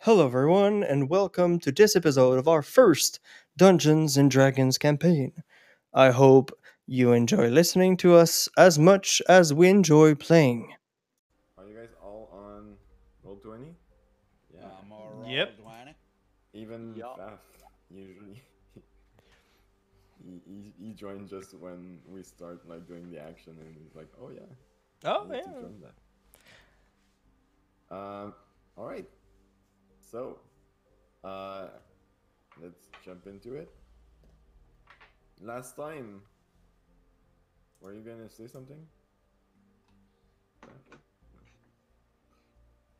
Hello, everyone, and welcome to this episode of our first Dungeons and Dragons campaign. I hope you enjoy listening to us as much as we enjoy playing. Are you guys all on roll twenty? Yeah. I'm alright, Yep. Dwayne. Even Yup. Faf usually. he, he he joined just when we start like doing the action, and he's like, "Oh yeah, Oh, I need to join that." Um. All right. So, uh, let's jump into it. Last time, were you gonna say something?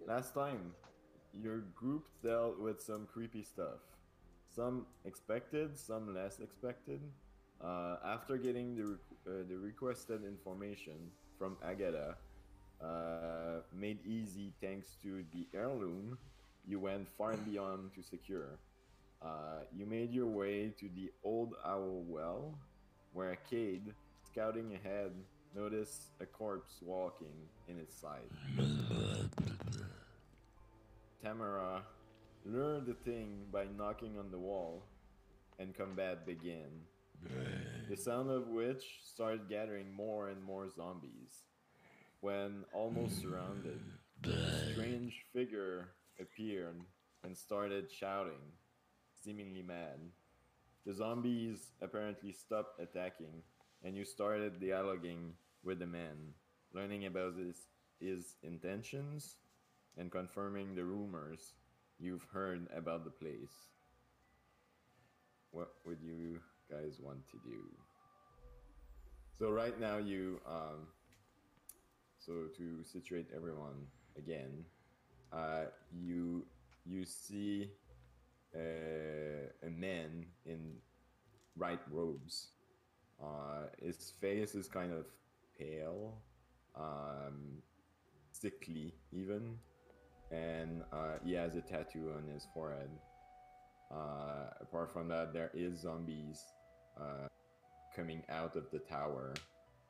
Last time, your group dealt with some creepy stuff. Some expected, some less expected. Uh, after getting the, requ- uh, the requested information from Agata, uh, made easy thanks to the heirloom, you went far and beyond to secure. Uh, you made your way to the old owl well, where a Cade, scouting ahead, noticed a corpse walking in its side. Tamara lured the thing by knocking on the wall, and combat began. The sound of which started gathering more and more zombies. When almost surrounded, a strange figure appeared and started shouting, seemingly mad. The zombies apparently stopped attacking, and you started dialoguing with the man, learning about his, his intentions and confirming the rumors you've heard about the place. What would you guys want to do? So right now you um so to situate everyone again, uh you you see uh, a man in white robes. Uh, his face is kind of pale, um, sickly even, and uh, he has a tattoo on his forehead. Uh, apart from that, there is zombies uh, coming out of the tower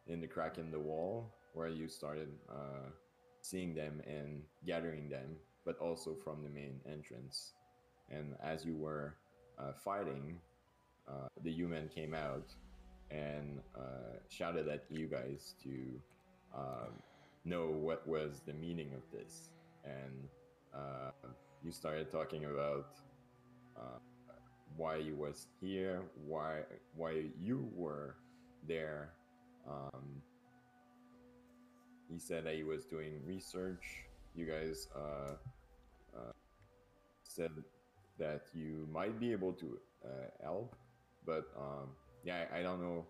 in the crack in the wall where you started seeing them and gathering them, but also from the main entrance. And as you were uh, fighting, uh, the human came out and uh, shouted at you guys to um, know what was the meaning of this. And uh, you started talking about uh, why he was here, why why you were there. Um, he said that he was doing research. You guys uh, uh, said that you might be able to uh, help, but um, yeah, I, I don't know.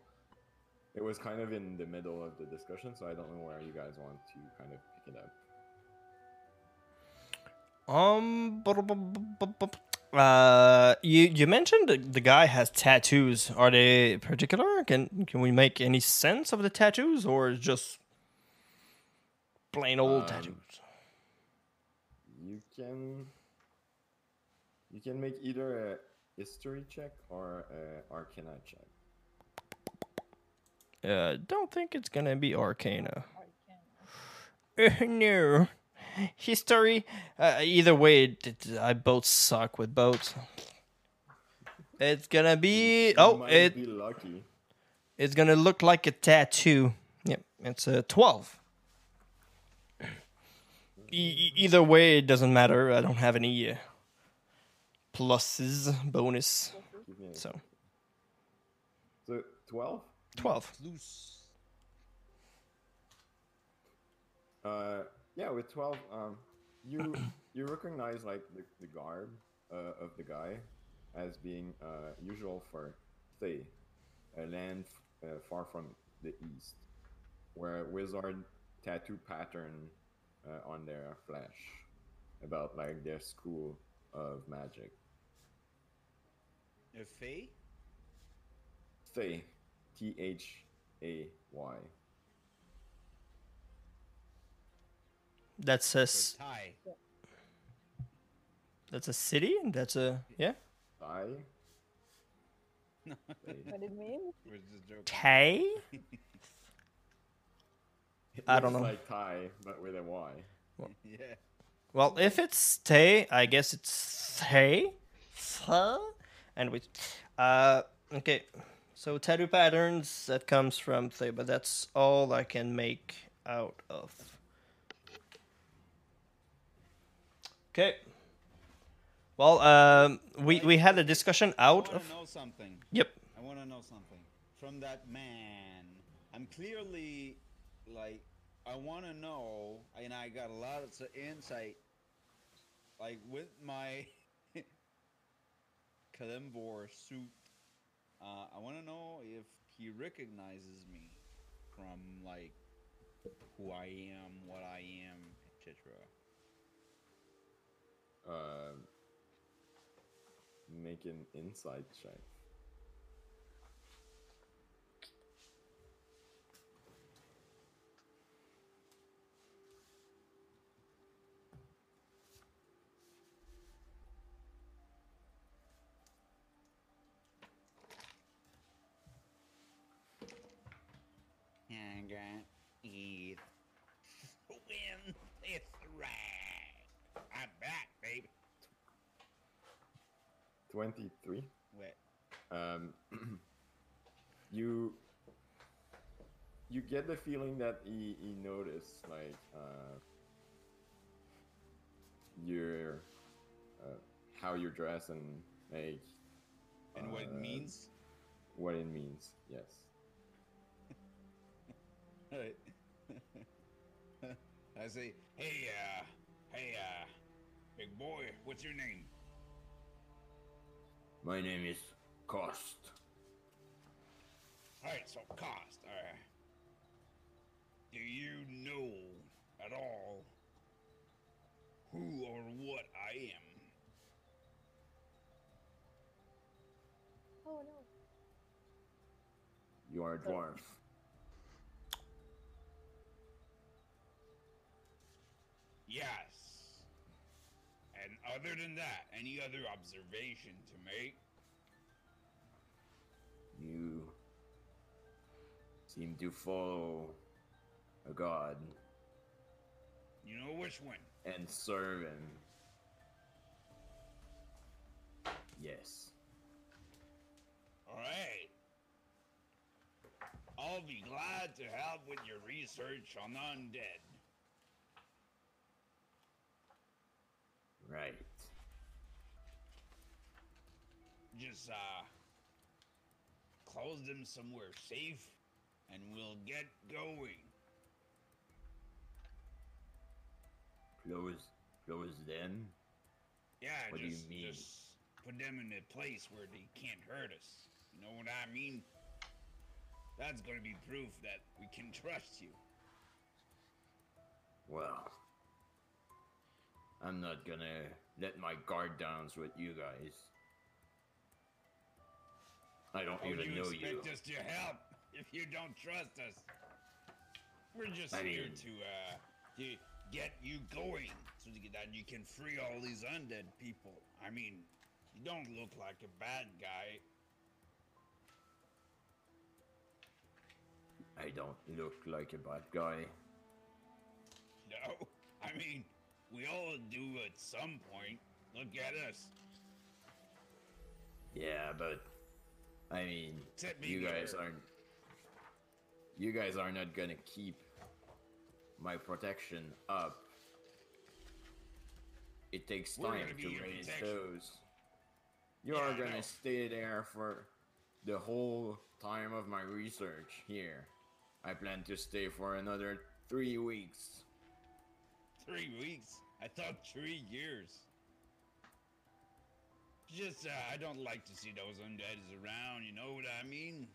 It was kind of in the middle of the discussion, so I don't know where you guys want to kind of pick it up. Um, uh, you you mentioned the, the guy has tattoos. Are they particular? Can can we make any sense of the tattoos, or just plain old Um, tattoos? You can you can make either a history check or a arcana check. Uh, don't think it's gonna be Arcana. Uh, no. History. Uh, either way, it, it- I both suck with both. It's gonna be. You Oh, might it be lucky. it's gonna look like a tattoo. Yep, it's a twelve. E- either way, it doesn't matter. I don't have any uh, pluses, bonus. Give So So twelve. twelve. Loose. Uh, yeah, with twelve, um, you you recognize like the, the garb uh, of the guy as being uh, usual for Thay, a land f- uh, far from the east, where wizard tattoo pattern uh, on their flesh about like their school of magic. A Fae? Thay, T H A Y. That's a s- Or Thai? that's a city. And that's a yeah. Thai. What it mean? We're just joking. Tay. It I don't looks know. Like Thai, but with a Y. yeah. Well, if it's stay, I guess it's stay. And we, uh, okay. So tattoo patterns that comes from stay, but that's all I can make out of. Okay. Well, um, we we had a discussion out I of. want to know something. Yep. I want to know something from that man. I'm clearly like I want to know, and I got a lot of insight. Like with my Kalimbor suit, uh, I want to know if he recognizes me from like who I am, what I am, etc. Uh, make an check. And eat win this right. I'm back, baby. 23. Wait. Um, you you get the feeling that he, he noticed like uh, your uh, how you're dressed and like And what it uh, means? what it means yes Right. I say, hey, uh, hey, uh, big boy, what's your name? My name is Kost Alright, so Kost, alright. Do you know at all who or what I am? Oh no. you are a dwarf Yes. Other than that, any other observation to make? you seem to follow a god You know which one? and serve him yes Alright. I'll be glad to help with your research on the undead. Right Just, uh, close them somewhere safe and we'll get going. close close them Yeah, What do you just, mean? just put them in a place where they can't hurt us. You know what I mean? That's gonna be proof that we can trust you. Well, I'm not gonna let my guard down with you guys. I don't How would even you know you. expect us to help if you don't trust us? We're just I here mean- to uh to get you going so that you can free all these undead people. I mean, you don't look like a bad guy. I don't look like a bad guy. No, I mean, we all do at some point. Look at us. Yeah, but I mean, you guys aren't. You guys are not gonna keep my protection up. It takes time to raise protection. those. You Yeah, are gonna stay there for the whole time of my research here. I plan to stay for another three weeks. Three weeks? I thought three years. Just, uh, I don't like to see those undeads around, you know what I mean?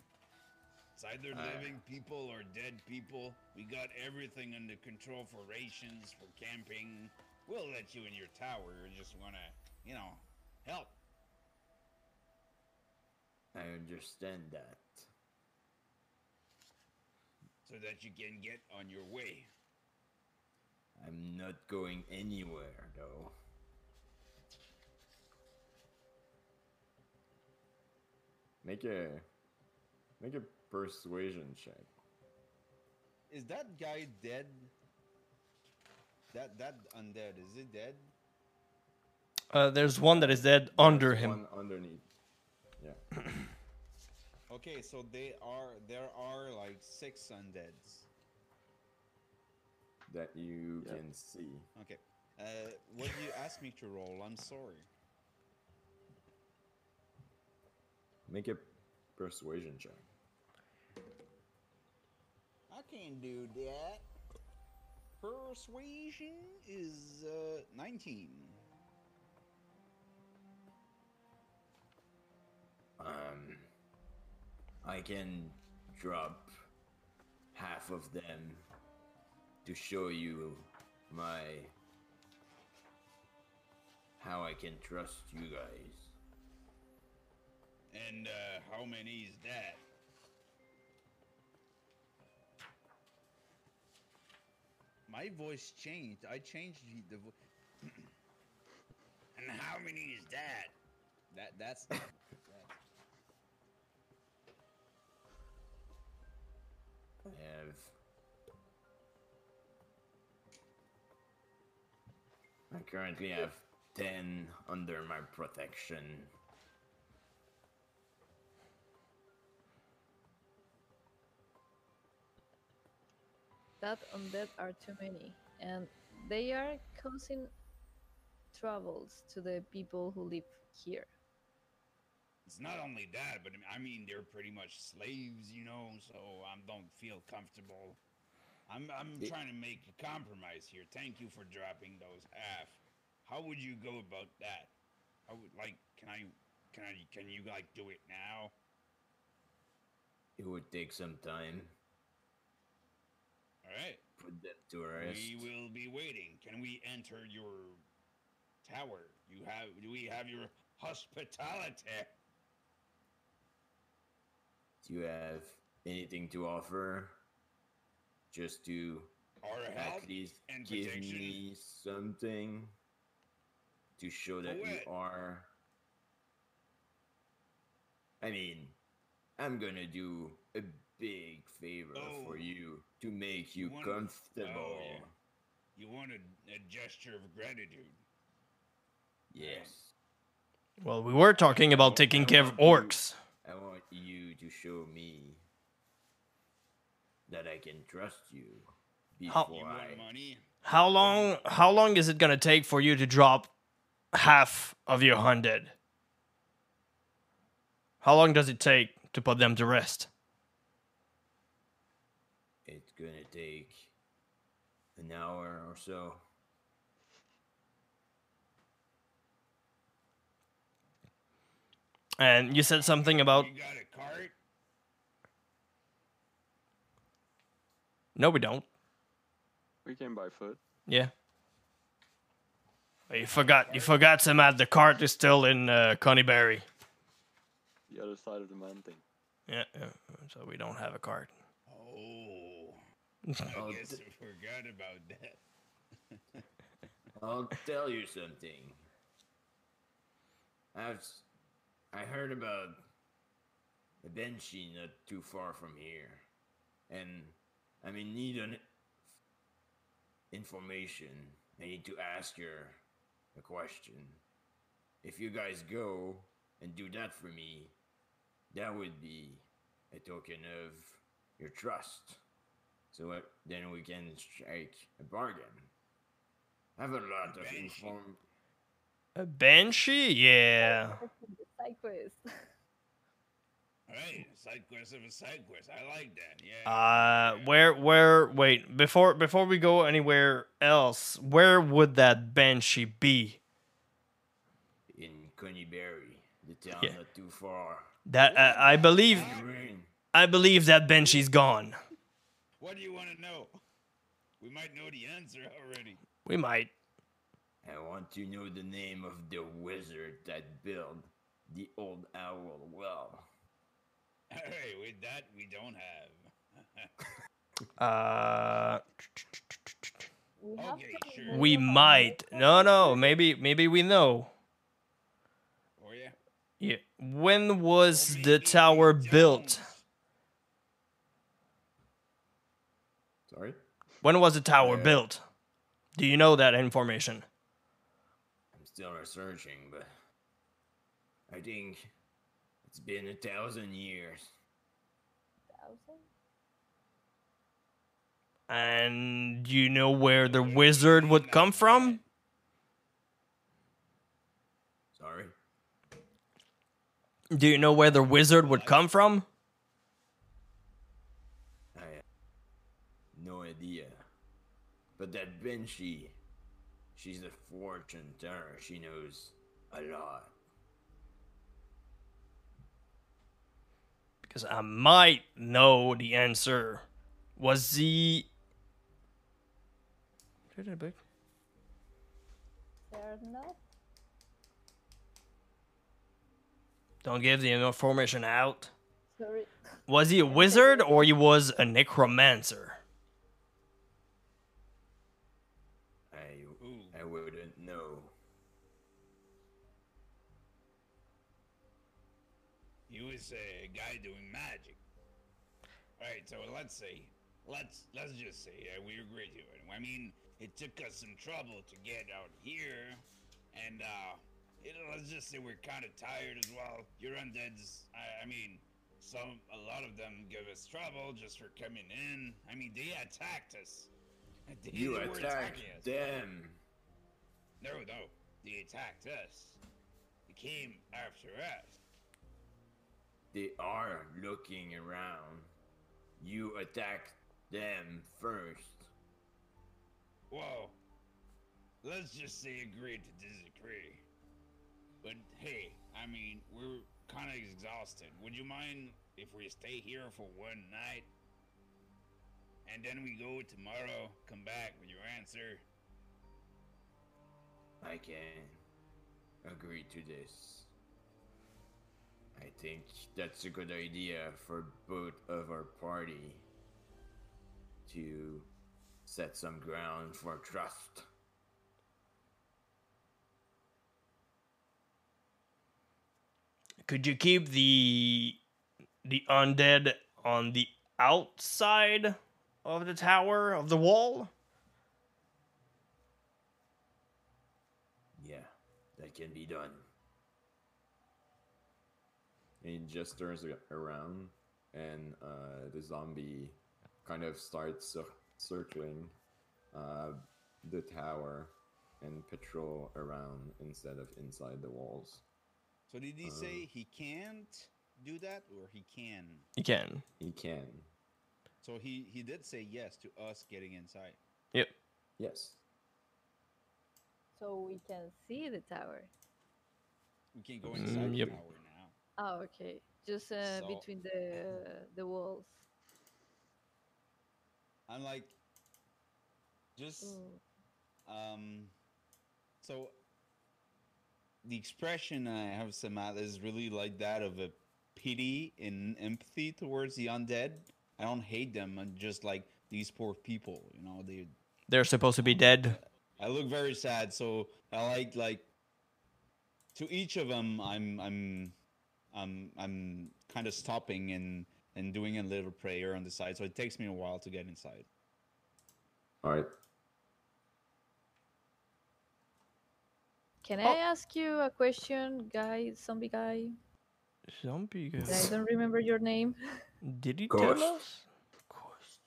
It's either Uh, living people or dead people. We got everything under control for rations, for camping. We'll let you in your tower. We just wanna, you know, help. I understand that. So that you can get on your way. I'm not going anywhere though. Make a make a persuasion check. Is that guy dead? That that undead is it dead? Uh, there's one that is dead under There's him. One underneath. Yeah. Okay, so they are there are like six undeads. That you Yeah. can see. Okay. Uh, what do you ask me to roll? I'm sorry. Make a persuasion check. I can't do that. Persuasion is uh, 19. Um, I can drop half of them to show you my how I can trust you guys. And uh, how many is that? My voice changed. I changed the- the. Vo- and how many is that? That that's. that's I have I currently have 10 under my protection. That undead are too many, and they are causing troubles to the people who live here. It's not only that, but I mean- I mean they're pretty much slaves, you know. So I don't feel comfortable. I'm I'm It- trying to make a compromise here. Thank you for dropping those half. How would you go about that? I would like. Can I? Can I? Can you like do it now? It would take some time. All right. Put them to rest. We will be waiting. Can we enter your tower? You have? Do we have your hospitality? Do you have anything to offer? Just to Or help? at least and give protection. me something to show that you are. I mean, I'm gonna do a big favor Oh. for you to make you want- comfortable. oh, yeah. You want a, a gesture of gratitude? Yes, Well, we were talking about taking care of orcs. I want you to show me that I can trust you How- before You I. money? How long? How long is it gonna take for you to drop half of your hundred? How long does it take to put them to rest? It's gonna take an hour or so. And you said something about You got a cart? No, we don't. We came by foot. Yeah. You forgot. You forgot some at the cart is still in uh, Conyberry. The other side of the mountain. Yeah, yeah. So we don't have a cart. Oh, I'll, I guess t- I forgot about that. I'll tell you something. I've I heard about a banshee not too far from here, and I'm in need an information. I need to ask her a question. If you guys go and do that for me, that would be a token of your trust. So uh, then we can strike a bargain. I have a lot of Banshee. inform. A banshee? Yeah. Side quest. Side quest of a side quest. I like that. Yeah. Uh, yeah. where, where? Wait, before before we go anywhere else, where would that banshee be? in Conyberry, the town Yeah. not too far. That uh, I believe. I believe that banshee's gone. What do you want to know? We might know the answer already. We might. I want to know the name of the wizard that built the old owl well. All right, with that we don't have. Uh, We have Okay, sure. we might. No, no. Maybe maybe we know. Oh yeah. Yeah. When was Or the tower built? Sorry? When was the tower Uh, built? Do you know that information? I'm still researching, but I think it's been a thousand years. Thousand? And do you know where the wizard would come from? Sorry? Do you know where the wizard would come from? I have no idea. But that Vinci, she's a fortune teller. She knows a lot. Because I might know the answer. Was he. They're not. Don't give the information out. Sorry. Was he a wizard or he was a necromancer? I, I wouldn't know. He was a guy doing magic. All right, so let's say, let's let's just say uh, we agree to it. I mean, it took us some trouble to get out here, and uh, it, let's just say we're kind of tired as well. Your undeads, I, I mean, some a lot of them give us trouble just for coming in. I mean, they attacked us. They, You they attacked us. them. No, no, they attacked us. They came after us. They are looking around. You attack them first. Whoa. let's just say agree to disagree. But hey, I mean, we're kind of exhausted. Would you mind if we stay here for one night? And then we go tomorrow, come back with your answer? I can agree to this. I think that's a good idea for both of our party to set some ground for trust. Could you keep the the undead on the outside of the tower of the wall? Yeah, that can be done. He just turns around, and uh, the zombie kind of starts cir- circling uh, the tower and patrol around instead of inside the walls. So did he Uh. say he can't do that, or he can? He can. He can. So he he did say yes to us getting inside. Yep. Yes. So we can see the tower. We can go Mm, inside the yep. tower now. Oh, okay. Just uh, So- between the the walls. I'm like, just Ooh. um, so the expression I have, Samantha, is really like that of a pity and empathy towards the undead. I don't hate them. I'm just like these poor people. You know, they. They're supposed to be dead. I look very sad, so I like like. To each of them, I'm I'm, I'm I'm kind of stopping and and doing a little prayer on the side. So it takes me a while to get inside. All right. Can Oh. I ask you a question, guy, zombie guy? Zombie guy. I don't remember your name. Did he Ghost. tell us? Ghost.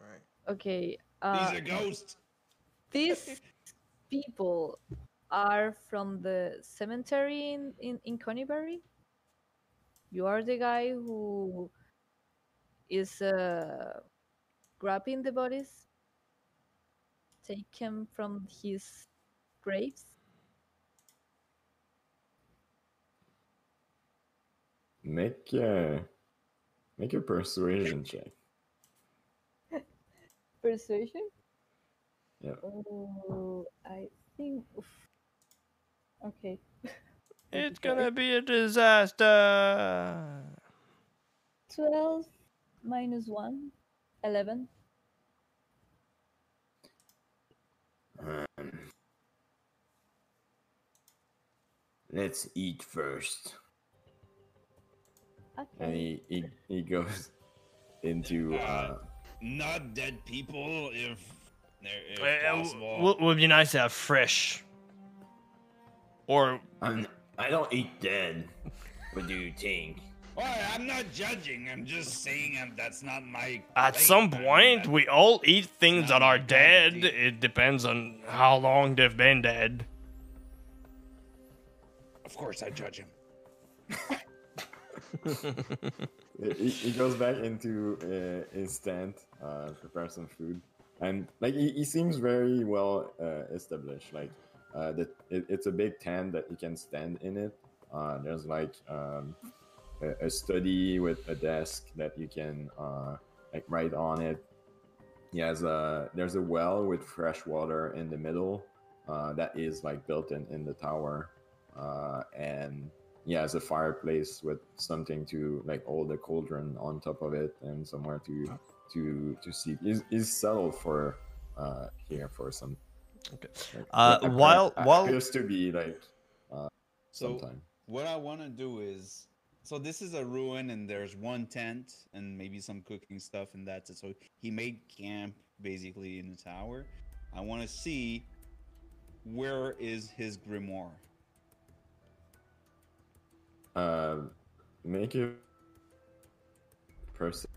Right. Okay. Uh, He's a ghost. these people are from the cemetery in, in, in Conyberry? You are the guy who is uh, grabbing the bodies, taken from his graves? Make uh, make a persuasion check. Persuasion? Yeah. Oh, I think. oof. Okay. It's gonna be a disaster. 12 minus 1, 11. Um, let's eat first. And Okay. he, he, he goes into uh, Not dead people. If If Uh, possible. would, would be nice to have fresh. Or I'm, I don't eat dead. What do you think? Well, I'm not judging. I'm just saying um, that's not my. at plate, some point, we all eat things that are dead. quantity. It depends on how long they've been dead. Of course, I judge him. he, he goes back into uh, his tent, uh, prepare some food, and like he, he seems very well uh, established. Like uh, that, it, it's a big tent that you can stand in it. Uh, there's like um, a, a study with a desk that you can uh, like write on it. He has a there's a well with fresh water in the middle uh, that is like built in in the tower, uh, and he has a fireplace with something to like hold the cauldron on top of it and somewhere to to to see. Is he's settled for uh here for some. Okay. Like, Uh, what while- appear- while- appears to be like So sometime. what I want to do is, so this is a ruin, and there's one tent and maybe some cooking stuff, and that's it. So he made camp basically in the tower. I want to see where is his grimoire. Uh, make it person.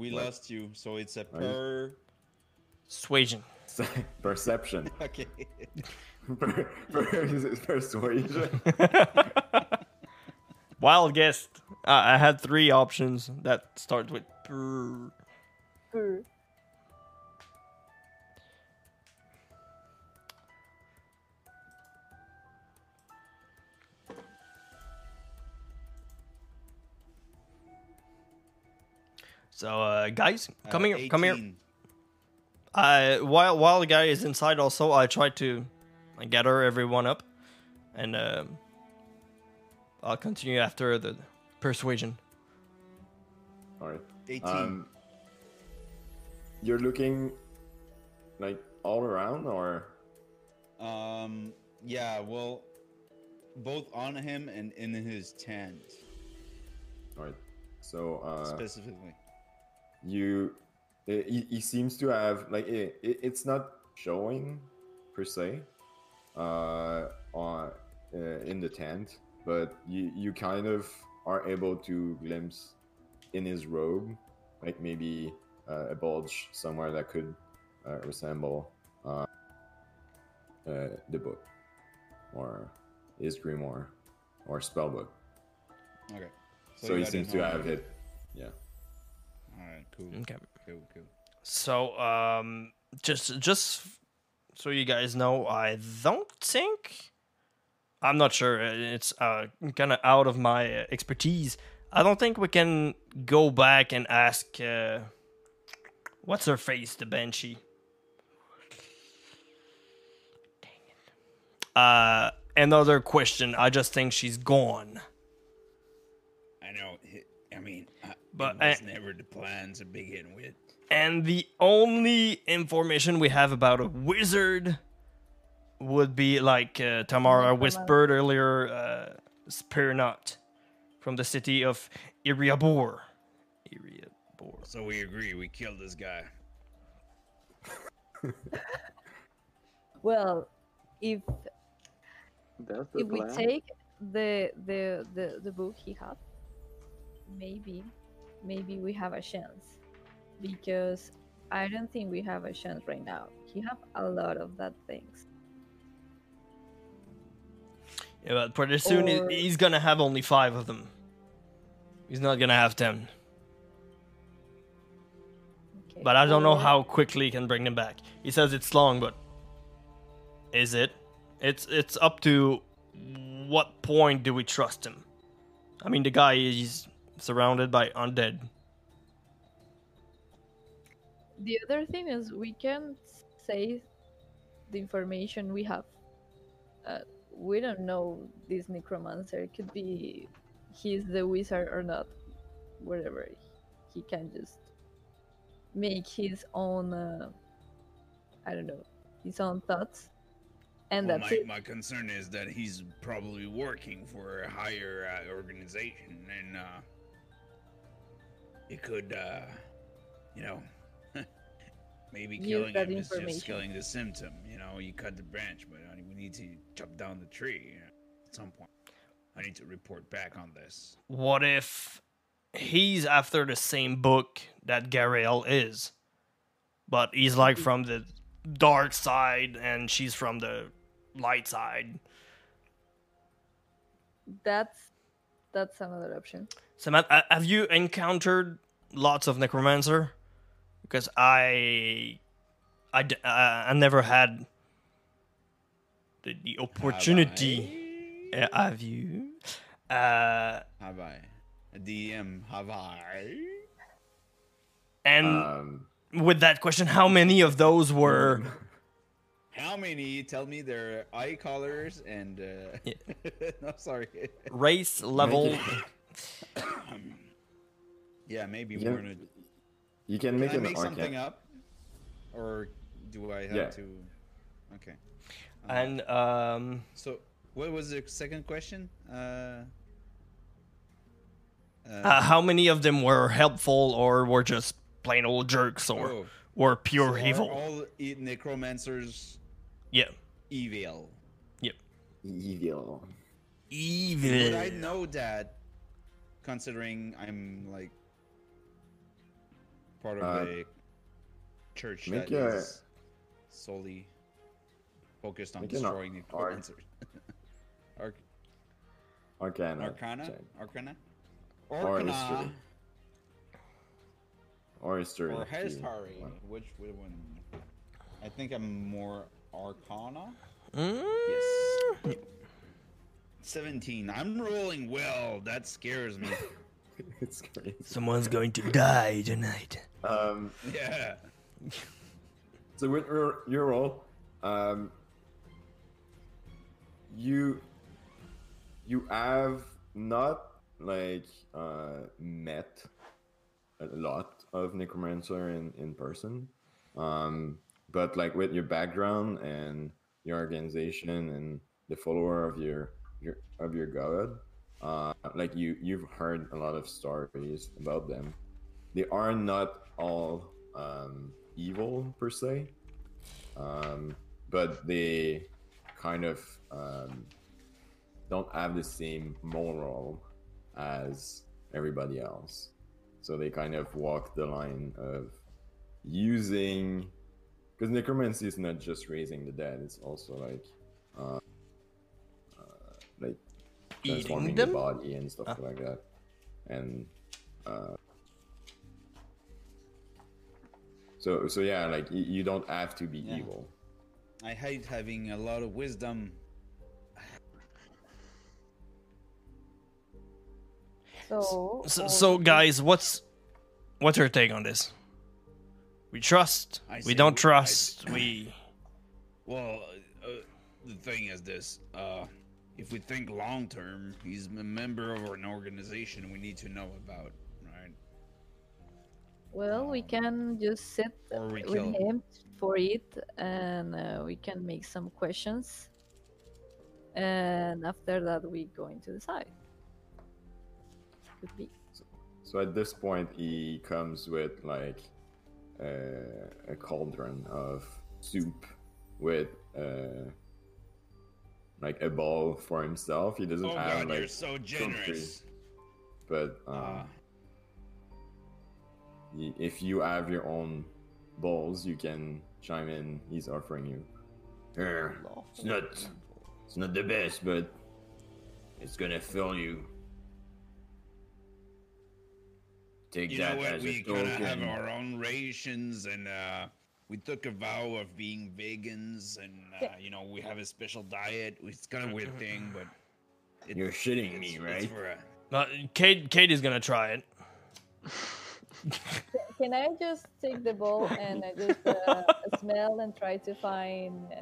We What? lost you, so it's a Are per. Suasion. Perception. Okay. Per- per- Persuasion. Wild guess. Uh, I had three options that start with. brr. Brr. So, uh, guys, come Uh, here, come here. 18. I while while the guy is inside, also I try to gather everyone up, and um, I'll continue after the persuasion. All right. 18. Um, you're looking like all around, or Um, yeah, well, both on him and in his tent all right. So uh, specifically. You he, he seems to have like it, it, it's not showing per se uh on uh, in the tent but you you kind of are able to glimpse in his robe like maybe uh, a bulge somewhere that could uh, resemble uh, uh the book or his grimoire or spell book Okay. so, you he seems to have it yeah All right, cool, Okay. cool, cool. So, um, just just so you guys know, I don't think I'm not sure. It's uh, kind of out of my expertise. I don't think we can go back and ask uh, what's her face, the banshee. Dang it. Uh, another question. I just think she's gone. I know. it- I mean, uh, But it was I- never the plan to begin with. And the only information we have about a wizard would be like uh, Tamara Necromancer. whispered earlier, uh, Spear from the city of Iriaebor. Iriaebor. So we agree. We killed this guy. Well, if That's the if we take the the the the book he had, maybe maybe we have a chance because I don't think we have a chance right now. He have a lot of that things. Yeah, but pretty soon Or- he's gonna have only five of them. He's not gonna have ten. Okay. But I don't know how quickly he can bring them back. He says it's long, but is it? It's it's up to what point do we trust him? I mean, the guy is surrounded by undead. The other thing is we can say the information we have. Uh, we don't know this necromancer. It could be he's the wizard or not. Whatever. He can just make his own. Uh, I don't know his own thoughts, and Well, that's my, it. my concern is that he's probably working for a higher uh, organization, and uh, it could, uh, you know, maybe killing him is just killing the symptom. You know, you cut the branch, but uh, we need to chop down the tree you know, at some point. I need to report back on this. What if he's after the same book that Garaele is, but he's like from the dark side and she's from the light side? That's that's another option. So, uh, have you encountered lots of necromancer? Because I, uh, I never had the, the opportunity. Have Uh, have you? Uh, Have I? DM, have I? and Um, with that question, how many of those were? How many? Tell me their eye colors and. Uh... no, sorry. race level. yeah, maybe Yeah. more than. you can Can make I an make something arcane. up, or do I have Yeah. to? Okay. and um, So, what was the second question? Uh, uh, how many of them were helpful or were just plain old jerks or oh, were so pure are evil? all necromancers Yeah, evil. yep. Evil. Evil. But I know that, considering I'm like part of Uh, a church make that is a- solely focused on make an destroying ar- necromancers. Arc- Arcana. Arcana? check. Arcana? Or Arcana history. Or history. or history? Which which one? I think I'm more Arcana. Mm, Yes. 17. I'm rolling well. That scares me. it's crazy. Someone's going to die tonight. Um, yeah. so with your, your role, um, you you have not like uh, met a lot of necromancer in in person, um, but like with your background and your organization and the follower of your your of your god, uh, like you you've heard a lot of stories about them. They are not all um, evil per se, um, but they kind of um, don't have the same moral as everybody else. So they kind of walk the line of using because necromancy is not just raising the dead; it's also like uh, uh, like transforming Eating the body and stuff Ah. like that. And uh, so so yeah, like you, you don't have to be Yeah. evil. I hate having a lot of wisdom. So, So, all so guys, what's what's your take on this? We trust. I we don't we- I- trust. we. Well, uh, the thing is this: uh, if we think long term, he's a member of an organization we need to know about, right? well, we can just sit Or we with him. him for it, and uh, we can make some questions, and after that, we going to decide. Could be. So at this point, he comes with like uh, a cauldron of soup with uh, like a bowl for himself. He doesn't Oh have God, like, you're so generous. but um, Uh, y- if you have your own bowls, you can chime in. He's offering you. Here, it's not, it's not the best, but it's gonna fill you. Take you that know what? as We a kind of have our own rations, and uh, we took a vow of being vegans, and uh, you know we have a special diet. It's kind of weird thing, but it, You're shitting it's- me, it's right? for a- Uh, Kate, Kate is gonna try it. Can I just take the bowl and I just uh, smell and try to find uh,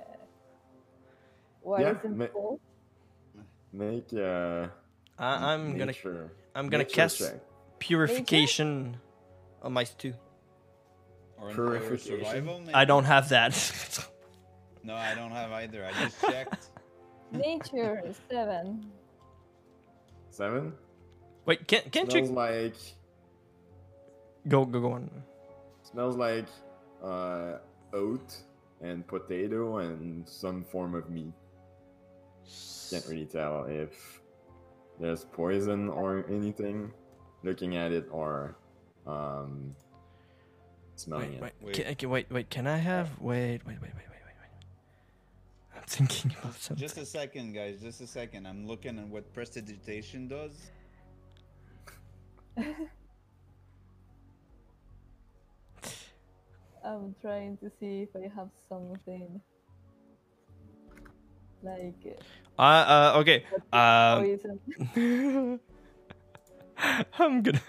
what is Yeah, in ma- the bowl? Make uh. I, I'm gonna. nature- I'm gonna nature cast check. Purification on my stew. or an Purification? survival. I don't have that. No, I don't have either. I just checked. Nature seven. Seven. Wait, can, can't Smells you? like Go go go on. Smells like uh, oat and potato and some form of meat. Can't really tell if there's poison or anything. Looking at it or um, smelling Wait, wait, it. Wait. Can, okay, wait, wait. Can I have? Wait, wait, wait, wait, wait, wait, wait. I'm thinking about something. Just a second, guys. Just a second. I'm looking at what prestidigitation does. I'm trying to see if I have something like Uh, uh, okay. Um, poison. I'm gonna.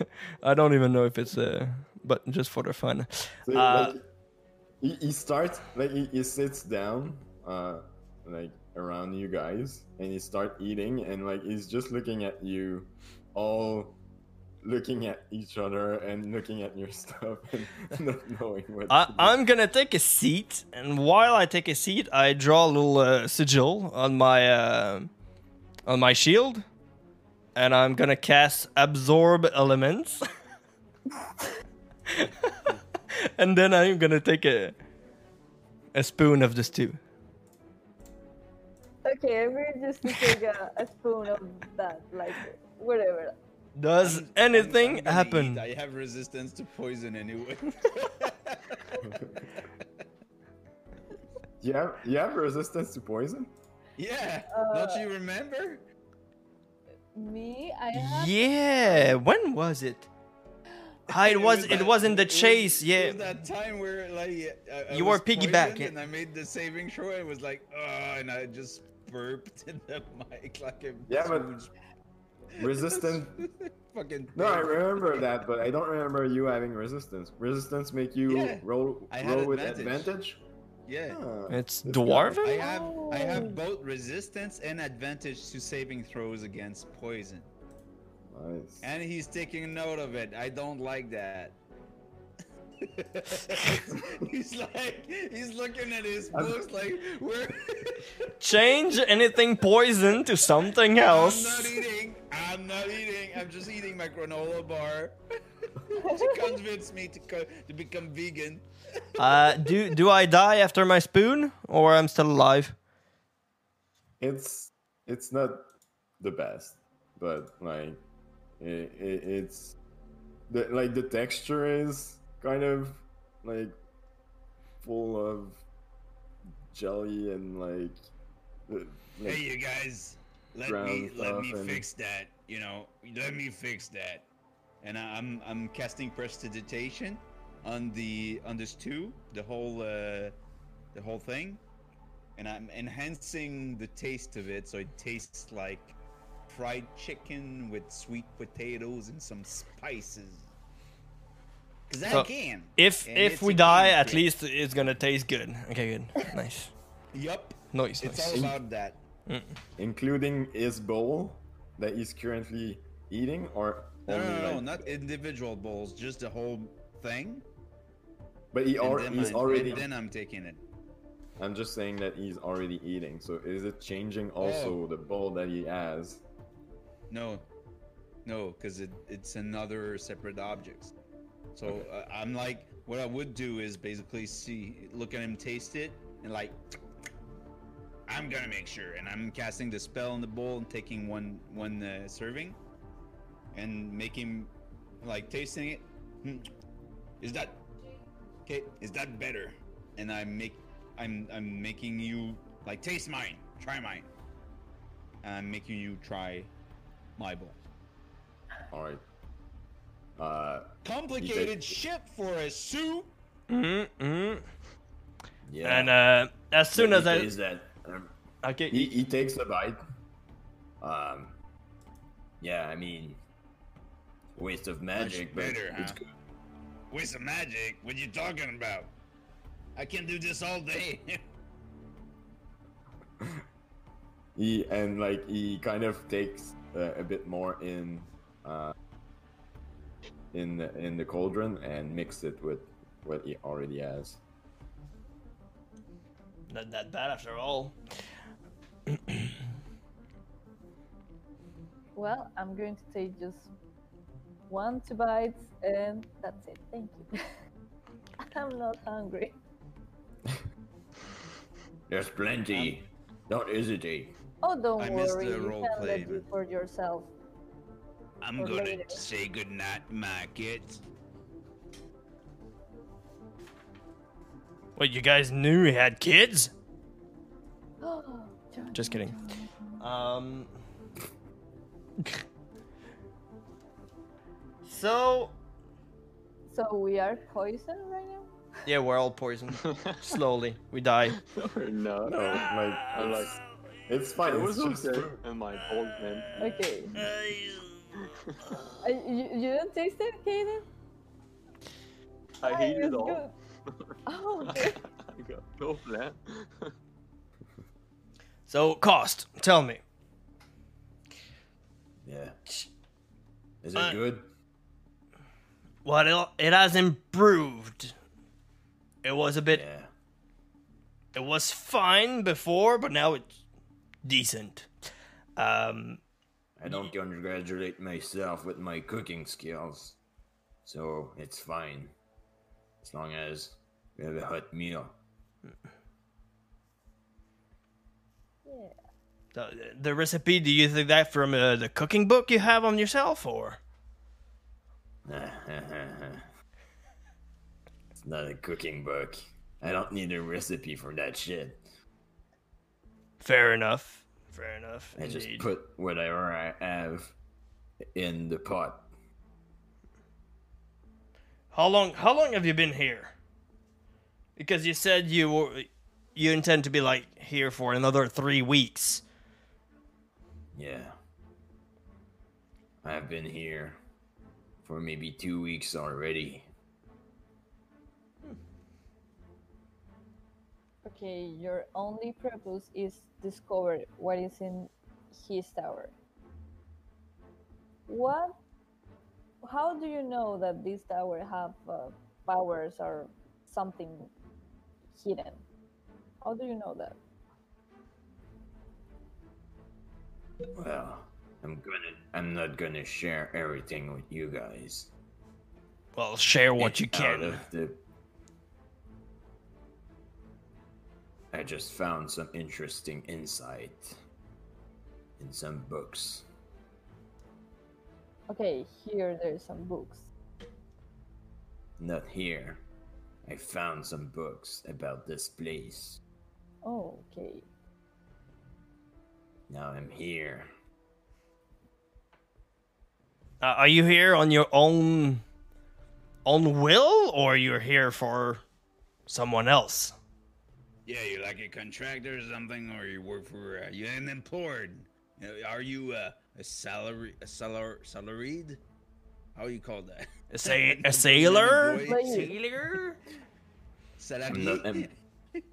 I don't even know if it's uh, but just for the fun. So, Uh, like, he, he starts like he, he sits down, uh, like around you guys, and he start eating, and like he's just looking at you, all looking at each other and looking at your stuff and not knowing what. I. I'm gonna take a seat, and while I take a seat, I draw a little uh, sigil on my uh, on my shield, and I'm gonna cast absorb elements, and then I'm gonna take a a spoon of the stew. Okay, I'm going just to take a, a spoon of that, like whatever. Does I'm- I'm- anything I'm happen? eat. I have resistance to poison anyway. you have you have resistance to poison. yeah. Uh, Don't you remember? Me, I have. Yeah. When was it? Ah, it was. It that- was in the it was- chase. It Yeah. that time where like I, I You were piggyback, poisoned yeah. and I made the saving throw. It was like, oh, and I just burped in the mic like a Yeah, but huge Resistant. fucking. No, I remember that, but I don't remember you having resistance. Resistance make you Yeah, roll roll with advantage. advantage. Yeah. Ah, It's this guy. I dwarven. have I Oh. have both resistance and advantage to saving throws against poison. Nice. And he's taking note of it. I don't like that. he's like he's looking at his I'm- books like where Change anything poison to something else. I'm not eating. I'm not eating. I'm just eating my granola bar to convince me to co- to become vegan. Uh, do do I die after my spoon, or I'm still alive? It's it's not the best, but like it, it, it's the like the texture is kind of like full of jelly and like, like Hey, you guys, let me let me and- fix that. You know, let me fix that. And I- I'm I'm casting prestidigitation on the on the stew, the whole uh, the whole thing, and I'm enhancing the taste of it so it tastes like fried chicken with sweet potatoes and some spices. Cause I So, can. If and if we die, at trick. least it's gonna taste good. Okay, good, nice, Yup. nice, It's nice. all about that. including his bowl that he's currently eating, or No, no, only no, no, like- not individual bowls, just the whole thing. But he and then he's I'm- already. then I'm taking it. I'm just saying that he's already eating. So is it changing also Oh. the bowl that he has? No, no, because it, it's another separate objects. So Okay. uh, I'm like, what I would do is basically see, look at him, taste it, and like, I'm gonna make sure, and I'm casting the spell in the bowl and taking one one uh, serving, and making like tasting it. Hmm, that okay? Is that better? And I make, I'm I'm making you like taste mine, try mine. And I'm making you try my bowl. All right. Uh, Complicated shit for a soup. Mm-hmm. yeah. And uh, as soon as I Is that um, okay, he, he takes a bite. Um. Yeah, I mean, waste of magic, but better, it's huh? good. Waste of magic? What you talking about? I can do this all day. He and like he kind of takes uh, a bit more in, uh, in the, in the cauldron and mix it with what he already has. not that bad after all. Well, I'm going to take just one, two bites, and that's it. Thank you. I'm not hungry. There's plenty. Don't hesitate. Oh, don't I missed worry. the You role can play, let it for yourself. I'm Or gonna later. say goodnight, my kids. Wait, you guys knew he had kids? Just kidding. Um. so So we are poisoned right now? yeah, we're all poisoned. Slowly, we die. no, No, like, I like. it's fine. It It's was just okay. And my old man. Okay. Uh, you, you don't taste it, Kaden? I hate it all. good. Oh, okay. I got no plan. So Kost, tell me. Yeah. Is it Uh, good? What it, it has improved. It was a bit. Yeah. It was fine before, but now it's decent. Um, I don't congratulate myself with my cooking skills, so it's fine. As long as we have a hot meal. Yeah. the, the recipe. Do you think that from uh, the cooking book you have on yourself, or it's not a cooking book. I don't need a recipe for that shit. fair enough? Fair enough. I just put whatever I have in the pot. How long? How long have you been here? Because you said you were, you intend to be like here for another three weeks. Yeah. I've been here for maybe two weeks already. Okay, your only purpose is discover what is in his tower. What? How do you know that this tower have uh, powers or something hidden? How do you know that? Well, I'm gonna. I'm not gonna share everything with you guys. Well, share what It's you out can. of the- I just found some interesting insight in some books. Okay, here there's some books. Not here. I found some books about this place. Oh, okay. Now I'm here. Uh, are you here on your own, own will, or you're here for someone else? Yeah, you're like a contractor or something, or you work for uh, you're unemployed. You know, Are you uh, a salary a salar salaried? How you call that? A, sa- a sailor? Unemployed? Sailor? I'm not, Salaried?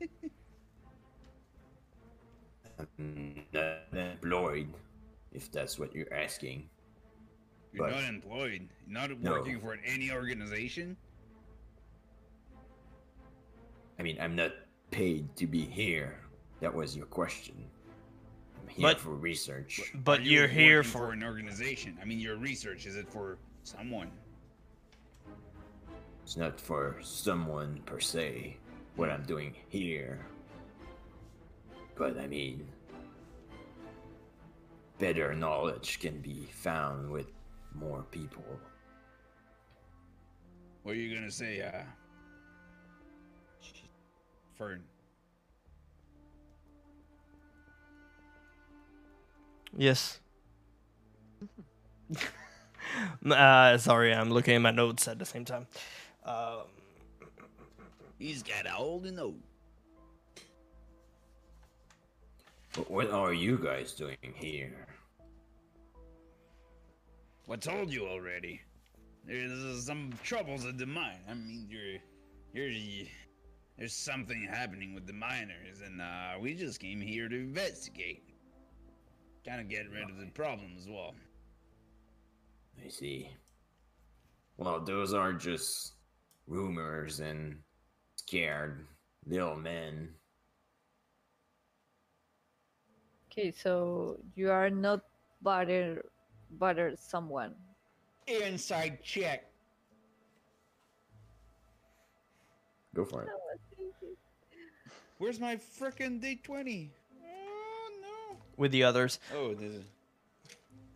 I'm, I'm not employed, if that's what you're asking. You're but- not employed. You're not No. working for any organization. I mean, I'm not paid to be here. That was your question. I'm here But- for research. But you you're here working for. an organization. I mean, your research is it for someone? It's not for someone per se, what I'm doing here. But I mean, better knowledge can be found with more people. What are you gonna say, uh? Fern. Yes. uh, sorry, I'm looking at my notes at the same time. Um, He's got all old and old. But what are you guys doing here? I told you already. There's some troubles at the mine. I mean, you're, you're, there's something happening with the miners, and uh, we just came here to investigate. Kind of get rid of the problem as well. I see. Well, those are just rumors and scared little men. Okay, so you are not bother bother someone. inside check. Go for it. Oh, Where's my frickin' D20? Oh no. with the others. Oh, this is.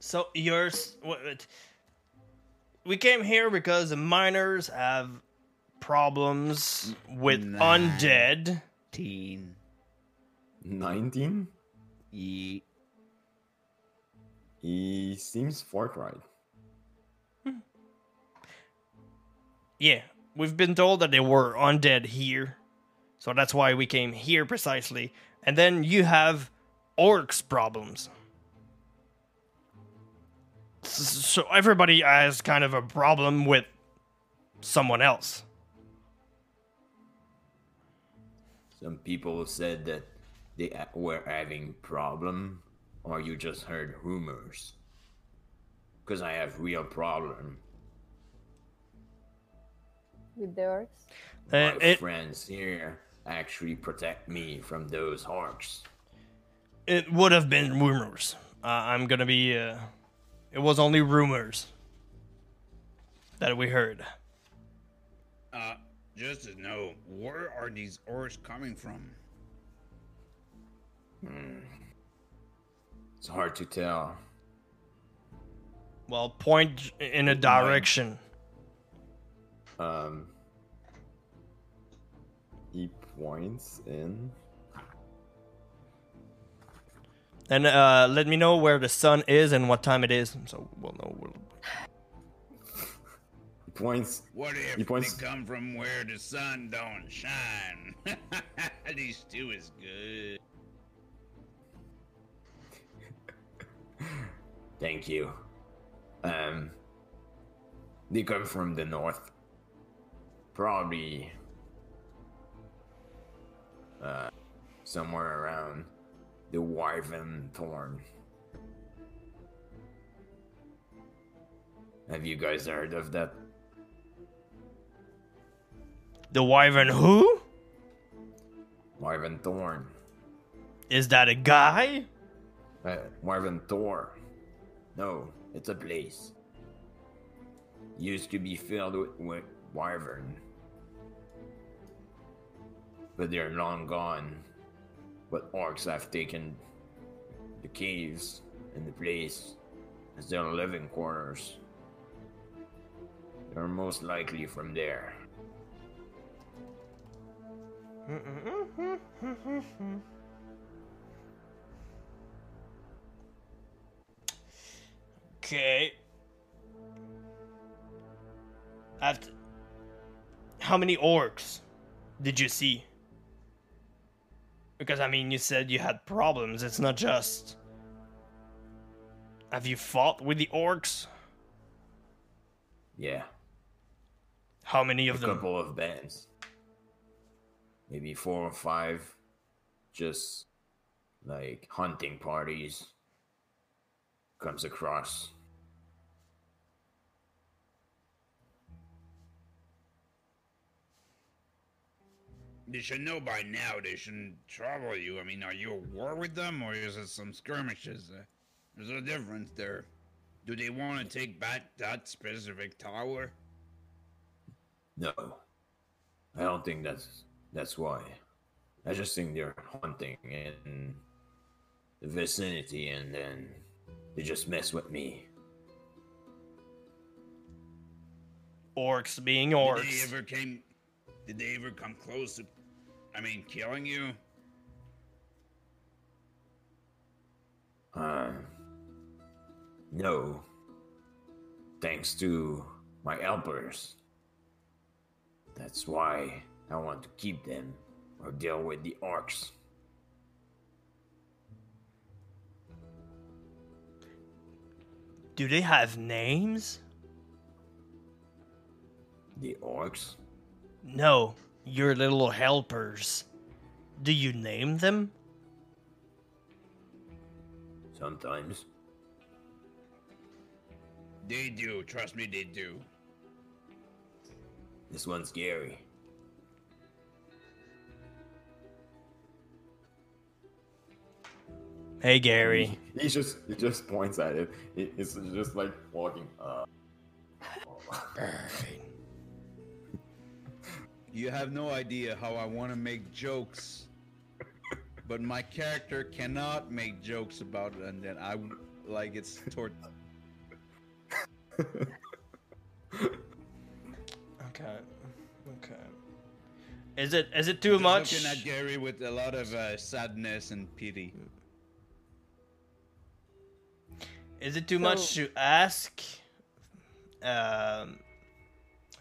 So yours, what? what- We came here because the miners have problems with Nine. undead. Teen. 19? Ye. He seems forthright. Yeah, we've been told that there were undead here, so that's why we came here precisely. And then you have orcs problems. So everybody has kind of a problem with someone else. Some people said that they were having problem, or you just heard rumors. Because I have real problem. With the orcs? Uh, My it, friends here actually protect me from those orcs. it would have been rumors. Uh, I'm gonna be. Uh, it was only rumors that we heard. Uh, just to know, where are these orcs coming from? It's hard to tell. Well, point in a direction. Um, he points in. And uh, let me know where the sun is and what time it is, so we'll know. We'll... He points. What if He points- they come from where the sun don't shine? These two is good. Thank you. Um, they come from the north. Probably. Uh, somewhere around the Wyvern Thorn. Have you guys heard of that? The wyvern who? Wyvern Thorn. Is that a guy? Uh, Wyvern Tor. No, it's a place. Used to be filled with, with wyvern. But they're long gone. But orcs have taken the caves and the place as their living quarters. They're most likely from there. Okay. After, how many orcs did you see? Because I mean, you said you had problems. It's not just. Have you fought with the orcs? Yeah, How many a of them? A couple of bands. Maybe four or five. Just like hunting parties. Comes across. They should know by now. They shouldn't trouble you. I mean, are you at war with them, or is it some skirmishes? Uh, there's a difference there. Do they want to take back that specific tower? No, I don't think that's that's why. I just think they're hunting in the vicinity, and then they just mess with me. Orcs being orcs. Did they orcs. ever came? Did they ever come close to? I mean, killing you? Uh, no. Thanks to my helpers. That's why I want to keep them or deal with the orcs. Do they have names? The orcs? No, your little helpers. Do you name them? Sometimes. They do. Trust me, they do. This one's Gary. Hey, Gary. He just he just points at it. He- He's just like walking. Uh, You have no idea how I want to make jokes, but my character cannot make jokes about it, and then I like it's toward. Okay. Okay. Is it is it too Just much? Looking at Gary with a lot of uh, sadness and pity. Is it too much to ask? Um,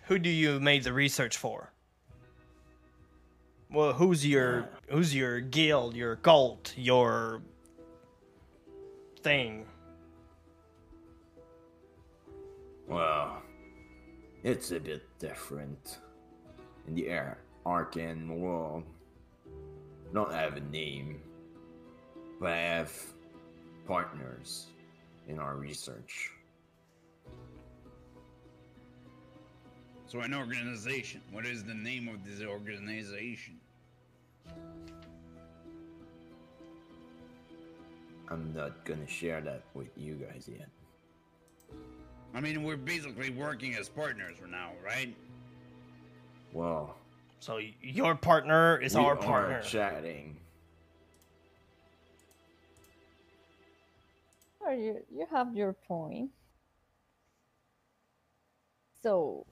who do you made the research for? Well, who's your who's your guild, your cult, your thing? Well, it's a bit different. In the air arcane world, I don't have a name, but I have partners in our research. So an organization. What is the name of this organization? I'm not gonna share that with you guys yet. I mean, we're basically working as partners for now, right? Well, So your partner is we our are partner. chatting. Or you you have your point. So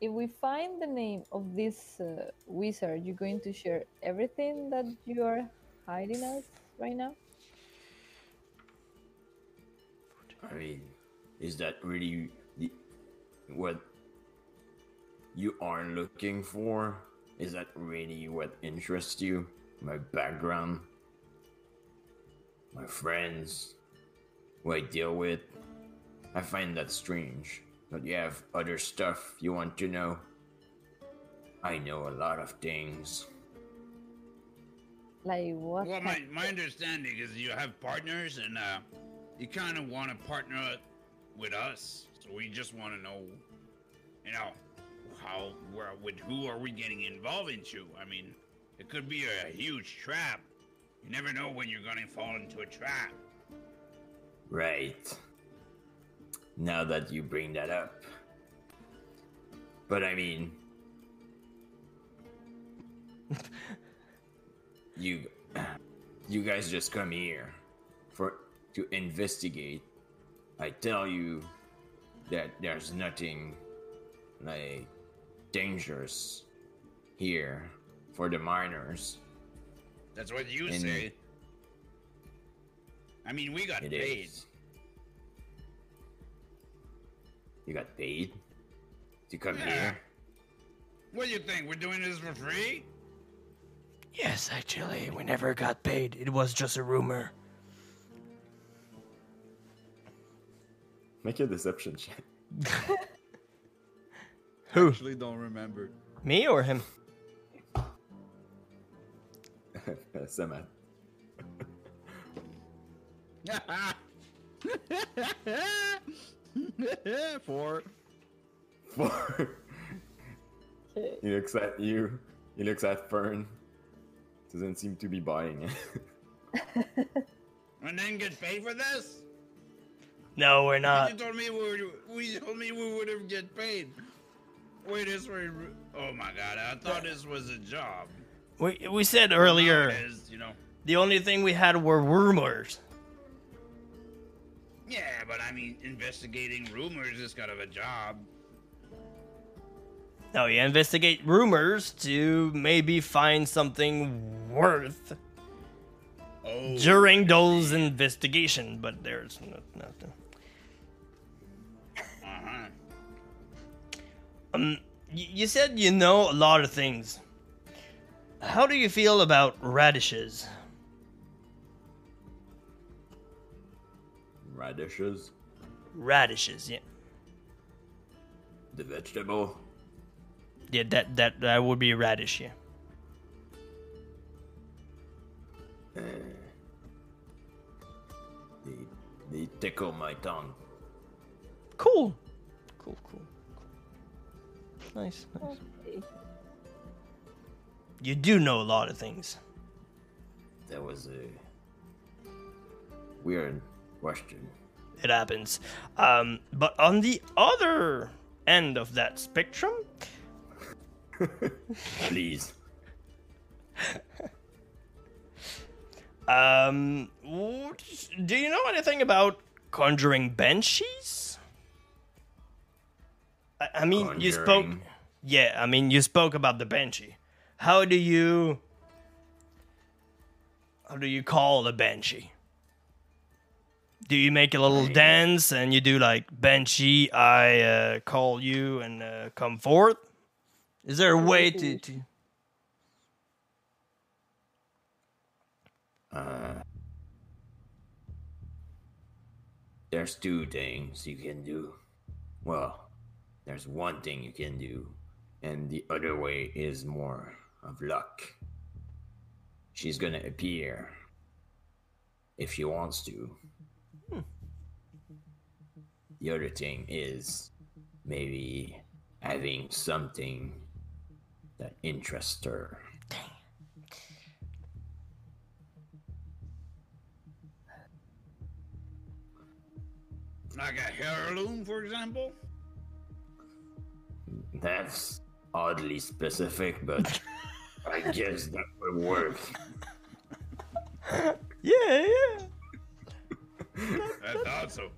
if we find the name of this uh, wizard, you're going to share everything that you are hiding us right now? I mean, is that really the what you are looking for? Is that really what interests you? My background, my friends, who I deal with. I find that strange. But you have other stuff you want to know. I know a lot of things. Like what? Well, my, my understanding is you have partners, and uh, you kind of want to partner with us. So we just want to know, you know, how, where, with who are we getting involved into? I mean, it could be a huge trap. You never know when you're gonna fall into a trap. Right. Now that you bring that up. But I mean, you you guys just come here for to investigate. I tell you that there's nothing like dangerous here for the miners. That's what you And- say. I mean, we got paid. is. You got paid to come Yeah. here? What do you think? We're doing this for free? Yes, actually, we never got paid. It was just a rumor. Make a deception check. Who? Actually, don't remember. Me or him? Samat. Four. Four. Okay. he looks at you. He looks at Fern. Doesn't seem to be buying it. And then get paid for this? No, we're not. you told me we were, we told me we would have get paid. Wait, this was oh my god! I thought this was a job. We we said earlier it is, you know. the only thing we had were rumors. Yeah, but I mean, investigating rumors is kind of a job. No, you investigate rumors to maybe find something worth Oh, during those investigation, but there's no, nothing. uh-huh. Um, y- you said you know a lot of things. How do you feel about radishes? Radishes, Radishes, yeah, the vegetable. yeah, that that that would be a radish, yeah. Eh. They, they tickle my tongue. Cool, cool, cool, cool. Nice, nice. Okay. You do know a lot of things. That was a weird question. it happens. Um, but on the other end of that spectrum, Please. um, do you know anything about conjuring banshees? I, I mean, you spoke. Yeah, I mean, you spoke about the banshee. How do you? How do you call the banshee? Do you make a little dance and you do like banshee? I uh, call you and uh, come forth. Is there a way to? to... There's two things you can do. Well, there's one thing you can do, and the other way is more of luck. She's gonna appear if she wants to. The other thing is maybe having something that interests her. Like a heirloom, for example? That's oddly specific, but I guess that would work. Yeah, yeah. I thought so.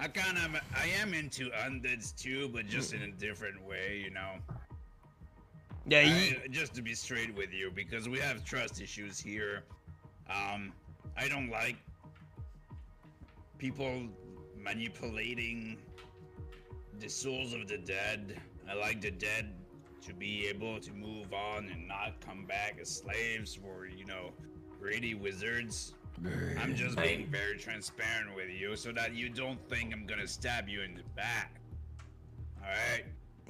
I kind of, I am into undeads too, but just in a different way, you know. Yeah, you, I, just to be straight with you, because we have trust issues here. Um, I don't like people manipulating the souls of the dead. I like the dead to be able to move on and not come back as slaves or, you know, greedy wizards. I'm just being very transparent with you so that you don't think I'm gonna stab you in the back. Alright?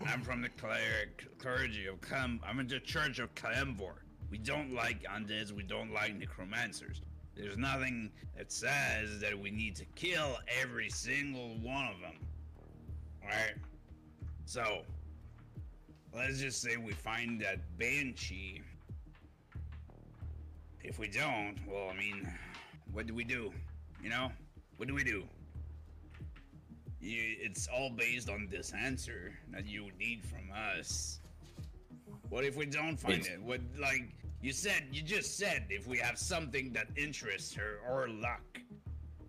I'm from the cleric, clergy of Clem. I'm in the church of Kelemvor. We don't like undeads, we don't like necromancers. There's nothing that says that we need to kill every single one of them. Alright? So, let's just say we find that banshee. If we don't, well, I mean, what do we do? You know? What do we do? You, it's all based on this answer that you need from us. What if we don't find It's- it? What, like, you said, you just said if we have something that interests her or luck.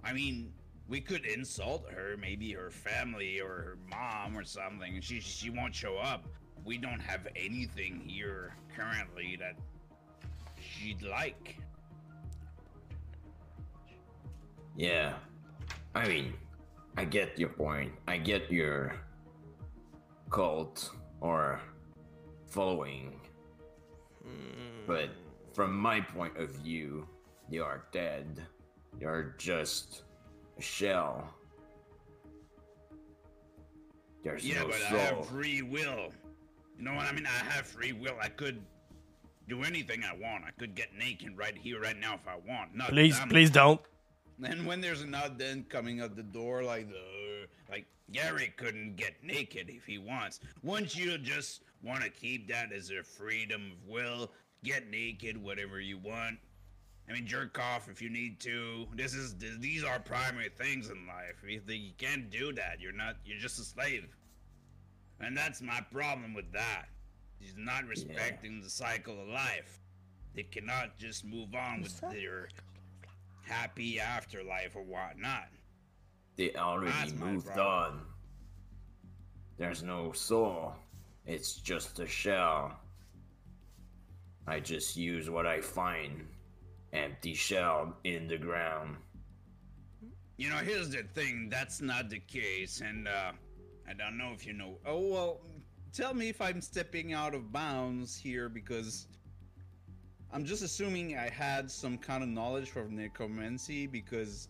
I mean, we could insult her, maybe her family or her mom or something, she she won't show up. We don't have anything here currently that she'd like. Yeah. I mean, I get your point. I get your cult or following. But from my point of view, you are dead. You're just a shell. There's Yeah, no but soul. I have free will. You know what I mean? I have free will. I could do anything I want. I could get naked right here, right now, if I want. Not please, them. please don't. And when there's an odd then coming at the door, like the like Gary couldn't get naked if he wants. Wouldn't you just want to keep that as a freedom of will? Get naked, whatever you want. I mean, jerk off if you need to. This is th- these are primary things in life. If you you can't do that, you're not. You're just a slave. And that's my problem with that. He's not respecting the cycle of life. They cannot just move on with their happy afterlife or whatnot. They already That's moved on. There's no soul. It's just a shell. I just use what I find. Empty shell in the ground. You know, here's the thing. That's not the case, and uh, I don't know if you know. Oh well, tell me if I'm stepping out of bounds here because I'm just assuming I had some kind of knowledge from necromancy because,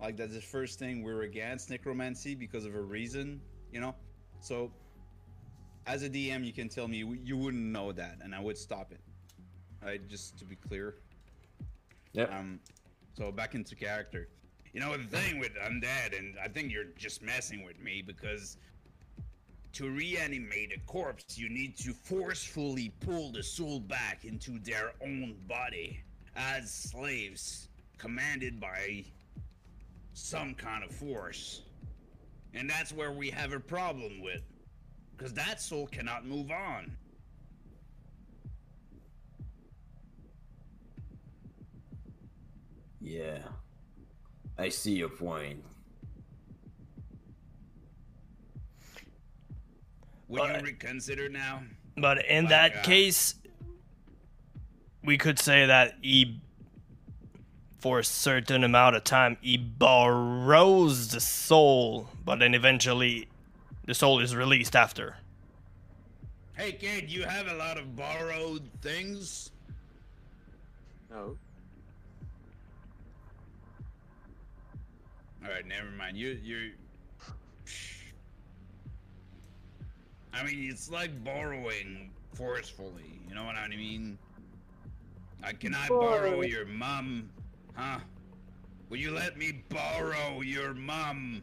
like, that's the first thing we're against necromancy because of a reason, you know. So, as a DM, you can tell me you- wouldn't know that, and I would stop it. Right, just to be clear. Yep. Um, so back into character. You know the thing with undead, and I think you're just messing with me because to reanimate a corpse, you need to forcefully pull the soul back into their own body as slaves, commanded by some kind of force. And that's where we have a problem with. Because that soul cannot move on. Yeah. I see your point. Would But- you reconsider now? But in My that God. case, we could say that he, for a certain amount of time, he borrows the soul, but then eventually the soul is released after. Hey kid, you have a lot of borrowed things? No. Alright, never mind. You you I mean it's like borrowing forcefully, you know what I mean? Like can I borrow your mum? Huh? Will you let me borrow your mum?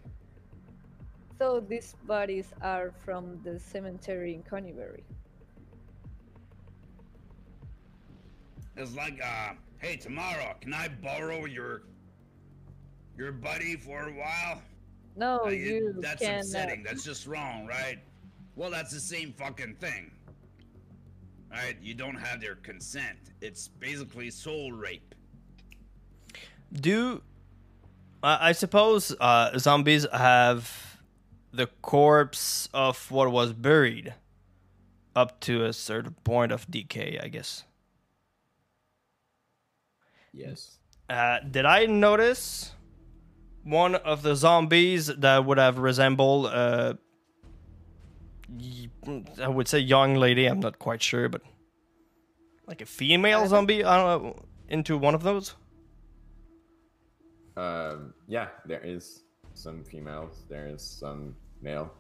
So these bodies are from the cemetery in Conyberry. It's like uh hey tomorrow, can I borrow your your buddy for a while? No, Uh, you that's can. uh, upsetting. That's just wrong, right? Well, that's the same fucking thing. Right? You don't have their consent. It's basically soul rape. Do I, I suppose uh, zombies have the corpse of what was buried up to a certain point of decay? I guess. Yes. Uh, did I notice one of the zombies that would have resembled uh, y- I would say young lady. I'm not quite sure, but like a female zombie. I don't know. Into one of those. Um, yeah, there is some females. There is some male.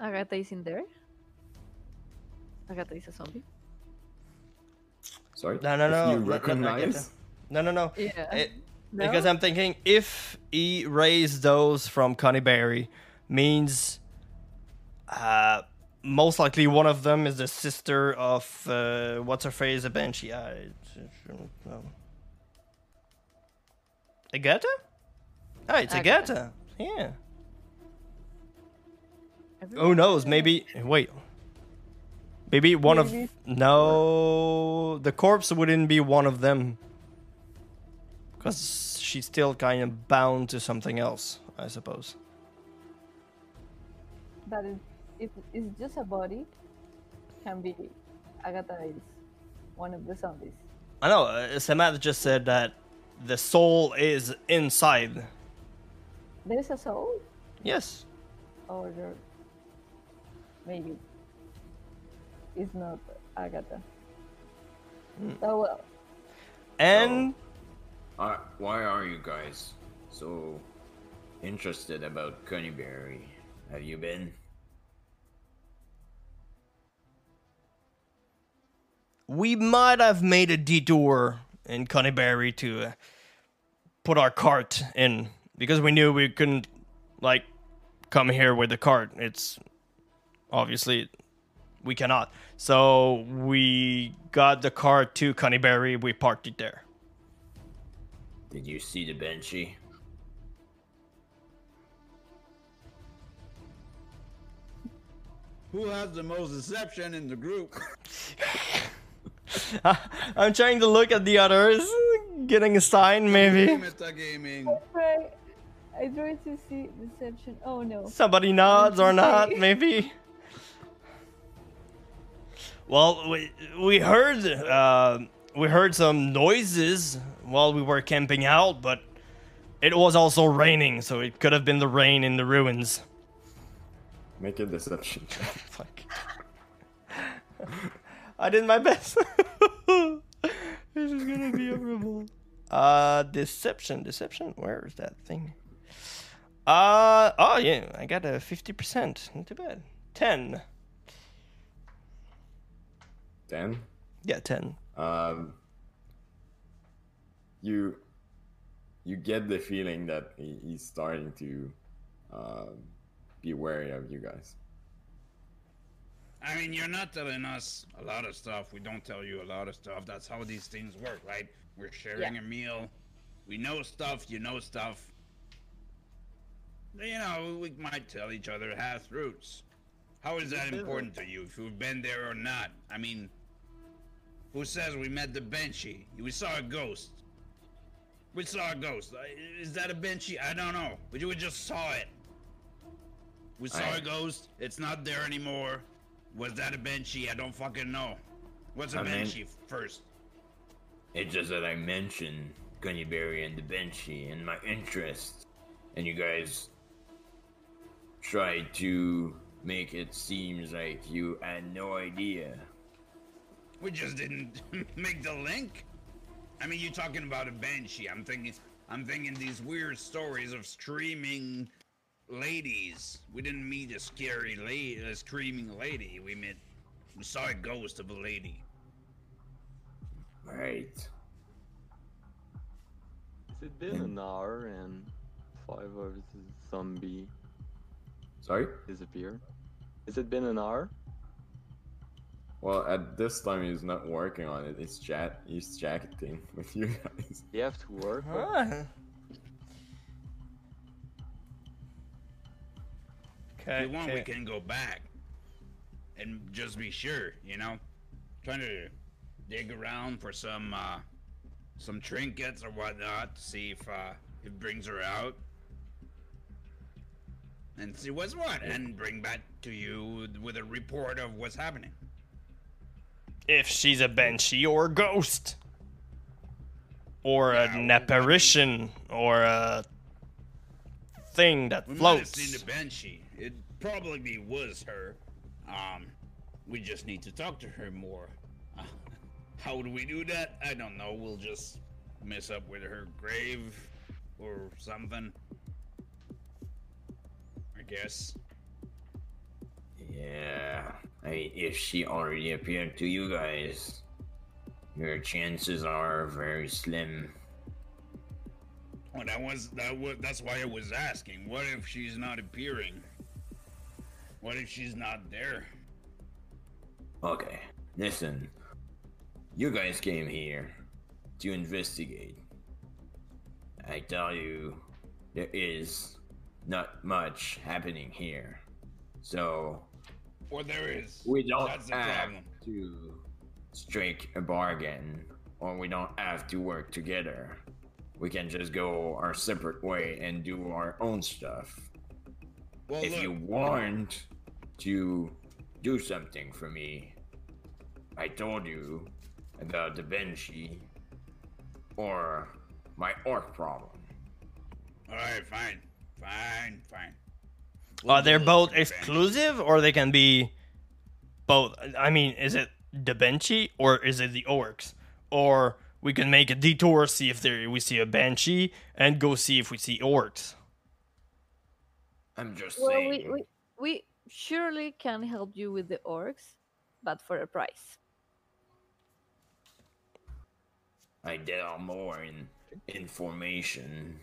Agatha is in there. Agatha is a zombie. Sorry. No, no, If no. You not- not recognize? No, no, no. Yeah. It- No? Because I'm thinking if he raised those from Conyberry, means uh, most likely one of them is the sister of uh, what's her face, a banshee. I don't know. Agatha? Oh, it's Agatha. Agatha. Yeah. Everyone Who knows? Maybe wait. Maybe one Maybe. of no. The corpse wouldn't be one of them. Because she's still kind of bound to something else, I suppose. That is, if it's just a body, can be. Agatha is one of the zombies. I know. Uh, Samantha just said that the soul is inside. There's a soul, Yes. or there, maybe it's not Agatha. Oh well. And Uh, why are you guys so interested about Conyberry? Have you been? We might have made a detour in Conyberry to uh, put our cart in because we knew we couldn't like come here with the cart. It's obviously we cannot. So we got the cart to Conyberry. We parked it there. Did you see the Banshee? Who has the most deception in the group? I'm trying to look at the others, getting a sign maybe. Metagaming. Right. I tried to see deception. Oh no. Somebody nods or not, maybe. Well, we we heard uh, we heard some noises while we were camping out, but it was also raining, so it could have been the rain in the ruins. Make a deception check. Fuck. I did my best. this is gonna be a horrible. Uh, deception, deception. Where is that thing? Uh oh yeah, I got a fifty percent. Not too bad. Ten. Ten. Yeah, ten. Um, you you get the feeling that he, he's starting to um, be wary of you guys. I mean, you're not telling us a lot of stuff. We don't tell you a lot of stuff. That's how these things work, right? We're sharing Yeah. a meal. We know stuff. You know stuff. You know, we might tell each other half truths. How is that important to you? If you've been there or not? I mean, who says we met the Banshee? We saw a ghost. We saw a ghost. Is that a Banshee? I don't know. But you just saw it. We saw I- a ghost. It's not there anymore. Was that a Banshee? I don't fucking know. What's a I mean- Banshee first? It's just that I mentioned Conyberry and the banshee and my interests, and you guys tried to make it seem like you had no idea. We just didn't make the link. I mean, you're talking about a banshee. I'm thinking, I'm thinking these weird stories of screaming ladies. We didn't meet a scary lady, a screaming lady. We met, we saw a ghost of a lady. Right. Has it been an hour and five of the zombie Sorry? disappeared? Has it been an hour? Well, at this time he's not working on it. It's chat. He's chatting with you guys. You have to work. or- Ah. If Okay. you want, we can go back and just be sure. You know, trying to dig around for some, uh, some trinkets or whatnot to see if uh, it brings her out. and see what's what, and bring back to you with a report of what's happening. If she's a banshee or a ghost, or Yeah, an apparition, or a thing that We might have floats. seen the banshee. It probably was her. Um, we just need to talk to her more. Uh, how do we do that? I don't know. We'll just mess up with her grave or something. I guess. Yeah. I mean, if she already appeared to you guys, your chances are very slim. Well, that was that was that's why I was asking. What if she's not appearing? What if she's not there? Okay, listen. You guys came here to investigate. I tell you, there is not much happening here. So, Or there is. we don't That's have to strike a bargain, or we don't have to work together. We can just go our separate way and do our own stuff. Well, if look, you want to do something for me, I told you about the Banshee or my orc problem. all right, fine, fine, fine. Are they do both the exclusive, or they can be both? I mean, is it the banshee or is it the orcs? Or we can make a detour, see if there we see a banshee, and go see if we see orcs. I'm just Well, saying. we, we we surely can help you with the orcs, but for a price. I deal more in information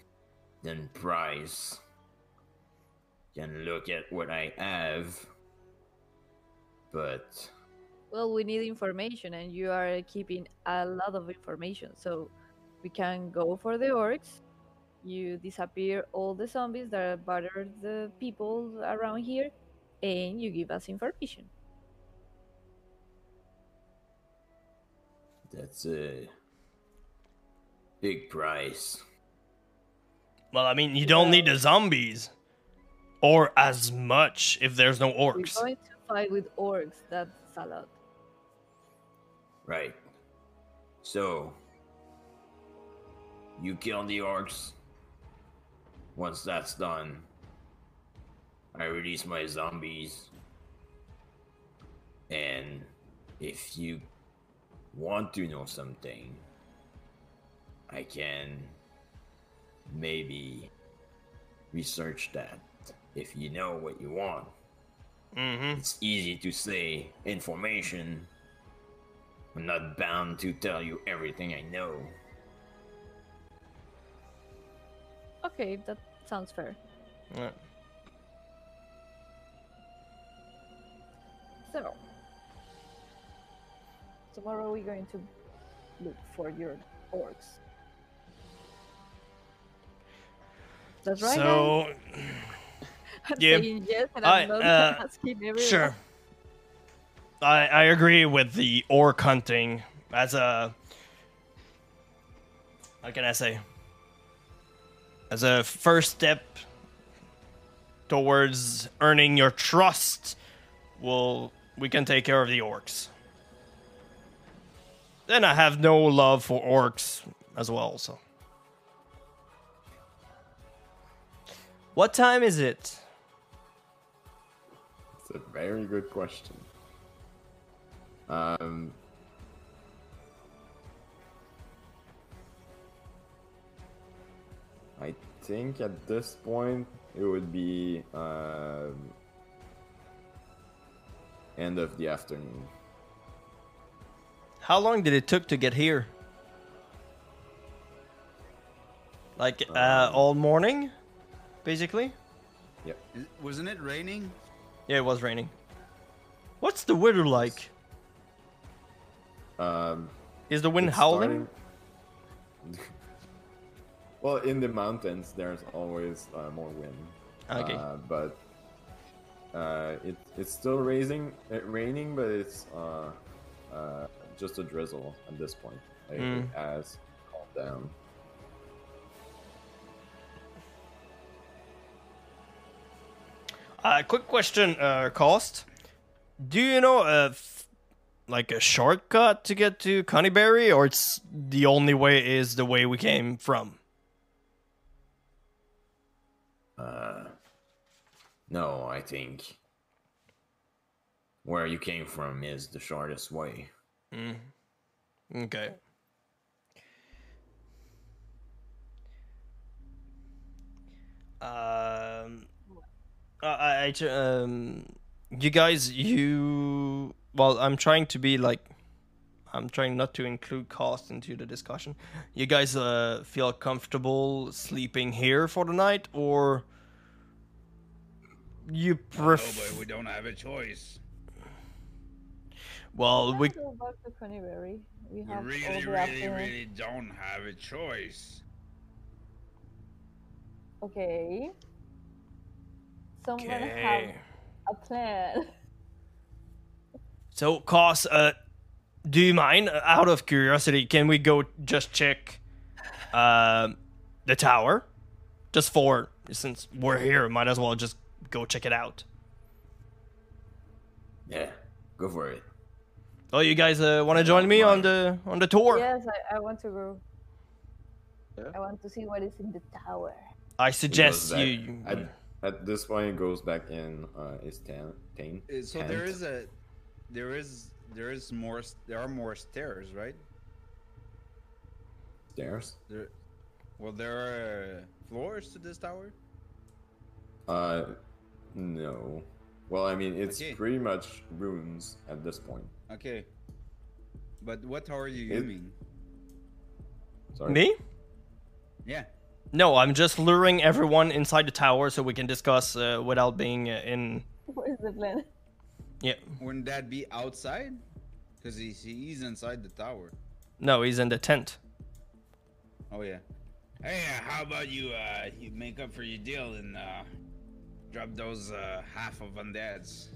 than price. Can look at what I have, but Well, we need information, and you are keeping a lot of information, so we can go for the orcs. You disappear all the zombies that bother the people around here, and you give us information. that's a big price. Well, I mean, you don't need the zombies, or as much if there's no We're orcs. going to fight with orcs. That's a lot. Right. So, you kill the orcs. Once that's done, I release my zombies. And if you want to know something, I can maybe research that if you know what you want. Mm-hmm. It's easy to say information. I'm not bound to tell you everything I know. Okay, that sounds fair. So, tomorrow we're going to look for your orcs. That's right. so I'm yeah, yes, and I, I'm not uh, asking everyone. Sure. I I agree with the orc hunting as a how can I say? As a first step towards earning your trust, well we can take care of the orcs. Then I have no love for orcs as well, so. What time is it? It's a very good question. Um, I think at this point it would be um, end of the afternoon. How long did it took to get here? Like uh, Um, all morning, basically. Yeah. Wasn't it raining? Yeah, it was raining. What's the weather like? Um, Is the wind howling? starting- well, in the mountains, there's always uh, more wind. Okay. Uh, but uh, it, it's still raising, uh, raining, but it's uh, uh, just a drizzle at this point. Like, Mm. It has calmed down. Uh, quick question, uh, Kost. Do you know uh, f- like a shortcut to get to Conyberry, or it's the only way is the way we came from? Uh, no, I think where you came from is the shortest way. Mm. Okay. Um, I, I, um, you guys, you, well, I'm trying to be like, I'm trying not to include Kost into the discussion. You guys, uh, feel comfortable sleeping here for the night, or you No, prefer? but we don't have a choice. well, we Let's go back to Conyberry. We We have really, really, afternoon. really don't have a choice. Okay. Someone have a plan. So, Cos, uh, do you mind? uh, Out of curiosity, can we go just check um the tower? Just for since we're here, might as well just go check it out. Yeah, go for it. Oh, you guys uh, want to join me on the on the tour? Yes, I, I want to go. Yeah. I want to see what is in the tower. I suggest back- you. At, at this point, it goes back in uh, his tan, tain. Uh, So there tent. is a, there is, there is more. There are more stairs, right? stairs. There, well, there are floors to this tower. Uh, no. Well, I mean, it's Okay. pretty much rooms at this point. Okay. But what tower are you It- aiming? Sorry. Me? Yeah. No, I'm just luring everyone inside the tower so we can discuss uh, without being uh, in. What is the plan? Yeah. Wouldn't that be outside? Because he's he's inside the tower. No, he's in the tent. Oh yeah. Hey, uh, how about you? Uh, you make up for your deal and uh, drop those uh, half of undeads.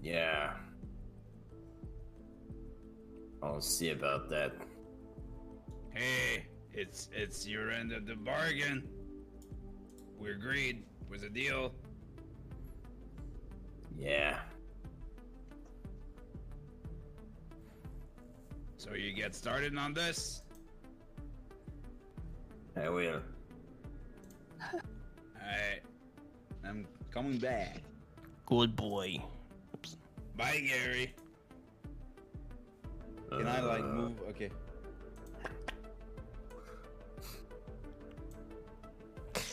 Yeah. I'll see about that. Hey, it's it's your end of the bargain. We agreed. Was a deal. Yeah. So you get started on this. I will. I'm coming back. Good boy. Bye, Gary. Can I like Uh, move? Okay.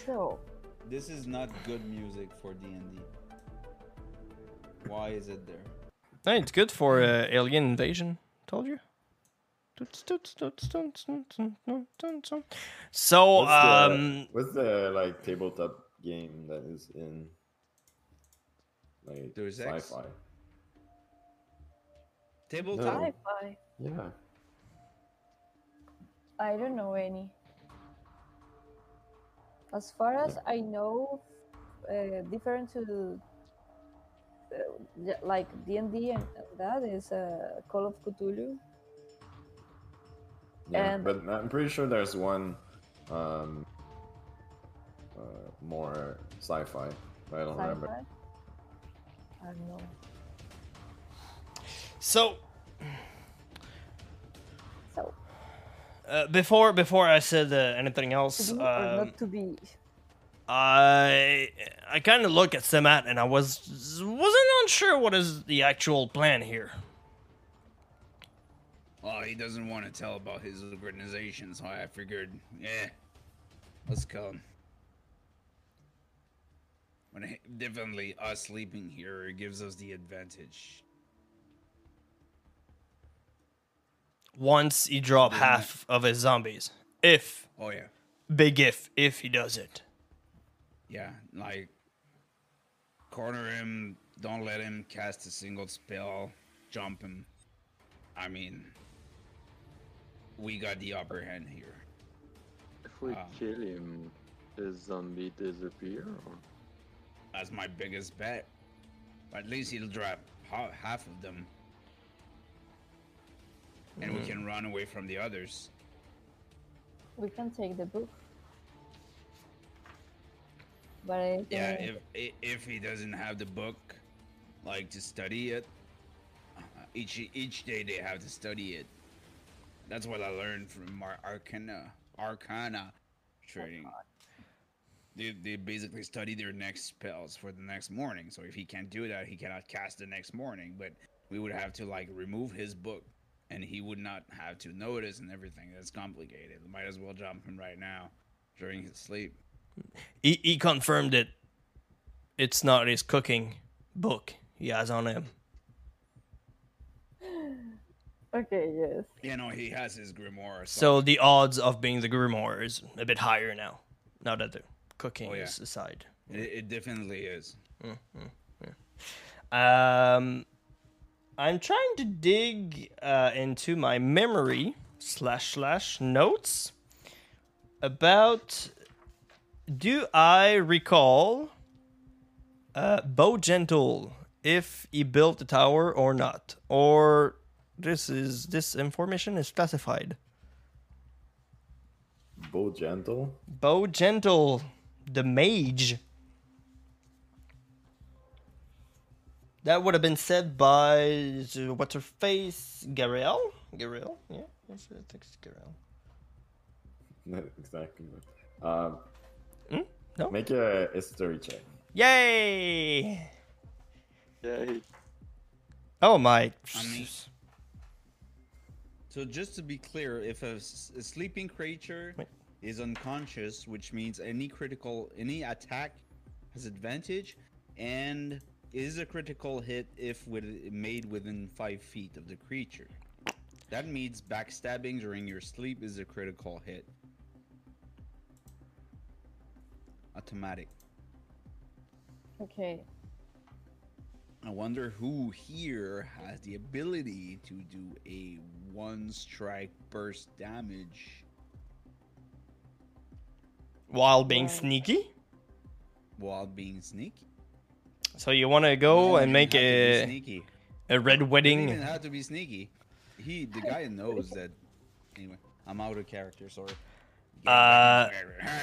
So, This is not good music for D and D. Why is it there? Hey, it's good for uh, alien invasion. Told you. So, What's the, um, what's the like tabletop game that is in like Deus Ex? sci-fi? Tabletop. No. sci-fi. Yeah. I don't know any. As far as I know, uh, different to uh, like D and D and that is uh, Call of Cthulhu. Yeah, And- but I'm pretty sure there's one um, uh, more sci-fi. But I don't remember. Sci-fi. I don't know. So So uh, before before I said uh, anything else, um, not to be. I I kind of look at Samat and I was wasn't unsure what is the actual plan here. Well, he doesn't want to tell about his organization, so I figured, yeah, let's come. When definitely us sleeping here gives us the advantage. Once he drop Yeah. half of his zombies, if Oh yeah, big if if he does it. yeah, like corner him, don't let him cast a single spell, jump him. I mean, we got the upper hand here. If we Ah. kill him, does zombie disappear? Or? That's my biggest bet. At least he'll drop half of them. And we can run away from the others. We can take the book. But I Yeah, if if he doesn't have the book, like to study it, uh, each each day they have to study it. That's what I learned from our Arcana Arcana training. They, they basically study their next spells for the next morning. So if he can't do that, he cannot cast the next morning. But we would have to like remove his book, and he would not have to notice and everything. That's complicated. Might as well jump him right now during his sleep. He he confirmed it. It's not his cooking book he has on him. Okay, yes. You know, he has his grimoire. So the odds of being the grimoire is a bit higher now. Now that the cooking Oh, yeah. is aside. It, it definitely is. Um, I'm trying to dig uh, into my memory slash slash notes about. Do I recall uh, Bowgentle if he built the tower or not, or this is this information is classified? Bowgentle. Bo Gentle, the mage. That would have been said by what's her face, Garaele. Garaele, yeah, yes, I think it's Garaele. Not exactly. Um, Hmm? No? Make a history check. Yay! Yeah, he, Oh my! I mean- So just to be clear, if a sleeping creature Wait. Is unconscious, which means any critical, any attack has advantage, and is a critical hit if with, made within five feet of the creature. That means backstabbing during your sleep is a critical hit. Automatic. Okay. I wonder who here has the ability to do a one strike burst damage While being sneaky. while being sneaky. So you want to go and make have to be a sneaky. a red Doesn't wedding? even have to be sneaky. He, the guy knows that. Anyway, I'm out of character. Sorry. Uh,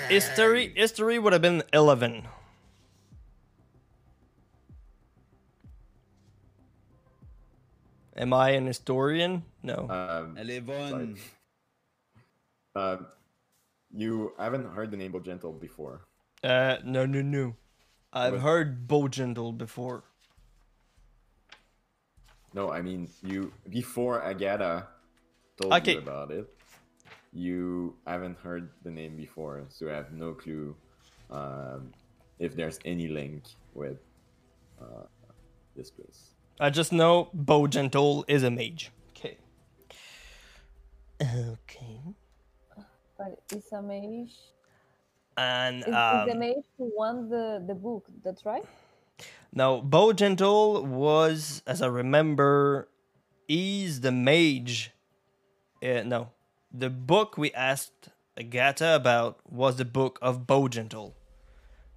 History history would have been eleven. Am I an historian? No. Um, Eleven. um, you haven't heard the name Bowgentle before. Uh, no, no, no. I've What? heard Bojendal before. No, I mean you before Agata told Okay. you about it. You haven't heard the name before, so I have no clue um, if there's any link with uh, this place. I just know Bowgentle is a mage. Okay. Okay. But it's a mage. And Is, is the um, mage who won the, the book, that's right? now Bowgentle was, as I remember, he's the mage. Uh, no, the book we asked Agata about was the book of Bowgentle.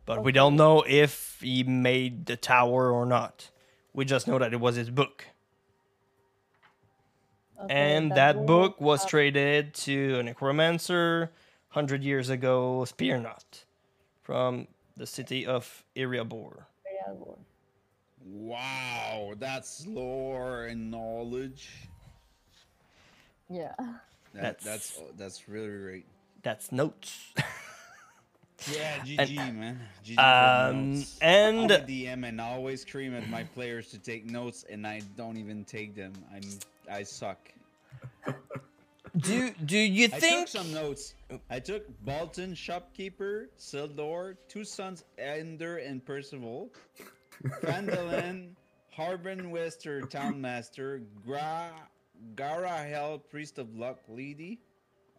But we don't know if he made the tower or not. We just know that it was his book. Okay, and that book was uh, traded to a necromancer 100 years ago, Spearnut, from the city of Iriaebor. yeah, Wow, that's lore and knowledge. Yeah. That, That's- that's that's really great. That's notes. Yeah, GG, man. GG for um, notes. and I'm a DM and I always scream at my players to take notes, and I don't even take them. I'm I suck. do do you I think took some notes. I took Bolton, shopkeeper, Sildar, two sons, Ender and Percival, Phandalin, Harbin Wester, townmaster, Gra, Garaele, priest of luck, lady,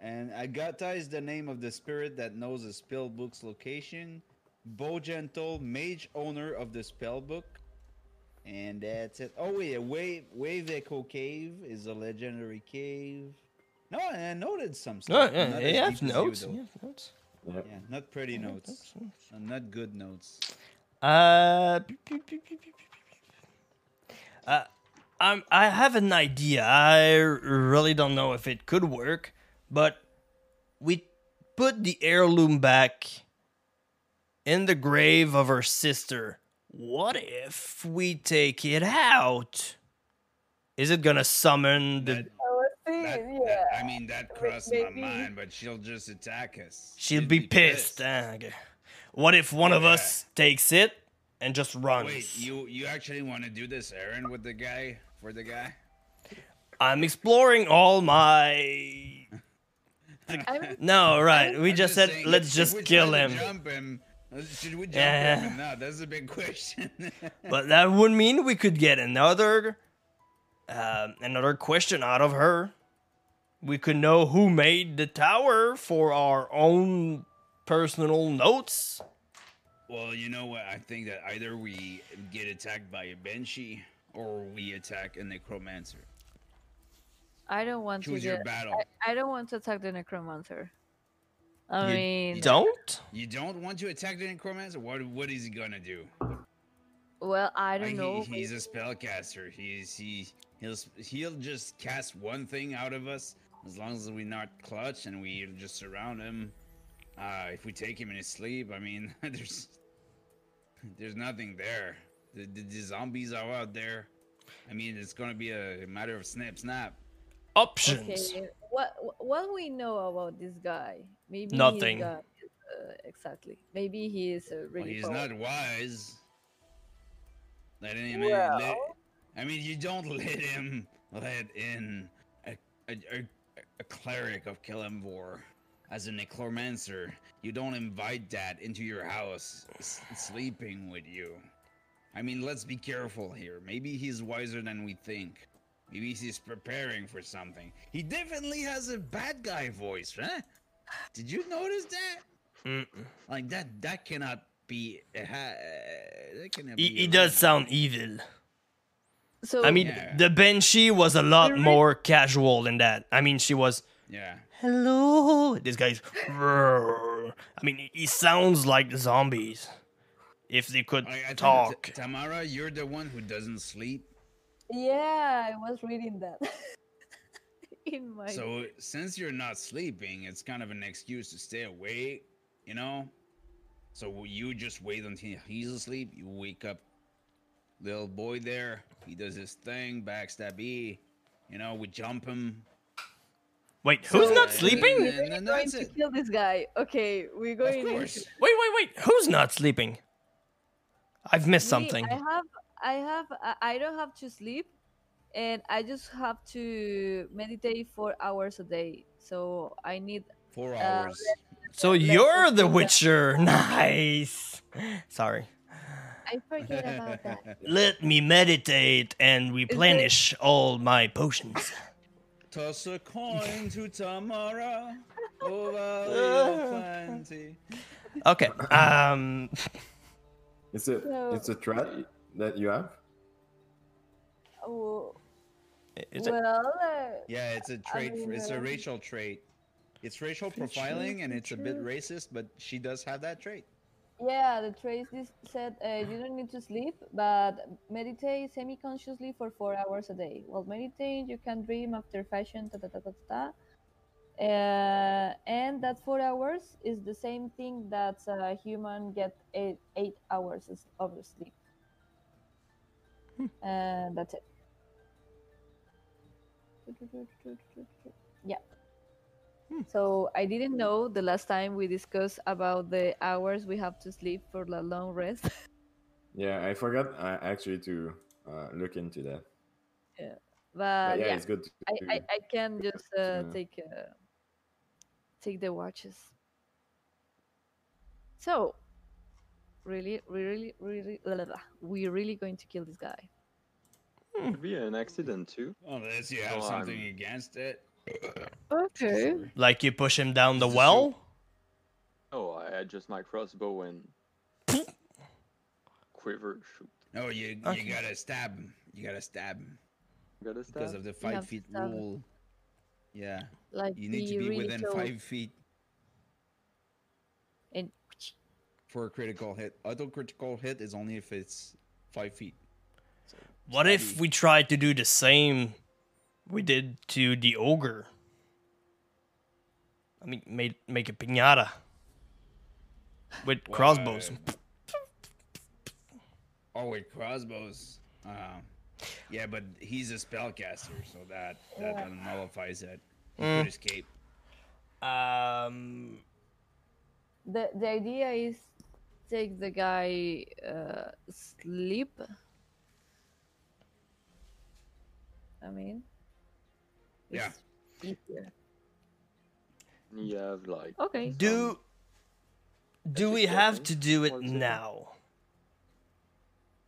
and Agata is the name of the spirit that knows the spell book's location. Bowgentle, mage owner of the spell book. And that's it. Oh wait, Wave Wave Echo Cave is a legendary cave. No, I noted some Oh, stuff. yeah, not he as has deep as you, notes. though. notes. Yep. Yeah, not pretty notes. Uh, not good notes. Uh, uh, I'm, I have an idea. I really don't know if it could work, but we put the heirloom back in the grave of her sister. What if we take it out? Is it gonna summon the? That- I That, thinking, that- I mean, that crossed maybe- my mind, but she'll just attack us. She'll She'd be pissed. Ah, okay. What if one of us takes it and just runs? Wait, you you actually want to do this errand with the guy for the guy? I'm exploring all my. No, right. We I'm just said saying, let's just kill him. Jump him. Uh, Should we jump Yeah. him? No, that's a big question. But that would mean we could get another, um, another question out of her. We could know who made the tower for our own personal notes. well, you know what? I think that either we get attacked by a banshee or we attack a necromancer. I don't want Choose to your battle. I, I don't want to attack the necromancer. I You mean, Don't? You don't want to attack the necromancer? What what is he gonna do? well, I don't he- know. he's a spellcaster. He's he he'll he'll just cast one thing out of us as long as we're not clutch and we just surround him. Uh, if we take him in his sleep, I mean, there's there's nothing there. The, the, the zombies are out there. I mean, it's gonna be a matter of snap snap. Options. Okay, what what we know about this guy? Maybe he's Nothing. got- uh, exactly. Maybe he is a Well, he's powerful- not wise. Let him. Well. let- I mean, you don't let him let in a, a, a, a cleric of Kelemvor as a necromancer. You don't invite that into your house, s- sleeping with you. I mean, let's be careful here. Maybe he's wiser than we think. Maybe he's preparing for something. He definitely has a bad guy voice, huh? Did you notice that? Mm. Like that. That cannot be. Uh, that cannot He, be he does sound evil. So I mean, Yeah. the Banshee was a lot right. more casual than that. I mean, she was, Yeah. hello. This guy's, I mean, he- he sounds like the zombies. If they could I, I talk. T- Tamara, you're the one who doesn't sleep. yeah, I was reading that in my. So since you're not sleeping, it's kind of an excuse to stay awake, you know. So you just wait until he's asleep. You wake up, little boy there. He does his thing, backstab E. You know, we jump him. Wait, who's So- not sleeping? And, and, We're going to it. kill this guy. Okay, we're Of going. into- course. Wait, wait, wait. Who's not sleeping? I've missed Me, something. I have, I have, I- I don't have to sleep, and I just have to meditate four hours a day. So I need. Four Uh, hours. So you're the. Witcher. Nice. Sorry. I forget about that. Let me meditate and replenish all my potions. Toss a coin to Tamara. Oh, valley of plenty. Okay. Um. It's a So- it's a threat that you have. Oh, Is well, uh, Yeah, it's a trait. for, mean, it's a um, racial trait. It's racial profiling and it's a bit racist, but she does have that trait. Yeah, the this said uh, you don't need to sleep, but meditate semi-consciously for four hours a day. While meditating, you can dream after fashion. Ta ta ta ta ta. Uh, and that four hours is the same thing that a human get eight, eight hours of sleep. And that's it. Yeah. So I didn't know the last time we discussed about the hours we have to sleep for the long rest. Yeah, I forgot uh, actually to uh, look into that. but, But yeah, yeah, it's good. To, I, I, I can just uh, take uh, take the watches. So, really, really, really, we really going to kill this guy. Hmm. Could be an accident too. Unless you have Oh, something I'm- against it. Okay. Like you push him down the well. Oh, I adjust my crossbow and quiver shoot. No, you Okay. you gotta stab him. You gotta stab him Got a because of the five feet rule. Yeah, Like you need to be really within close five feet And for a critical hit. Auto critical hit is only if it's five feet. So, What if we tried to do the same we did to the ogre? I mean, make make a pinata with Well, crossbows. uh, Oh, with crossbows. Uh, yeah, but he's a spellcaster, so that that Yeah. nullifies it. He Mm. could escape. Um, the the idea is take the guy uh, sleep. I mean, Yeah. it's easier. You have like Okay. do do we have to do it now?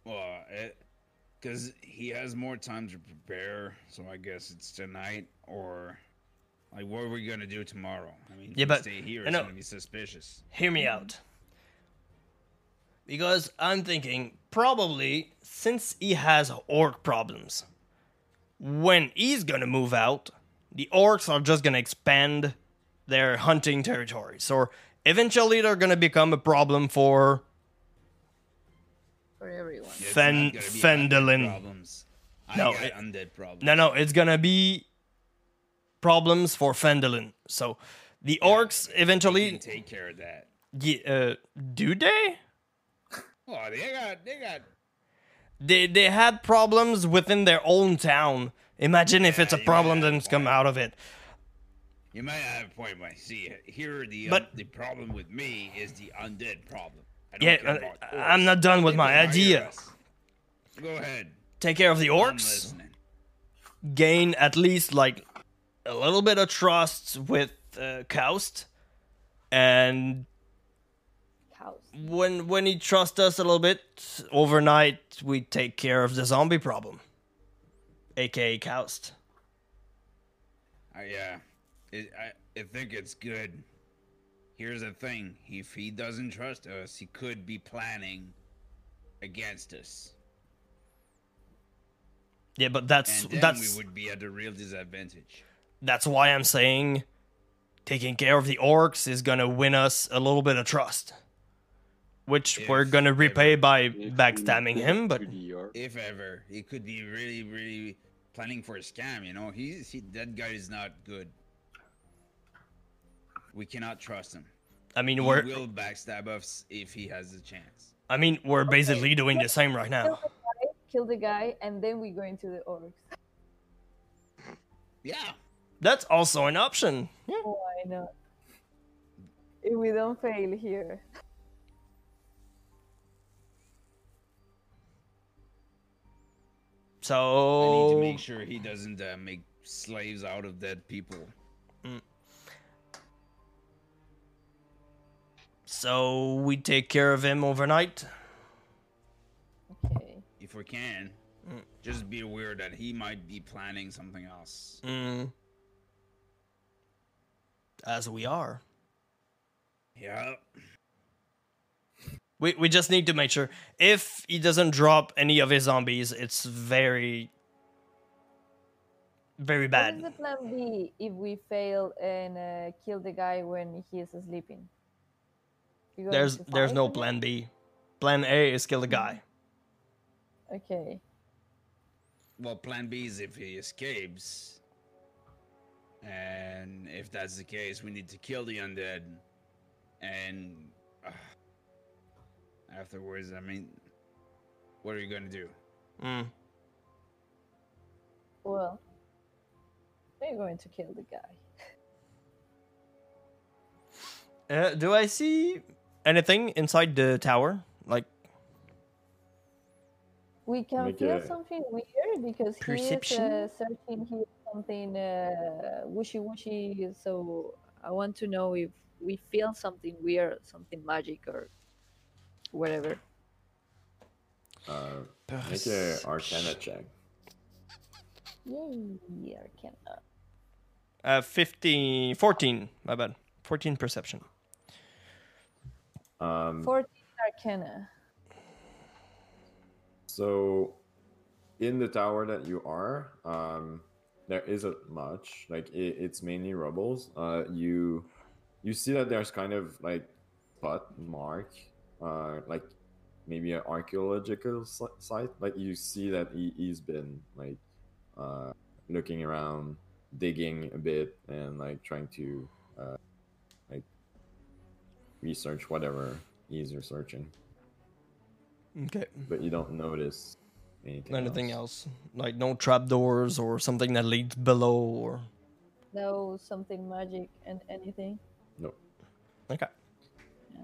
Well, because he has more time to prepare, so I guess it's tonight or like what are we gonna do tomorrow? I mean, if Yeah, but- stay here, it's know- gonna be suspicious. Hear me out. Because I'm thinking probably since he has orc problems, when he's gonna move out, the orcs are just gonna expand their hunting territories, or eventually they're gonna become a problem for for everyone. Yeah, Fen- not Phandalin. Problems. No, it- undead problems. no, no, it's gonna be problems for Phandalin. So the orcs We eventually, can take care of that. Ye- uh, do they? Oh, they got they got They they had problems within their own town. Imagine if it's a problem that's come out of it. You might have a point, but see, here the But- the problem with me is the undead problem. I don't Yeah, uh, I'm not done with my idea. Go ahead. Take care of the orcs, gain at least like a little bit of trust with uh, Kost, and. When when he trusts us a little bit overnight, we take care of the zombie problem, aka Kost. I, yeah, it, I, I think it's good. Here's the thing: if he doesn't trust us, he could be planning against us, Yeah, but that's and then that's we would be at a real disadvantage. that's why I'm saying taking care of the orcs is gonna win us a little bit of trust, which we're gonna repay by if backstabbing get him. But to the orc, If ever, he could be really, really planning for a scam. You know, he's he, that guy is not good. We cannot trust him. I mean, He we're will backstab us if he has the chance. I mean we're basically doing the same right now. Kill the guy, and then we go into the orcs. Yeah. That's also an option. Yeah. Oh, Why not? If we don't fail here. I need to make sure he doesn't uh, make slaves out of dead people. so we take care of him overnight. Okay. If we can, Mm. just be aware that he might be planning something else. Mm. As we are. Yeah. We we just need to make sure if he doesn't drop any of his zombies, it's very very bad. is the plan B if we fail and uh, kill the guy when he is sleeping? There's there's no him? plan B. Plan A is kill the guy. Okay. Well, plan B is if he escapes. And if that's the case, we need to kill the undead. And afterwards, I mean, what are you going to do? Mm. Well, we're going to kill the guy. Uh, do I see anything inside the tower? Like We can Make feel a- something weird because he is uh, searching here something uh, wishy washy. So I want to know if we feel something weird, something magic or whatever. Uh, make a Arcana check. Yay, Arcana. uh 15 14, my bad. 14 perception. Um, 14 Arcana. So, in the tower that you are, um, there isn't much. Like it, it's mainly rubbles. Uh, you you see that there's kind of like spot mark, uh, like maybe an archaeological site. Like you see that he, he's been like uh, looking around, digging a bit, and like trying to uh, like research whatever he's researching Okay. but you don't notice anything. Anything else. else? Like no trapdoors or something that leads below or No, something magic and anything. No. Okay.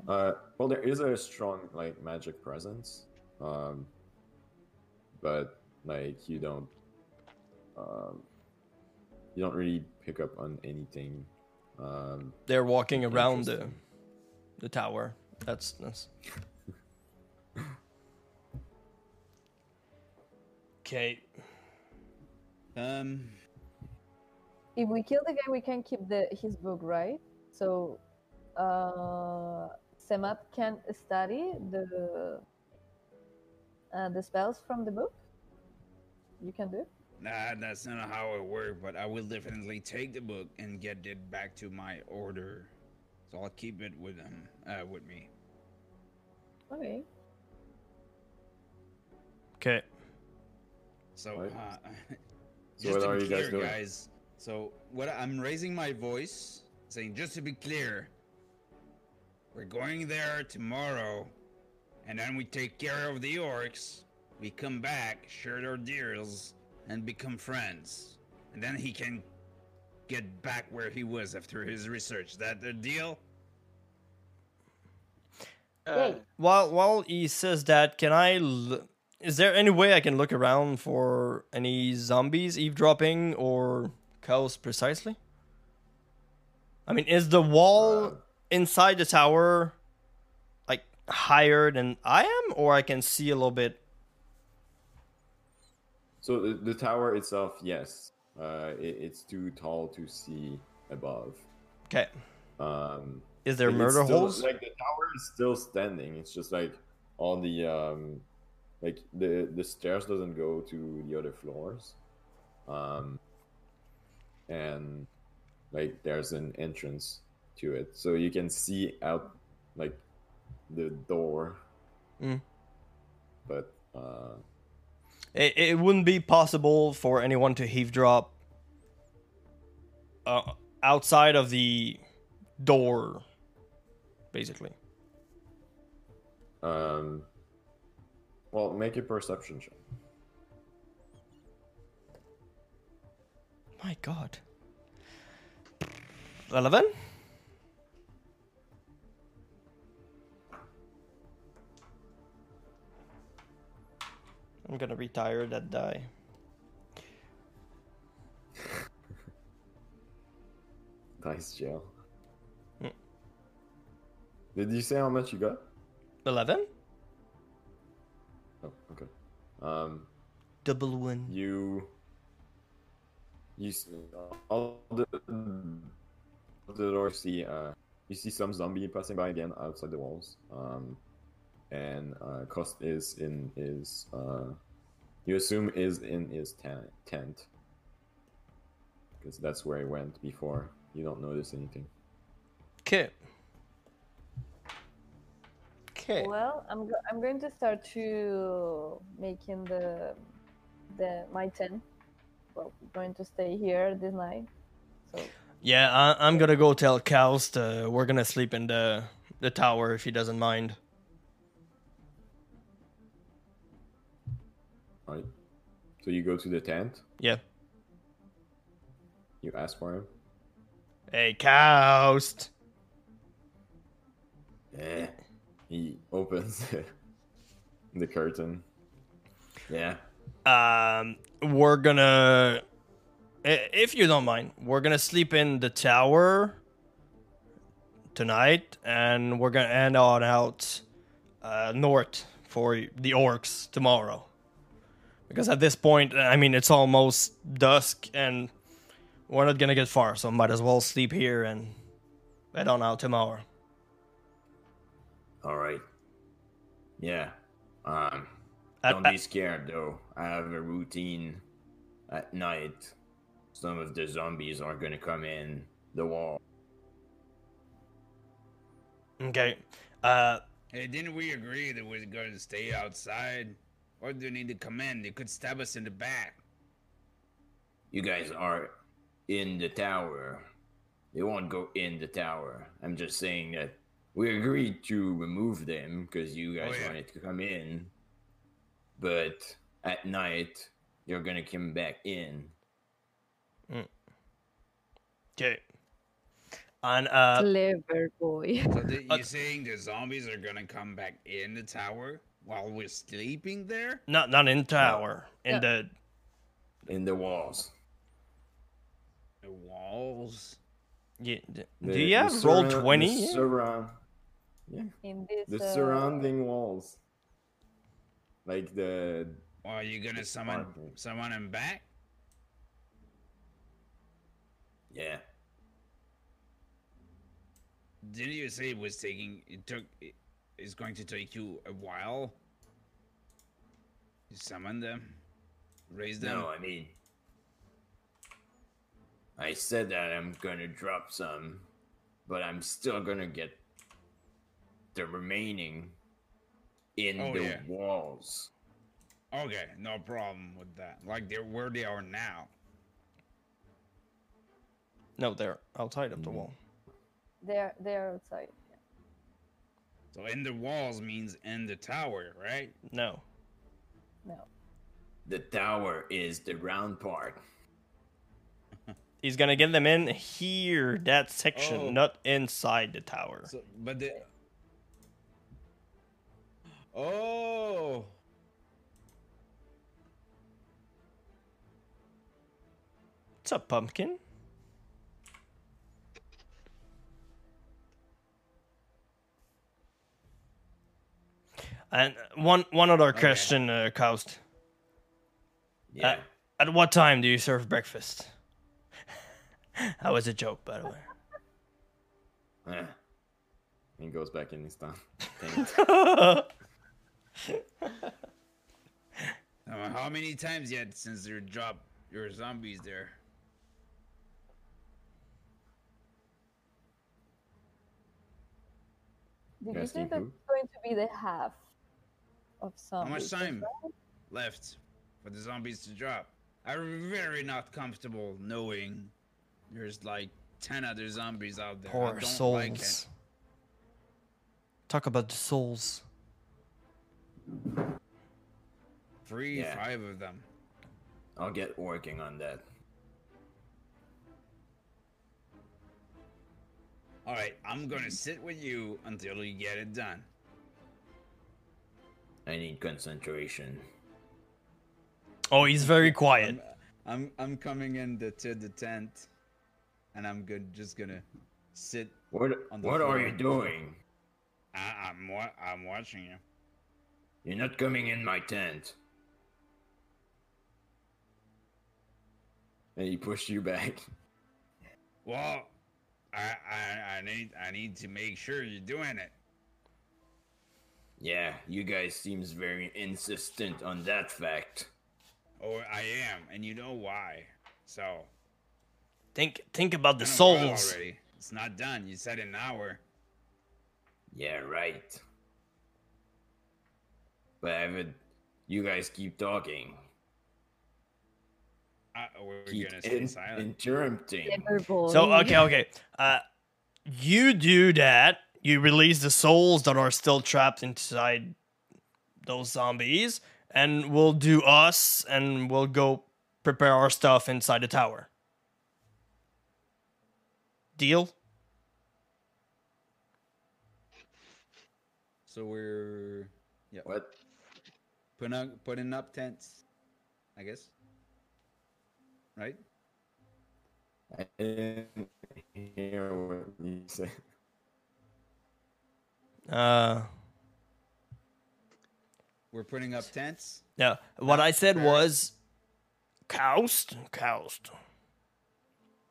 Uh, well, there is a strong like magic presence, um, but like you don't, um, you don't really pick up on anything. Um, They're walking around the the tower. That's that's Okay. Um, If we kill the guy, we can keep the his book, right? So, uh, Semat can study the uh, the spells from the book. You can do. nah, that's not how it works, but I will definitely take the book and get it back to my order. So I'll keep it with him, uh, with me. Okay. Okay. So, Right. uh, So just what to are be you guys doing? guys. So what I'm raising my voice, saying just to be clear, we're going there tomorrow, and then we take care of the orcs. We come back, share our deals, and become friends. And then he can get back where he was after his research. That the deal? Uh, While while he says that, can I? L- is there any way I can look around for any zombies eavesdropping or cows precisely? I mean, is the wall Uh, inside the tower like higher than I am, or I can see a little bit? so the, the tower itself, yes, uh, it, it's too tall to see above. Okay. Um, Is there murder still- holes? Like the tower is still standing. It's just like all the um, like the the stairs doesn't go to the other floors, um, and like there's an entrance to it, so you can see out like the door. Mm. But uh, It, it wouldn't be possible for anyone to eavesdrop uh, outside of the door, basically. um, well, make a perception check. My God. Eleven. I'm gonna retire that die. Nice jail. Mm. Did you say how much you got? Eleven. Oh, okay. Um, Double one. you you all the the doors see uh you see some zombie passing by again outside the walls um and uh Kost is in is uh you assume is in his tent tent because that's where I went before. You don't notice anything. Okay. Okay. Well, I'm go- I'm going to start to making the the my tent. Well, going to stay here this night. So Yeah, I, I'm gonna go tell Kost uh, we're gonna sleep in the the tower if he doesn't mind. Right. So you go to the tent. Yeah. You ask for him. Hey, Kost. Yeah. He opens the curtain. Yeah. Um, we're gonna, if you don't mind, we're gonna sleep in the tower tonight, and we're gonna end on out uh, north for the orcs tomorrow. Because at this point, I mean, it's almost dusk, and we're not gonna get far, so might as well sleep here and head on out tomorrow. All right. Yeah. Um. At- Don't at- be scared though. I have a routine at night. Some of the zombies are gonna come in the wall. okay. Uh, Hey, didn't we agree that we're going to stay outside? Or do they need to come in? They could stab us in the back. You guys are in the tower. They won't go in the tower. I'm just saying that we agreed to remove them because you guys Oh, yeah. wanted to come in. But at night, you're gonna come back in. okay. And uh, clever boy. So the, Uh, you're saying the zombies are gonna come back in the tower while we're sleeping there? not not in tower, in Yeah. the In the walls. The walls? Yeah, d- The- do you the have roll surround- the twenty? surround- In this the uh, surrounding walls. Like the Or are you gonna summon Sparkling. summon him back? yeah. Didn't you say it was taking it took it, it's going to take you a while? You summon them? Raise them? No, I mean I said that I'm gonna drop some, but I'm still gonna get the remaining in Oh, the yeah. walls. Okay, no problem with that. Like they're where they are now. No, they're outside of the Mhm. wall. they're they're outside. So in the walls means in the tower, right? No. No. The tower is the round part. He's gonna get them in here, that section, Oh. not inside the tower. So but the Oh What's up, pumpkin? And one one other Okay. question, uh, Kost. Yeah. At what time do you serve breakfast? that was a joke, by the way. Eh. He goes back in his tent. tent. uh, how many times yet since you dropped your zombies there? Did you say Asking that's going to be the half of some? How much time left for the zombies to drop? I'm very not comfortable knowing there's like ten other zombies out there. I Poor don't souls. like it. Talk about the souls. Three, Yeah. five of them. I'll get working on that. All right, I'm gonna sit with you until you get it done. I need concentration. Oh, he's very quiet. I'm, I'm I'm coming in the, to the tent, and I'm good. Just gonna sit. What On the what are you doing? I, I'm wa- I'm watching you. You're not coming in my tent. And he pushed you back. Well, I, I I need I need to make sure you're doing it. Yeah, you guys seems very insistent on that fact. Oh, I am, and you know why. So, Think think about the Been souls. already. It's not done. You said an hour. Yeah, right. But I would. You guys keep talking. Uh, we're Keep gonna stay in- silent. interrupting. So okay, okay. Uh, you do that. You release the souls that are still trapped inside those zombies, and we'll do us, and we'll go prepare our stuff inside the tower. Deal? So we're yeah What? putting up putting up tents, I guess. Right? I didn't hear what you said. Uh, We're putting up tents. yeah. What I said was, Kost, Kost.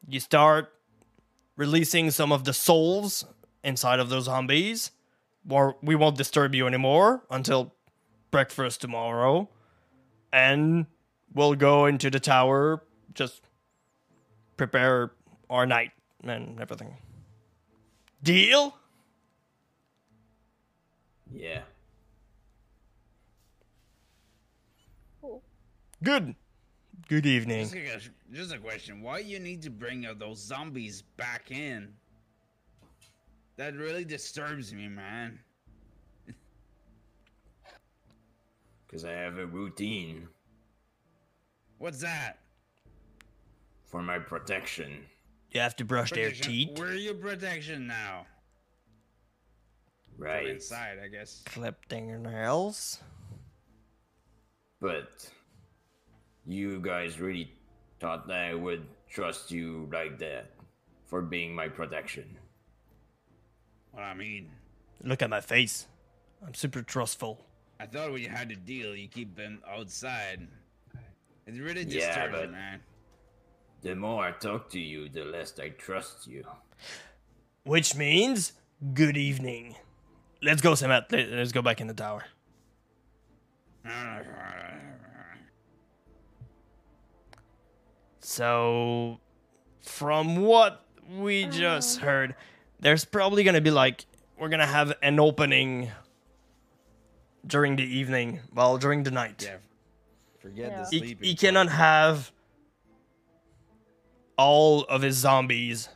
You start releasing some of the souls inside of those zombies, or we won't disturb you anymore until breakfast tomorrow, and we'll go into the tower, just prepare our night and everything. Deal? Yeah. Good. Good evening. Just a, just a question: Why you need to bring uh, those zombies back in? That really disturbs me, man. Because I have a routine What's that? for my protection. You have to brush their teeth, Where are your protection now? From Right. inside, I guess. clip fingernails. But you guys really thought that I would trust you like that for being my protection. What I mean, Look at my face. I'm super trustful. I thought when you had a deal, you keep them outside. It's really Yeah, disturbs me, but- man. The more I talk to you, the less I trust you. Which means good evening. Let's go, Samet. Let- Let's go back in the tower. So, from what we just uh-huh. heard, there's probably gonna be like we're gonna have an opening during the evening, well, during the night. Yeah. Forget Yeah. the he, sleeping. he part. cannot have all of his zombies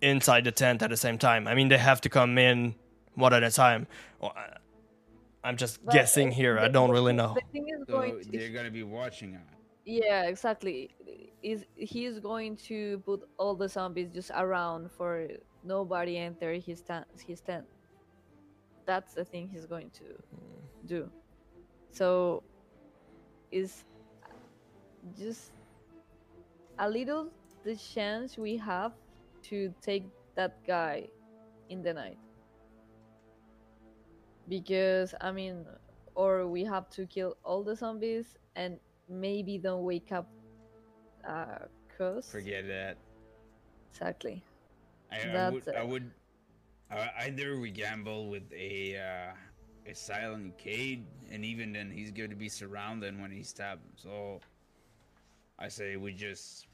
inside the tent at the same time. I mean, they have to come in one at a time. Well, I- I'm just But, guessing uh, here. I don't really know. The thing is So going to, they're gonna be watching us. yeah, exactly. Is he's going to put all the zombies just around for nobody enter his tent. His tent. That's the thing he's going to do. So, is just a little the chance we have to take that guy in the night. Because I mean, or we have to kill all the zombies and maybe don't wake up uh Cuz. Forget that. Exactly. I, I would. I would. Uh, either we gamble with a uh, a silent Cade, and even then he's going to be surrounded when he's stabbed. So I say we just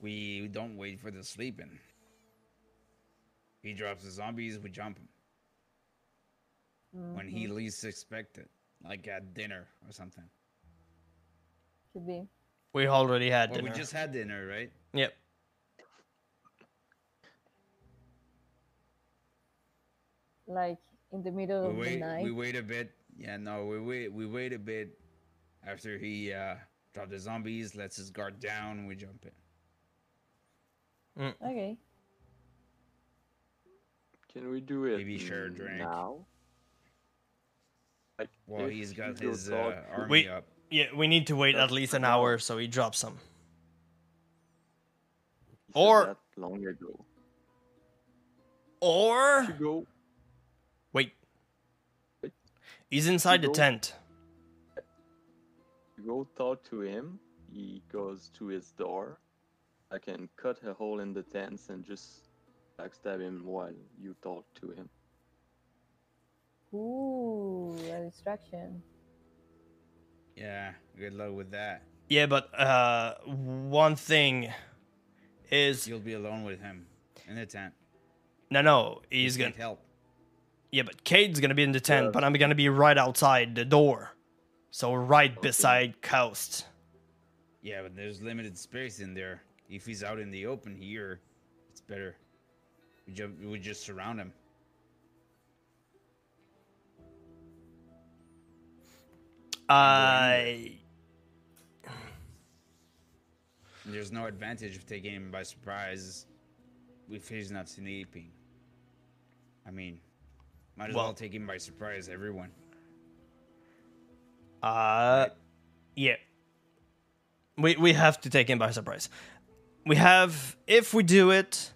we don't wait for the sleeping. He drops the zombies, we jump him when he Mhm. least expect it, like at dinner or something. could be. We already had Well, dinner. we just had dinner, right? Yep. Like in the middle we of the night. we wait a bit yeah no we wait we wait a bit after he uh dropped the zombies lets his guard down we jump in Okay. Can we do it Maybe share a drink. now? Like, well he's got you his uh, army Wait. up Yeah, we need to wait at least an wrong. hour so he drops some. He or- that long ago. Or go wait. Wait. He's inside the go- tent. to go talk to him. He goes to his door. I can cut a hole in the tents and just backstab him while you talk to him. Ooh, a distraction. yeah good luck with that Yeah, but uh, one thing is You'll be alone with him in the tent. no, no. He's You gonna help. yeah, but Cade's gonna be in the tent, Yeah. but I'm gonna be right outside the door, so right beside Kost. Yeah, but there's limited space in there. If he's out in the open here, it's better. We just we just surround him. I there's no advantage of taking him by surprise if he's not sleeping. I mean, might as well, Well- take him by surprise, everyone. Uh, yeah. We we have to take him by surprise. We have if we do it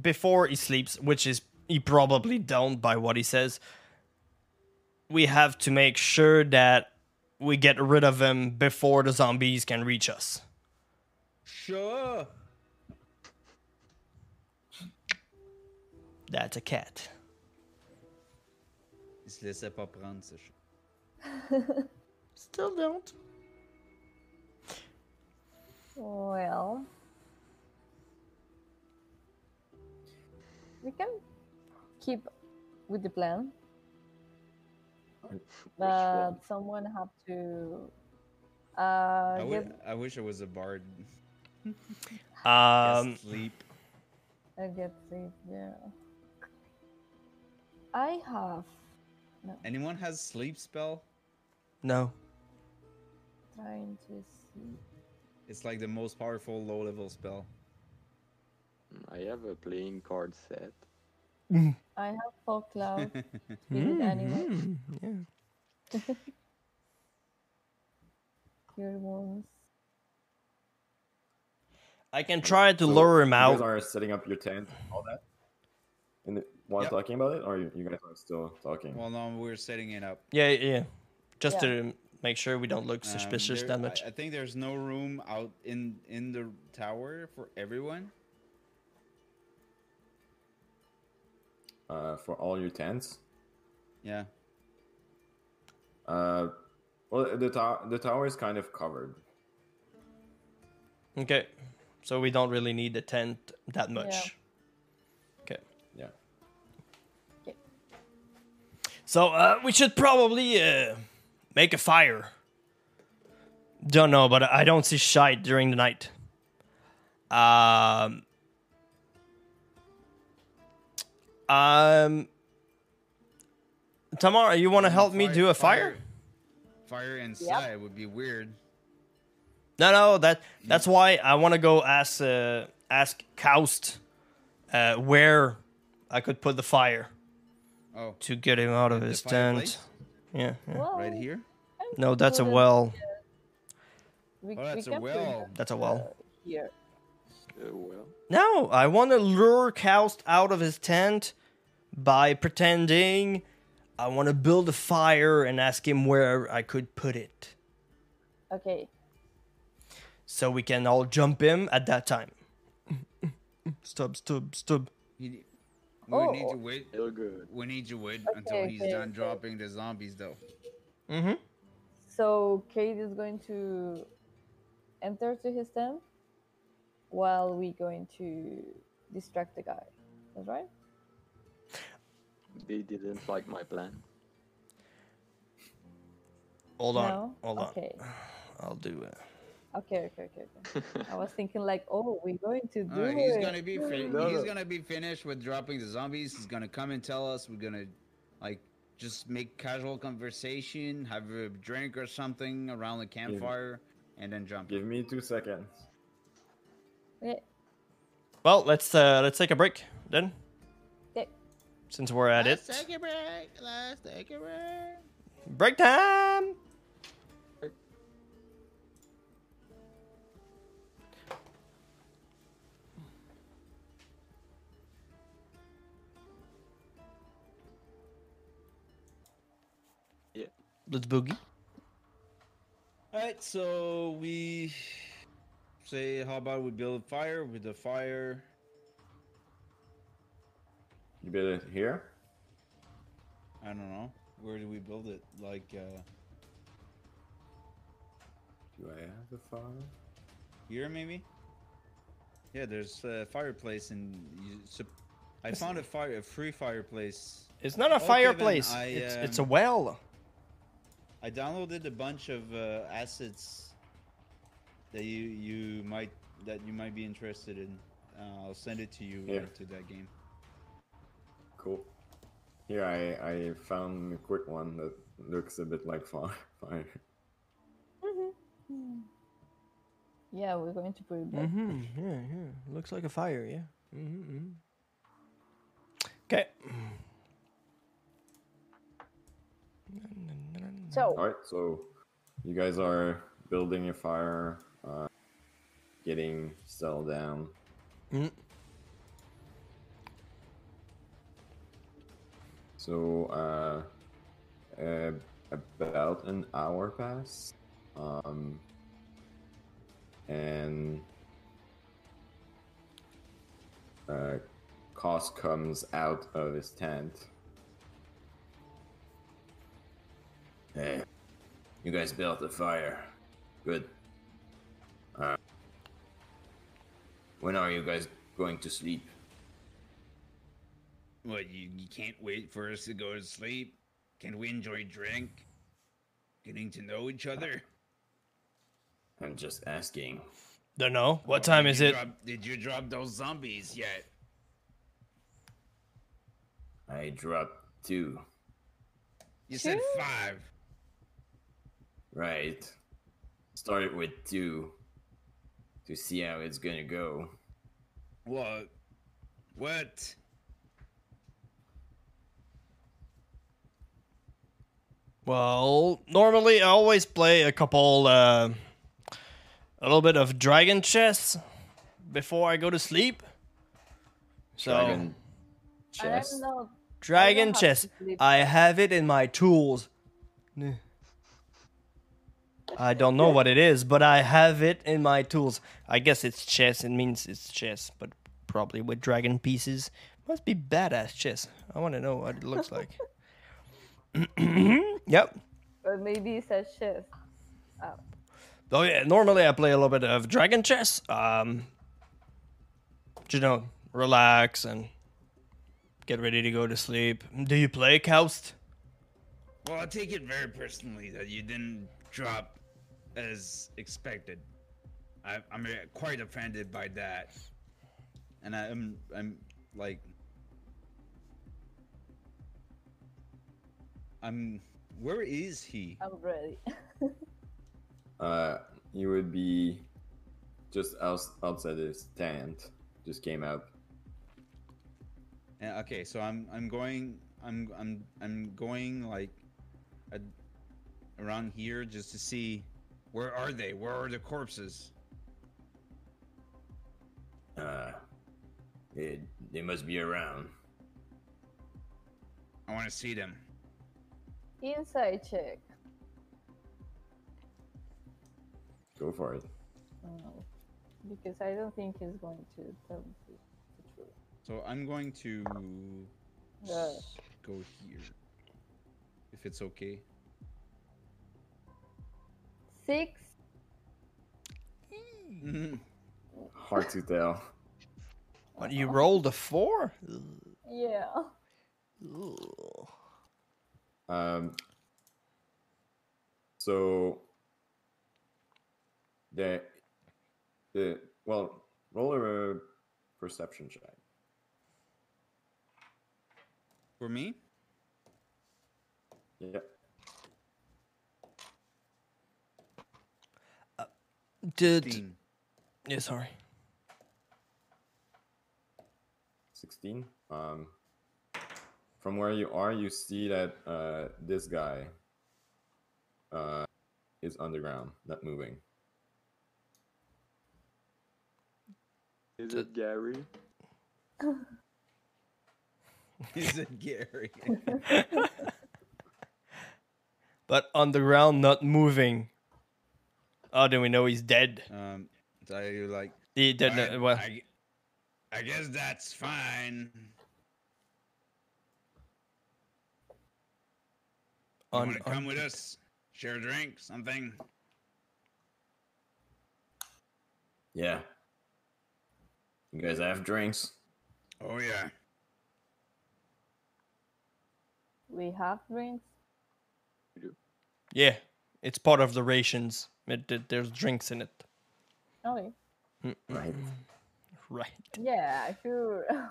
before he sleeps, which is he probably don't by what he says. We have to make sure that we get rid of him before the zombies can reach us. Sure. That's a cat. Il se laissait pas prendre ce chat. Still don't. Well, we can keep with the plan, but someone have to uh, I, get wi- I wish I was a bard. Um, Yes, sleep. I get sleep. Yeah, I have Anyone has sleep spell? no. trying to see. It's like the most powerful low level spell. I have a playing card set. I have fog cloud, spirit animal, Mhm, yeah. cure wounds. I can try to So lure him out. You out. guys are setting up your tent, all that. In the, while Yep. talking about it, or you, you guys are still talking? Well, no, we're setting it up. Yeah, yeah. Just Yeah. to make sure we don't look Um, suspicious there- that much. I, I think there's no room out in in the tower for everyone. uh, for all your tents. Yeah. Uh, well, the to- the tower is kind of covered. Okay. So we don't really need the tent that much. Okay. Yeah. So uh, we should probably uh, make a fire. Don't know, but I don't see shite during the night. Um. Um. Tamara, you want to help me do a fire? Fire inside would be weird. No, no, that that's why I want to go ask uh, ask Kost uh, where I could put the fire Oh, to get him out of his fireplace? tent. Yeah, yeah. Right here. No, that's a well. We, Oh, that's we a well. it, That's a well. uh, here. Uh, well, No, I want to lure Kost out of his tent by pretending I want to build a fire and ask him where I could put it, Okay. so we can all jump him at that time. Stub, stub, stub. He, we need Oh. to wait. still good. We need to wait Okay, until he's okay, done okay. dropping the zombies, though. Mm-hmm. So Kate is going to enter to his tent while we going to distract the guy. That's right? They didn't like my plan. Hold on, no? hold on. okay. I'll do it. Okay, okay, okay, okay. I was thinking like, oh, we're going to do Uh, he's it. gonna be fi- No, he's no. gonna be finished with dropping the zombies. He's gonna come and tell us. We're gonna like just make casual conversation, have a drink or something around the campfire, and then jump. Give me two seconds. Okay. Well, let's uh let's take a break then. Okay. Since we're at Let's it. take a break. Let's take a break. Break time. Let's boogie. All right, so we say, how about we build a fire with the fire? You build it here. I don't know. Where do we build it? Like, uh, Do I have a fire? Here, maybe? Yeah, there's a fireplace and you, sup- I found a fire, a free fireplace. It's not a Oh, Kevin, fireplace. I, it's it's a um, well. I downloaded a bunch of uh, assets that you you might that you might be interested in. Uh, I'll send it to you Yeah. uh, to that game. Cool. Here, I, I found a quick one that looks a bit like fire. fire. Yeah, we're going to put it back. Mm-hmm. Yeah, yeah. Looks like a fire. Yeah. Mm-hmm. Okay. So, Alright, so you guys are building a fire, uh, getting settled down. Mm. So, uh, uh, about an hour pass, um, and uh, Kost comes out of his tent. Hey, you guys built a fire. Good. Uh, when are you guys going to sleep? What you, you can't wait for us to go to sleep? Can we enjoy drink? Getting to know each other? I'm just asking. Don't know. What Or time is it? drop- did you drop those zombies yet? I dropped two. You said five. Right. Started with two to see how it's gonna go. What? What? Well, normally I always play a couple, uh, a little bit of dragon chess before I go to sleep. So Dragon I'm chess. not. dragon have chess. to sleep. I have it in my tools. Nah. I don't know what it is, but I have it in my tools. I guess it's chess. It means it's chess, but probably with dragon pieces. Must be badass chess. I want to know what it looks like. yep. Or maybe it says chess. Oh yeah, normally I play a little bit of dragon chess. Um, you know, relax and get ready to go to sleep. Do you play Kost? Well, I take it very personally that you didn't drop as expected. I, I'm uh, quite offended by that, and I'm I'm like I'm. Where is he? I'm ready. Uh, you would be just outs- outside his tent. Just came out. Yeah, okay, so I'm I'm going I'm I'm I'm going like a, around here just to see where are they? Where are the corpses? Uh, they, they must be around. I want to see them. Inside check. Go for it. No, because I don't think he's going to tell me the the truth. So I'm going to Yeah. go here, if it's okay. Six. Hard to tell. What you rolled a four? Yeah. Ugh. Um, so the the well, roll a perception check. For me? Yeah. Did 15. yeah, sorry. 16 um from where you are you see that uh this guy uh is underground not moving Is it Gary? Is it Gary? But on the ground, not moving. Oh, then we know he's dead. um, so I like. He dead. "Alright, uh, well, I, I guess that's fine. You on, want to come on with us? Share a drink, something? Yeah. You guys have drinks? Oh yeah. We have drinks. Yeah, it's part of the rations. It, it- there's drinks in it. Okay. Mm, mm, Right. Right. Yeah, sure.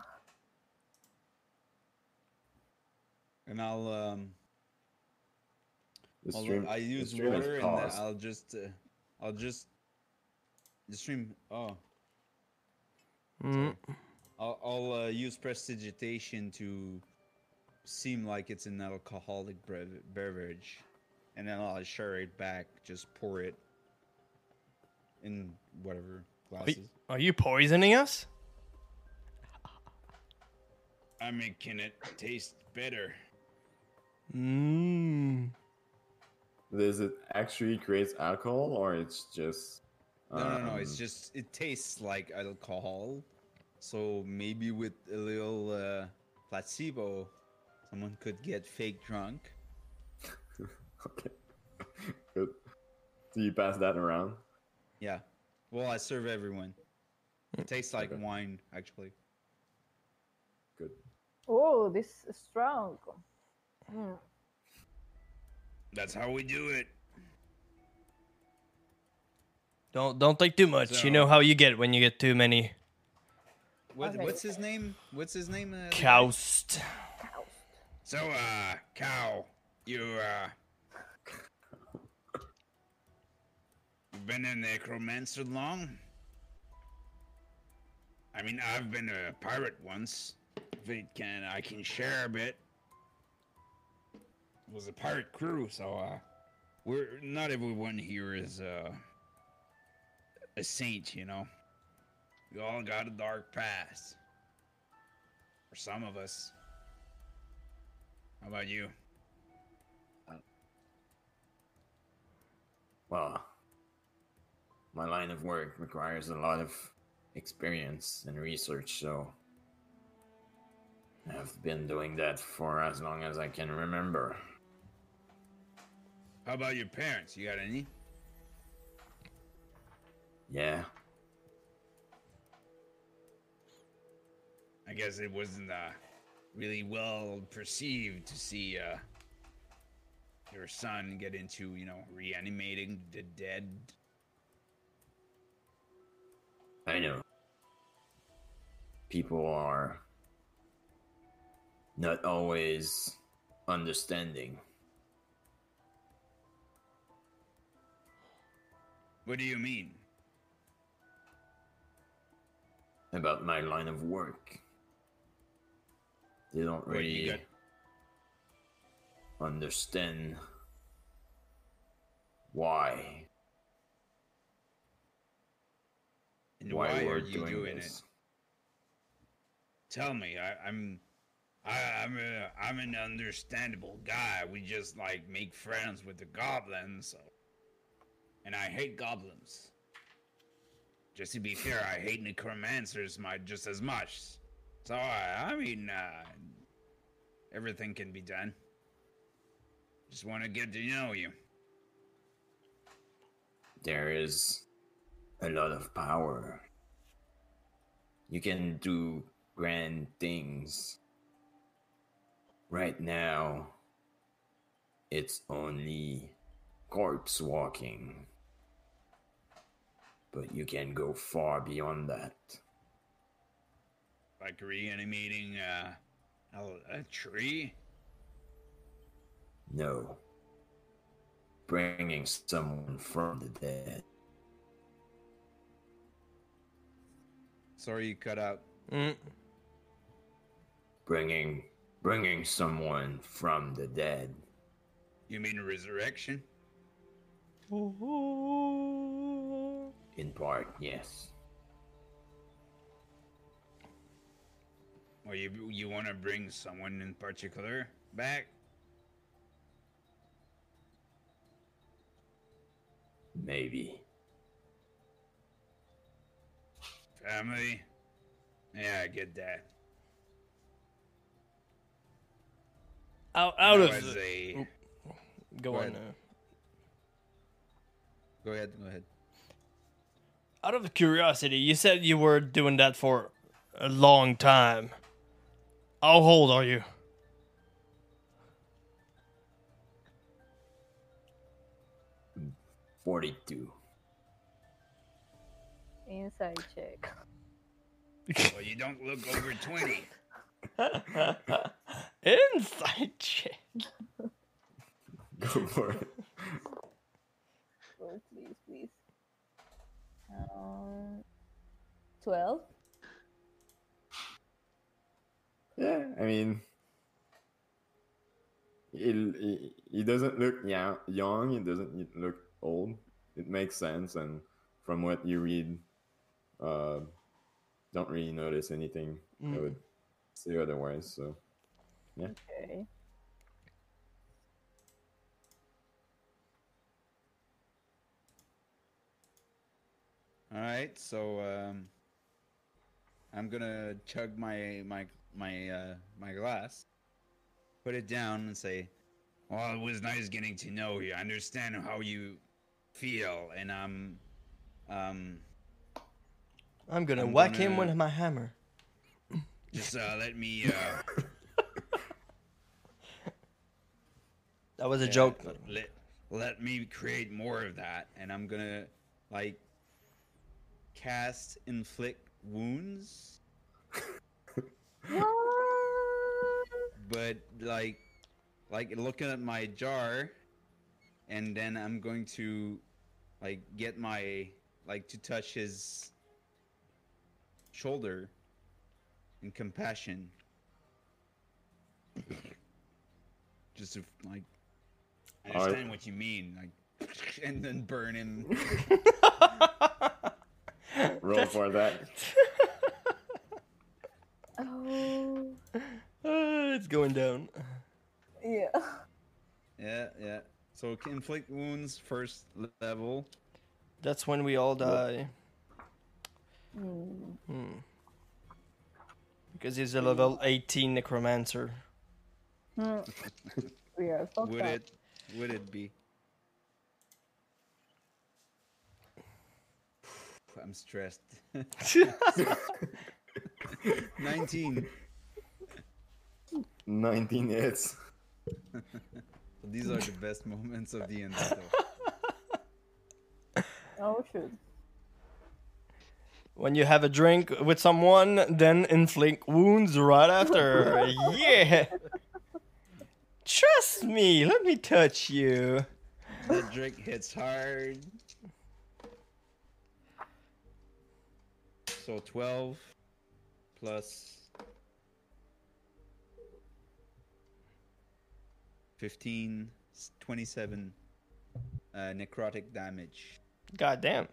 And I'll um The I'll, stream, I use stream water and paused. I'll just uh, I'll just the stream oh Mm. I'll, I'll uh, use prestidigitation to seem like it's an alcoholic beverage, and then I'll share it back. Just pour it in whatever Are glasses. you, are you poisoning us? I'm making it taste better. Mm. Does it actually create alcohol or it's just. No, no, no. It's um, just it tastes like alcohol. So maybe with a little uh, placebo, someone could get fake drunk. Okay. Good. Do you pass that around? Yeah. Well, I serve everyone. It tastes like Okay. wine, actually. Good. oh, this is strong. Mm. That's how we do it. Don't don't take too much. You know how you get when you get too many. What, Okay. What's his name? What's his name? Uh, Kost. So, uh, cow, you, uh, you've been a necromancer long? I mean, I've been a pirate once. If it can, I can share a bit. It was a pirate crew, so, uh, we're, not everyone here is, uh, a saint, you know? We all got a dark past. For some of us. How about you? Well, my line of work requires a lot of experience and research, so I've been doing that for as long as I can remember. How about your parents? You got any? Yeah, I guess it wasn't uh, really well perceived to see uh, your son get into, you know, reanimating the dead. I know. People are not always understanding. What do you mean? about my line of work. They don't really understand why And why, why, are you doing, doing, this. it? Tell me. I, I'm, I, I'm a, I'm an understandable guy. We just like make friends with the goblins, so. and I hate goblins. Just to be fair, I hate necromancers my just as much. So I, I mean, uh, everything can be done. Just want to get to know you. There is a lot of power. You can do grand things. Right now, it's only corpse walking. But you can go far beyond that. Like reanimating uh, a, a tree. No. Bringing someone from the dead. Sorry, you cut out. Mm. Bringing bringing someone from the dead. You mean resurrection? In part, yes. Or you you want to bring someone in particular back? Maybe. Family? Yeah, I get that. Out, out Now, of the, a- go go on. ahead. Uh, Go ahead, go ahead. out of curiosity, you said you were doing that for a long time. How old are you? Forty-two. Inside check. Well, you don't look over 20. Inside check. Go for it. Oh, please, please. Um, 12? Yeah, I mean, he, he, he doesn't look young, young. He doesn't look old. It makes sense, and from what you read, uh, don't really notice anything. I Mm. would say otherwise. So, yeah. Okay. All right, so um, I'm gonna chug my my my uh, my glass, put it down, and say, "Well, it was nice getting to know you. I understand how you feel, and I'm um I'm gonna I'm whack him gonna- with my hammer. just uh, let me uh, That was a yeah, joke. Let let me create more of that, and I'm gonna like cast inflict wounds." But like like looking at my jar and then i'm going to like get my like to touch his shoulder in compassion just to like i Alright. understand what you mean like and then burn him roll for that. Oh. Uh, it's going down. Yeah. yeah yeah so inflict wounds first level That's when we all die. Hmm. Because he's a level 18 necromancer. Hmm. yeah, are would up. it would it be i'm stressed 19 Nineteen hits. these are the best moments of the envato Oh, shoot. When you have a drink with someone, then inflict wounds right after. yeah! Trust me, let me touch you. The drink hits hard so 12 plus 15 s- 27 uh, necrotic damage God damn.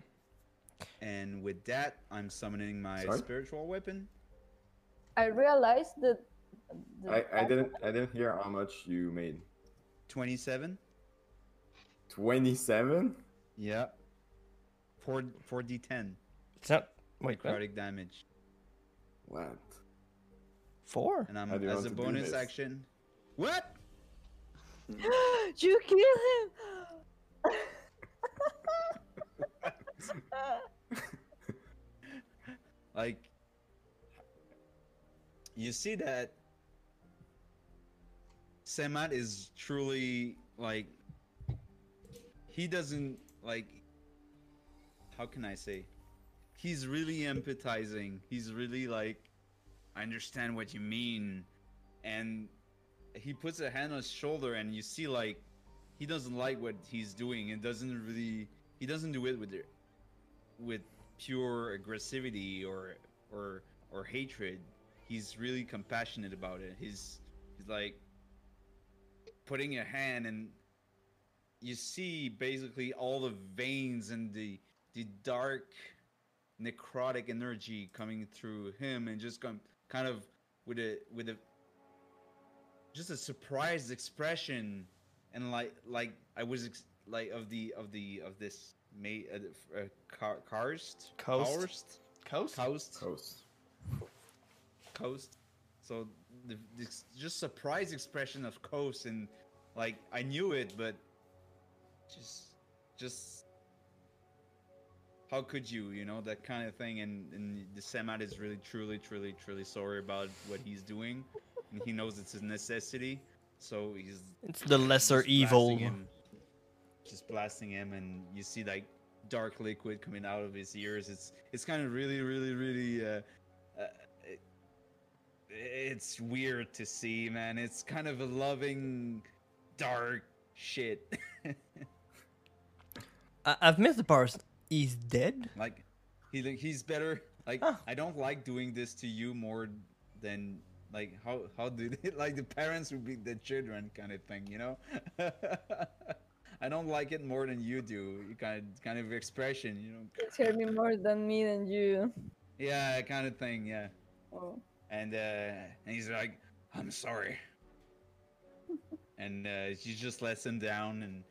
And with that, I'm summoning my Sorry? spiritual weapon. I realized that. the I, I didn't I didn't hear how much you made. 27. Twenty-seven. Yeah. 4 4d10 It's not. Wait, what? necrotic damage. What? Four? And I'm How do you as a bonus action. What? you kill him! Like you see that Semat is truly like he doesn't like how can I say he's really empathizing. He's really like I understand what you mean and he puts a hand on his shoulder and you see like he doesn't like what he's doing and doesn't really he doesn't do it with with pure aggressivity or or or hatred he's really compassionate about it. He's he's like putting a hand and you see basically all the veins and the the dark necrotic energy coming through him and just come kind of with a with a just a surprised expression and like like I was like of the of the of this mate uh, uh, car- karst Coast? Karst? Coast? coast Coast. coast so the this just surprise expression of coast and like I knew it but just just how could you, you know, that kind of thing. And and the Semat is really, truly, truly, truly sorry about what he's doing, and he knows it's a necessity. So he's It's the lesser evil. him- just blasting him, and you see like dark liquid coming out of his ears. It's it's kind of really, really, really. Uh, uh, it, it's weird to see, man. It's kind of a loving, dark shit. I- I've missed the part. He's dead. like he he's better. Like Huh. I don't like doing this to you more than like how how do they like the parents would be the children kind of thing, you know. I don't like it more than you do. You kind of kind of expression, you know. It's hurt me more than me than you. Yeah, kind of thing. Yeah. Oh. and uh and he's like i'm sorry and uh she just lets him down and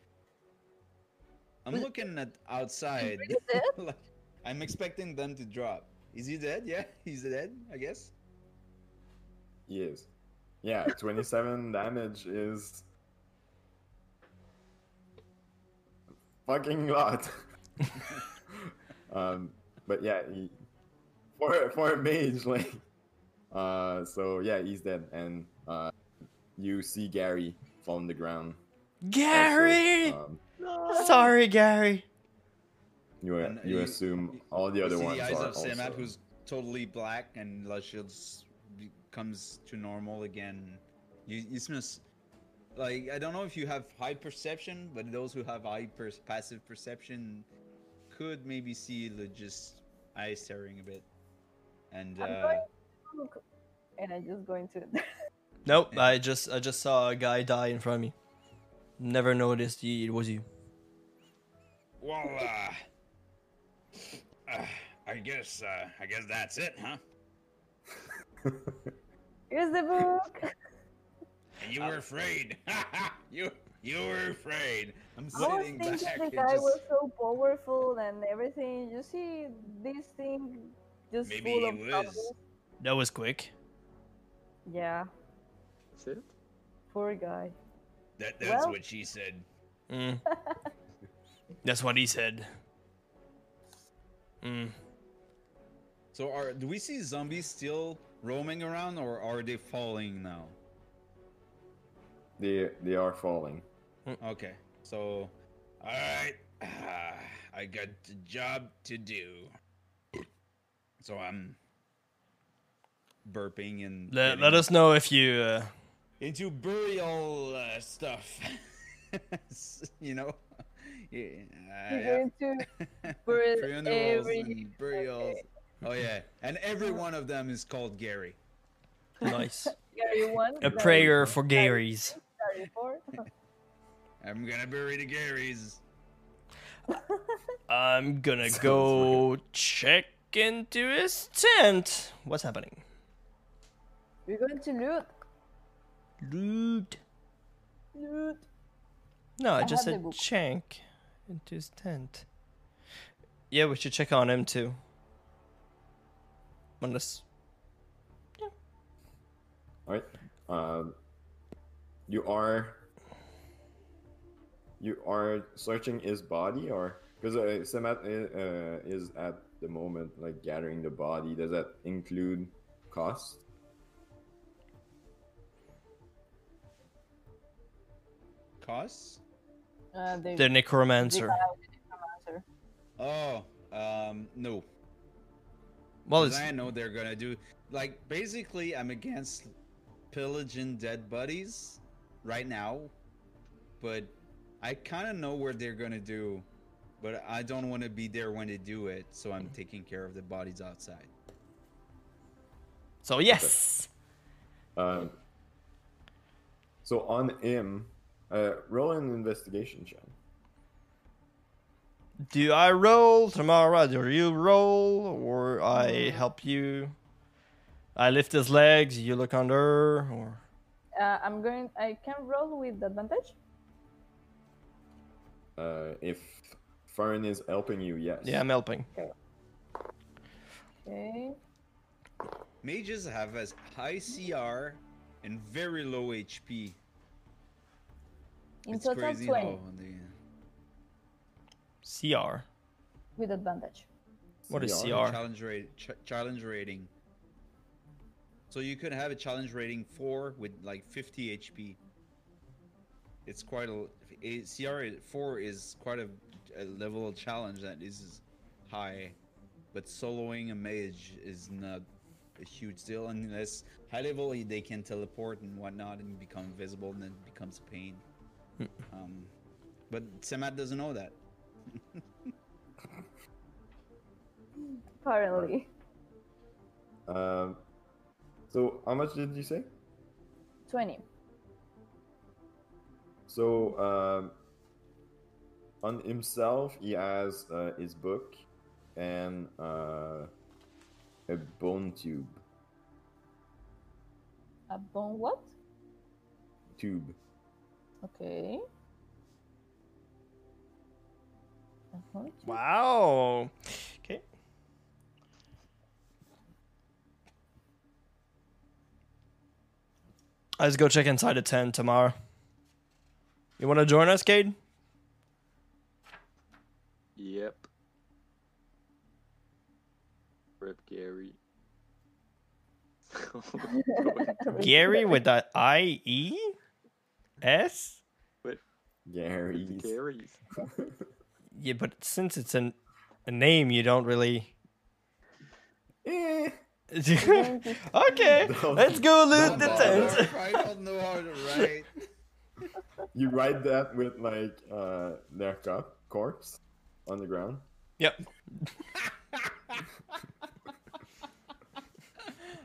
i'm Was- looking at outside really dead? like i'm expecting them to drop is he dead yeah he's dead i guess He is. Yeah, 27 damage is fucking lot. um, but yeah, he, for for a mage, like, uh, so yeah, he's dead, and uh, you see Gary fall on the ground. also. Gary. Um, Sorry, Gary. you And you you- assume all the You other see ones the eyes are of Samat, also. who's totally black and Lushiel's comes to normal again you you smell like i don't know if you have high perception but those who have high per- passive perception could maybe see the just eyes staring a bit and I'm uh going to look, and I'm just going to. Nope. I just I just saw a guy die in front of me. Never noticed he, it was you. well uh, uh i guess uh i guess that's it huh Here's the book. And you were afraid you you were afraid i'm I was thinking back the guy just- was so powerful and everything. You see this thing just Maybe full he of was. That was quick. Yeah, That's it? poor guy. that that's Well- what she said Mm. That's what he said. Mm. So are do we see zombies still roaming around or are they falling now? They they are falling. Okay. So all right. I got the job to do. So I'm burping and Let, let us know if you. Uh, into burial uh, stuff. you know? Yeah. You're uh, going to bury Funerals every. and burials. okay. Oh yeah. And every one of them is called Gary. nice. Gary one. A prayer for Gary's. Gary four. I'm gonna bury the Garys. I'm gonna Sounds go check into his tent. What's happening? We're going to loot. Loot. Loot. No, I I just said check into his tent. Yeah, we should check on him too. Unless Yeah. Alright. Um, you are you are searching his body, or because uh, Samat uh, is at the moment like gathering the body. Does that include Kost? Kost's? Uh, they, the necromancer. necromancer. Oh, um, no. Well, 'Cause it's I know they're gonna do like basically I'm against pillaging dead bodies right now, but I kind of know what they're gonna do, but I don't want to be there when they do it, so I'm taking care of the bodies outside. so yes. Um, so on him, uh, roll an investigation check. Do I roll tomorrow? Do you roll, or I help you? I lift his legs. You look under, or Uh, I'm going. I can roll with advantage. Uh, if Fern is helping you, yes. yeah, I'm helping. Okay. Mages have as high CR and very low HP. In it's total, crazy twenty. how they. CR. with advantage. What is CR? CR? Challenge rate, ch- challenge rating. So you could have a challenge rating four with like 50 HP. It's quite a, a CR four is quite a, a level of challenge that is high, but soloing a mage is not a huge deal unless high level they can teleport and whatnot and become invisible and then it becomes a pain. um, but Samat doesn't know that. Apparently. Um, so how much did you say? 20. So um, on himself, he has uh, his book and uh, a bone tube. A bone what? Tube. Okay. Uh-huh. Wow. Okay. Let's go check inside the tent tomorrow. You want to join us, Cade? Yep. Rip Gary. Gary with that I E S? Gary's. Gary's. Yeah, but since it's an, a name, you don't really. Eh. okay, let's go loot the bother. tent. I don't know how to write. You write that with like uh, their cup corpse on the ground. Yep.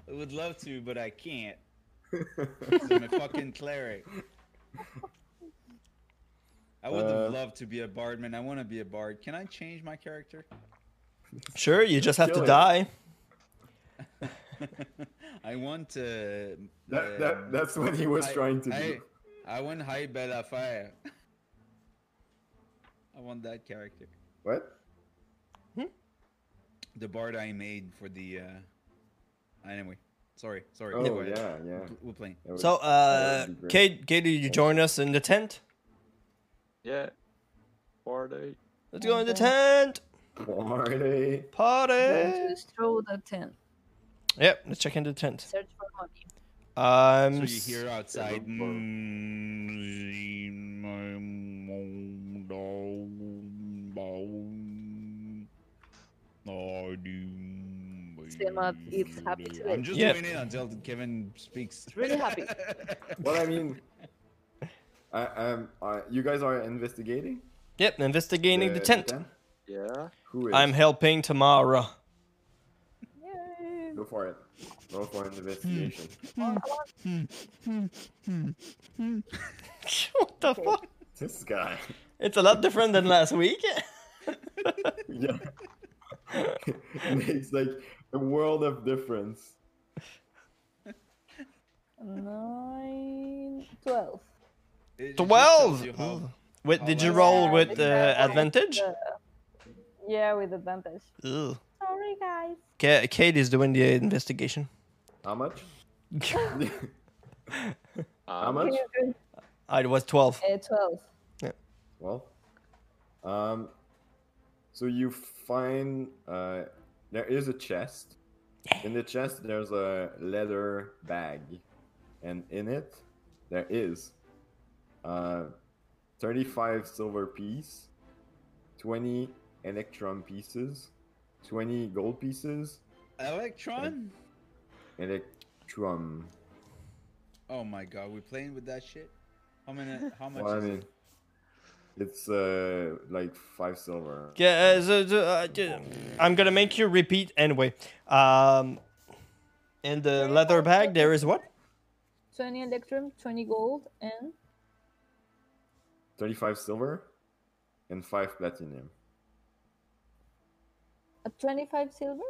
I would love to, but I can't. I'm a fucking cleric. I would Uh, have loved to be a bard, man. I want to be a bard. Can I change my character? Sure, you just have to it. die. I want to. That, that that's what he was I- trying to I, do. I want high bella fire. I want that character. What? The bard I made for the. uh Anyway, sorry, sorry. Oh go ahead. yeah, yeah. We're playing. That would- So, uh, Kate, Kate, be great. Cade, Cade, did you join us in the tent? Yeah. Party. Let's go in the tent. Party. Party. Just throw the tent. Yep, let's check in the tent. Search for money. Um, So you hear outside. look for- Simmat is happy to I'm just Yep. doing it until Kevin speaks. Really happy. Well, I mean, I, um, uh, you guys are investigating Yep, investigating the tent. Yeah. Who is? I'm helping Tamara. Yay. Go for it. Roll for an investigation. what the fuck? this guy. It's a lot different than last week. yeah. Makes like a world of difference. Nine, twelve. It Twelve. tells you how- Wait, did you roll with with uh, the- advantage? Yeah, with advantage. Ugh. Sorry, guys. Ka- Kate is doing the investigation. How much? How Um, much? I was twelve. Uh, twelve. Well, um, so you find uh, there is a chest. In the chest, there's a leather bag, and in it, there is uh, 35 silver piece, 20 electrum pieces, 20 gold pieces, Electron? electrum. Oh my god, we're playing with that shit? How many how much Well, I is mean, it? it's uh, like five silver. Yeah, uh, so, so, uh, j- I'm gonna make you repeat anyway. Um, in the leather bag, there is what? Twenty electrum, twenty gold, and 35 silver and 5 platinum. A twenty-five silver.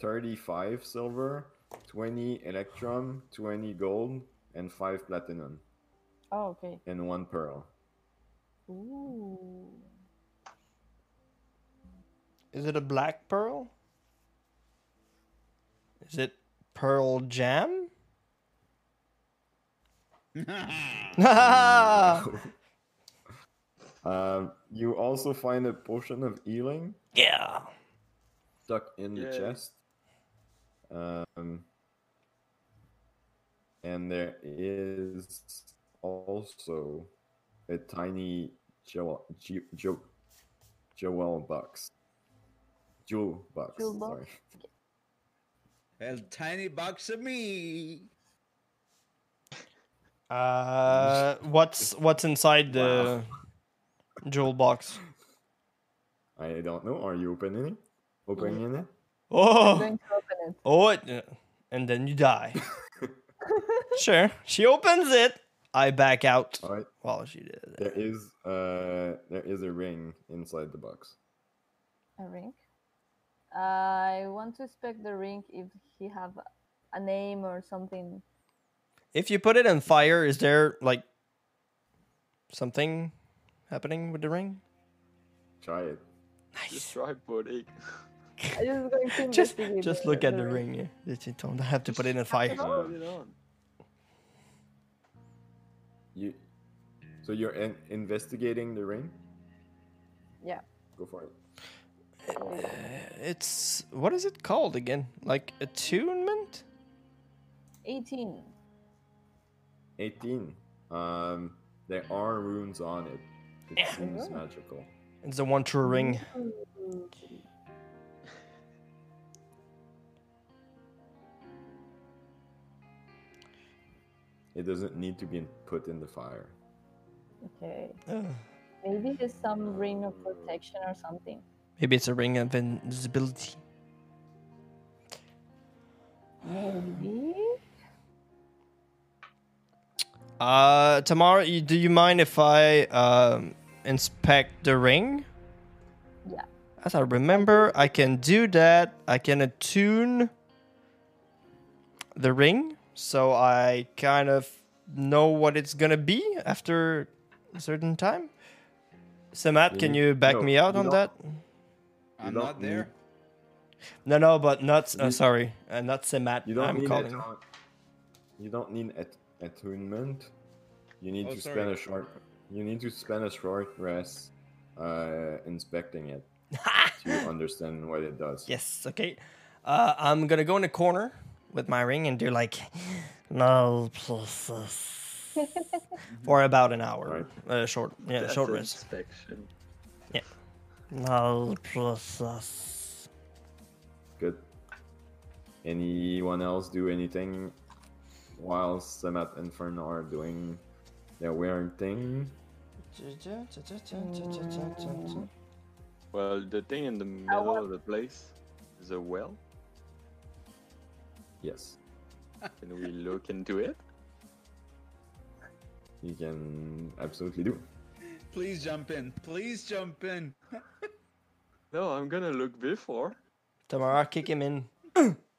35 silver, 20 electrum, 20 gold, and 5 platinum, Oh, okay. and 1 pearl. Ooh. Is it a black pearl? Is it pearl jam? Um, you also find a potion of healing Yeah. stuck in the Yay. chest. Um, and there is also a tiny jewel, ju- ju- jewel box. Jewel box. Jewel box? Sorry. A tiny box of me. Uh, what's what's inside the jewel box? I don't know. Are you opening it? Opening it? I'm Oh, going to open it. oh, it, and then you die. sure. She opens it. I back out. All right. While she did it. There is uh there is a ring inside the box. A ring. I want to inspect the ring if he have a name or something. If you put it in fire, is there like something happening with the ring? Try it. Nice. Just try putting. I just going to Just, just look at the ring. yeah. You don't have to put it in fire. Put it on. You. So you're in- investigating the ring. Yeah. Go for it. It's what is it called again? Like attunement? 18. 18. Um, there are runes on it. It Yeah. seems magical. It's the one true ring. It doesn't need to be put in the fire. Okay. Maybe it's some ring of protection or something. maybe it's a ring of invisibility. Maybe. Uh, tomorrow, do you mind if I um inspect the ring? Yeah. As I remember, I can do that. I can attune the ring, so I kind of know what it's gonna be after a certain time. So Matt, can You- you back no, me out on don't- that? I'm don't there. No, no, but not. Uh, sorry, uh, not Samat. You don't I'm need calling. attune- You don't need at- attunement. You need Oh, to sorry. spend a short. You need to spend a short rest, uh, inspecting it to understand what it does. Yes, okay. Uh, I'm gonna go in a corner with my ring and do like no pluses for about an hour. Right. Uh, short, yeah, That's short rest. inspection. Yeah. No pluses. Good. Anyone else do anything while Semat and Fern are doing their weird thing? Well, the thing in the middle of the place is a well. Yes. Can we look into it? You can absolutely do. Please jump in. Please jump in. No, I'm gonna look before. Tomorrow, kick him in.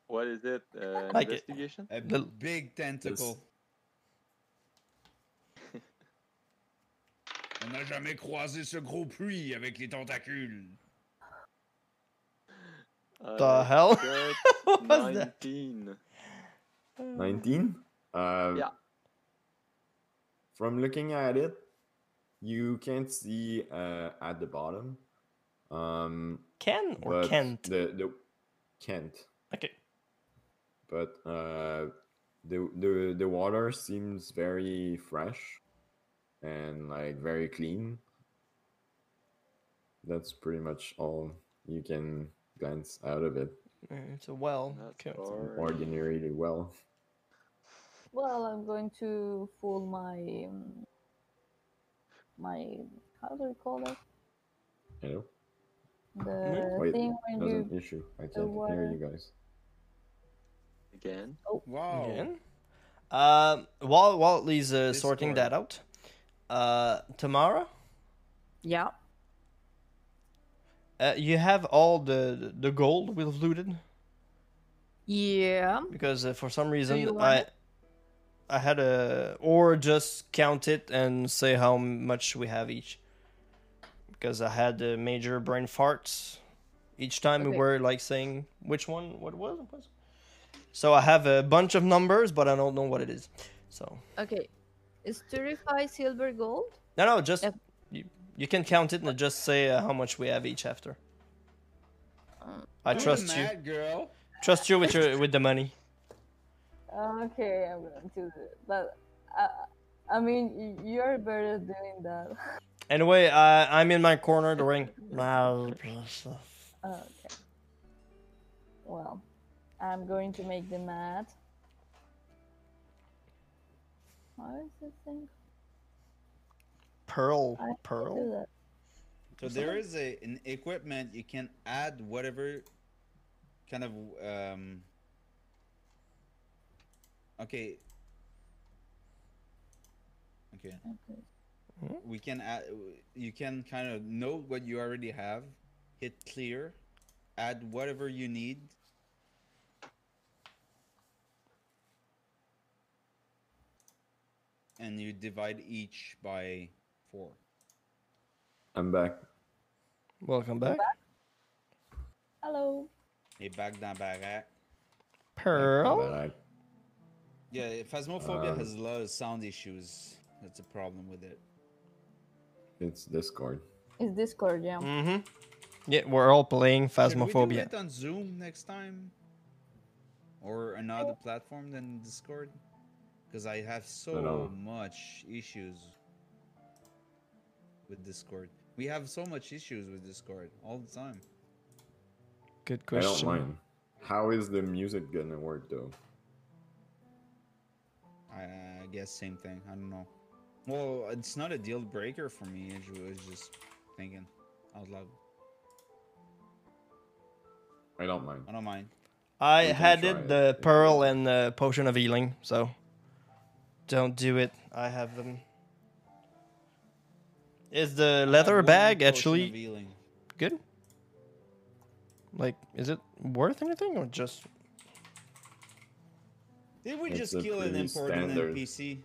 What is it? Uh, Like it. investigation? A big tentacle. On n'a jamais croisé ce gros puits avec les tentacules. The I hell? got What was that? 19. 19? Uh, Yeah. From looking at it, you can't see uh, at the bottom. Um, Ken or Kent? The, the Kent. Okay. But uh, the, the the water seems very fresh and like very clean. That's pretty much all you can glance out of it. Uh, It's a well. That's Okay. far. Ordinarily well. Well, I'm going to fool my um, my how do we call it? You know? The Wait, thing when That's you an issue. I can't water- hear you guys. Again? Oh. Wow. Again. Um, while while he's uh, sorting that out, uh, Tamara, yeah uh, you have all the the gold we've looted yeah because uh, for some reason I it? I had a or just count it and say how much we have each because I had uh, major brain farts each time we were like saying which one what was it was. So I have a bunch of numbers, but I don't know what it is. So okay. Is 35 silver gold? no, no, just Yep. you, You can count it and just say uh, how much we have each after. I Doing trust you. that, girl. Trust you with your with the money. Okay, I'm going to do it. But uh, I mean, you're better doing that. Anyway, uh, I'm in my corner doing. okay. Well, I'm going to make the math. How is this thing? Pearl, I pearl. So there is a an equipment you can add whatever kind of um okay okay Okay. we can add you can kind of know what you already have hit clear add whatever you need and you divide each by four I'm back. Welcome back. Hello. et back dans la baraque Pearl. But Yeah, Phasmophobia Um, has a lot of sound issues. That's a problem with it. it's Discord. It's Discord, yeah. Mm-hmm. Yeah, we're all playing Phasmophobia. Should we do Phasmophobia. it on Zoom next time? Or another platform than Discord? Because I have so know. Um, much issues with Discord. We have so much issues with Discord all the time. Good question. I don't question. mind. How is the music gonna work though? I, I guess same thing. I don't know. Well, it's not a deal breaker for me. It was just thinking out loud. I don't mind. I don't mind. I We had it it the if pearl and the potion of healing, so don't do it. I have them. Is the leather bag actually good? Like, is it worth anything or just? Did we It's just kill an important standard. NPC?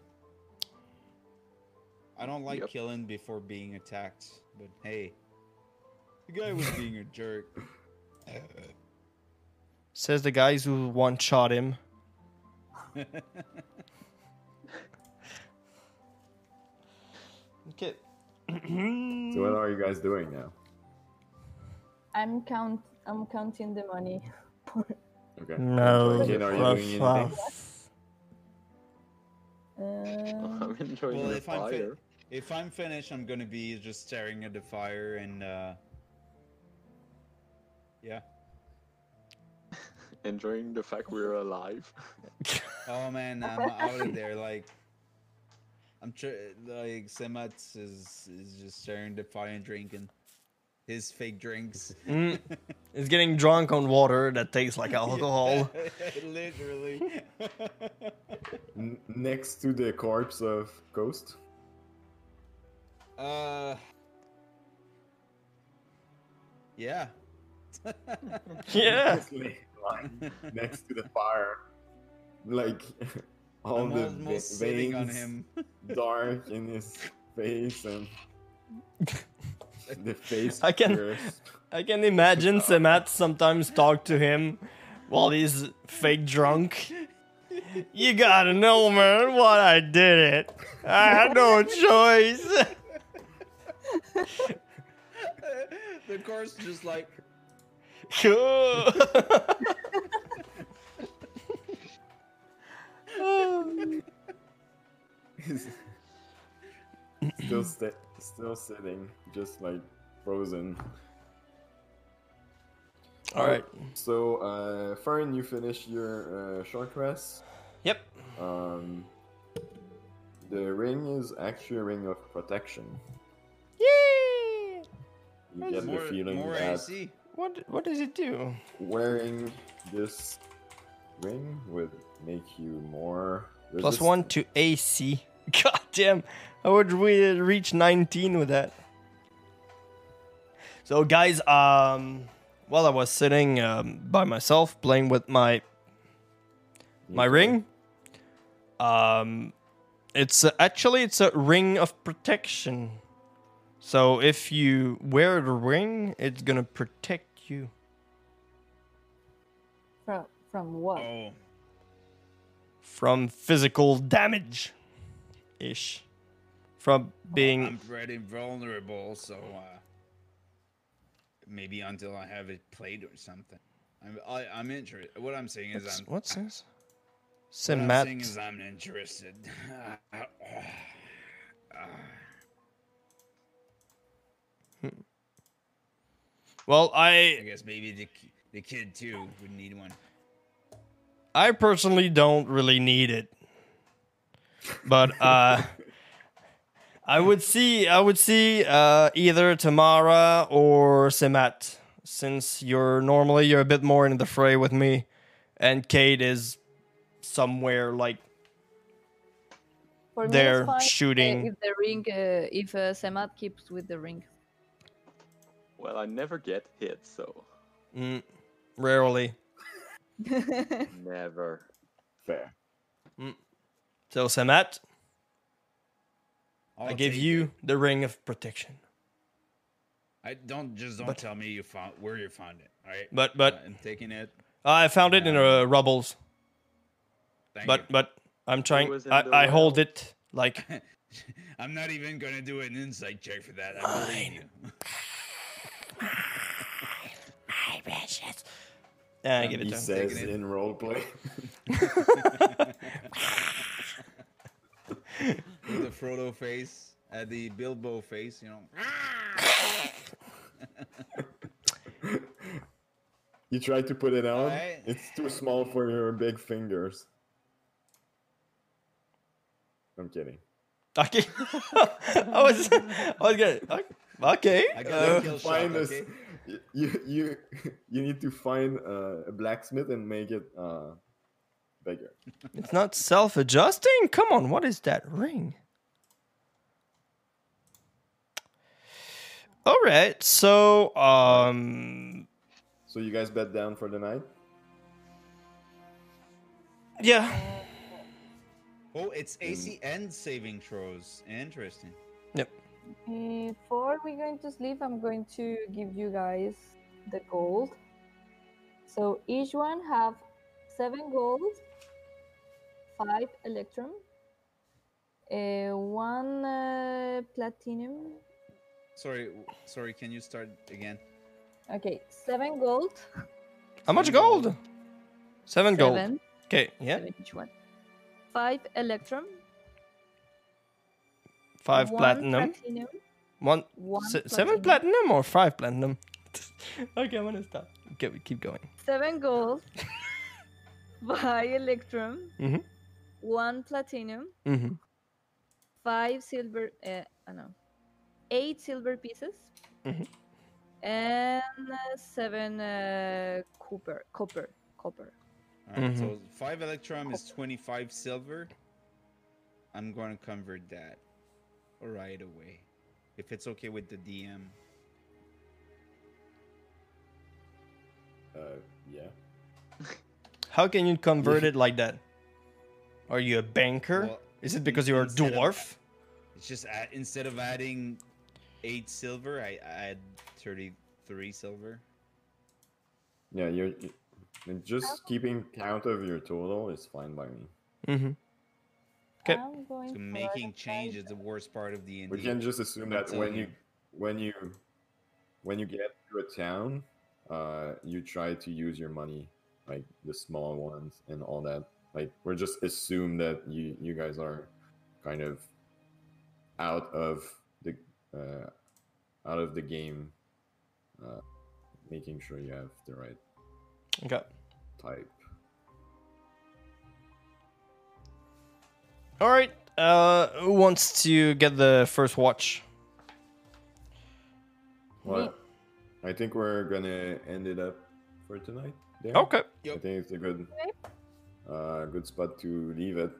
I don't like Yep. killing before being attacked, but hey, the guy was being a jerk. Says the guys who one shot him. So what are you guys doing now? I'm count. I'm counting the money. Okay. No. Jin, are you doing anything? Um, I'm enjoying well, the if I'm, fi- fire. if I'm finished, I'm gonna be just staring at the fire and uh, yeah. Enjoying the fact we're alive. Oh man, I'm out of there. Like, I'm tr- like Semats is is just staring at the fire and drinking his fake drinks. Mm. He's getting drunk on water that tastes like alcohol. Literally. N- next to the corpse of Kost. uh. Yeah. yeah. Next to the fire, like all I'm the almost ve- sitting on veins him. dark in his face and the face. I can- crisp. I can imagine Semat sometimes talk to him while he's fake drunk. You gotta know, man, what I did it. I had no choice. the course just like He's still sta still sitting, just like frozen. All right. So, uh, Fern, you finish your uh, short rest. Yep. Um, the ring is actually a ring of protection. Yay! You get more, the feeling more that AC. What what does it do? wearing this ring would make you more Plus one to AC. God damn! I would re- reach 19 with that. So, guys, um, while I was sitting um, by myself playing with my my Okay. ring, um, it's uh, actually it's a ring of protection. So if you wear the ring, it's gonna protect you. from from what? Oh, from physical damage ish from being I'm pretty vulnerable, so uh, maybe until I have it played or something. I'm I, I'm interested. What I'm saying is what's, I'm what's this? what I'm saying is I'm interested. Well, I I guess maybe the the kid too would need one. I personally don't really need it, but uh, I would see I would see uh, either Tamara or Simat, since you're normally you're a bit more in the fray with me, and Kate is somewhere like For They're fine, uh, shooting- if the ring, uh, if uh, Samat keeps with the ring. Well, I never get hit, so mm, rarely. never. Fair. Mm. So Samat, I I'll give you it. the ring of protection. I don't just don't But- tell me you found where you found it. All right. But but I'm taking it. I found it in the rubbles. Thank But you. but I'm trying. I, I hold it like I'm not even gonna do an insight check for that. I believe you. Yeah, I give it He to him. says Taking it. in roleplay. With the Frodo face, uh, the Bilbo face, you know. you try to put it on. Alright. It's too small for your big fingers. I'm kidding. Okay. I was I was gonna okay. I got uh, a kill shot. find this. Okay. Y- You you you need to find uh, a blacksmith and make it uh, bigger. it's not self-adjusting. Come on, what is that ring? All right, so um, So you guys bet down for the night. yeah, Oh, it's AC and saving throws. Interesting. yep. Before we're going to sleep, I'm going to give you guys the gold. So each one have seven gold, five electrum, uh, one uh, platinum. Sorry, sorry. Can you start again? Okay, seven gold. How much gold? gold. Seven gold. Okay, yeah, seven each one. Five electrum. Five one platinum. platinum, One, One se- seven platinum or five platinum? okay, I'm gonna stop. Keep, keep going. Seven gold. by electrum. Mhm. One platinum. Mm-hmm. five silver uh, I know eight silver pieces Mhm. and uh, seven uh, copper copper copper All right. So five electrum is twenty-five silver. I'm going to convert that right away, if it's okay with the DM. Uh, yeah. How can you convert it like that? Are you a banker? Well, Is it because you're a instead of- dwarf? It's just add, instead of adding eight silver, I add thirty-three silver. Yeah, you're you- and just keeping count of your total is fine by me. Mm-hmm. Okay. So to making change is the worst part of the india We can just assume that when you you- when you when you get to a town, uh, you try to use your money, like the small ones and all that. Like we're just assume that you you guys are kind of out of the uh, out of the game, uh, making sure you have the right Okay. type. All right. Uh, who wants to get the first watch? Well, I think we're gonna end it up for tonight. There. Okay. I think it's a good, uh, good spot to leave it.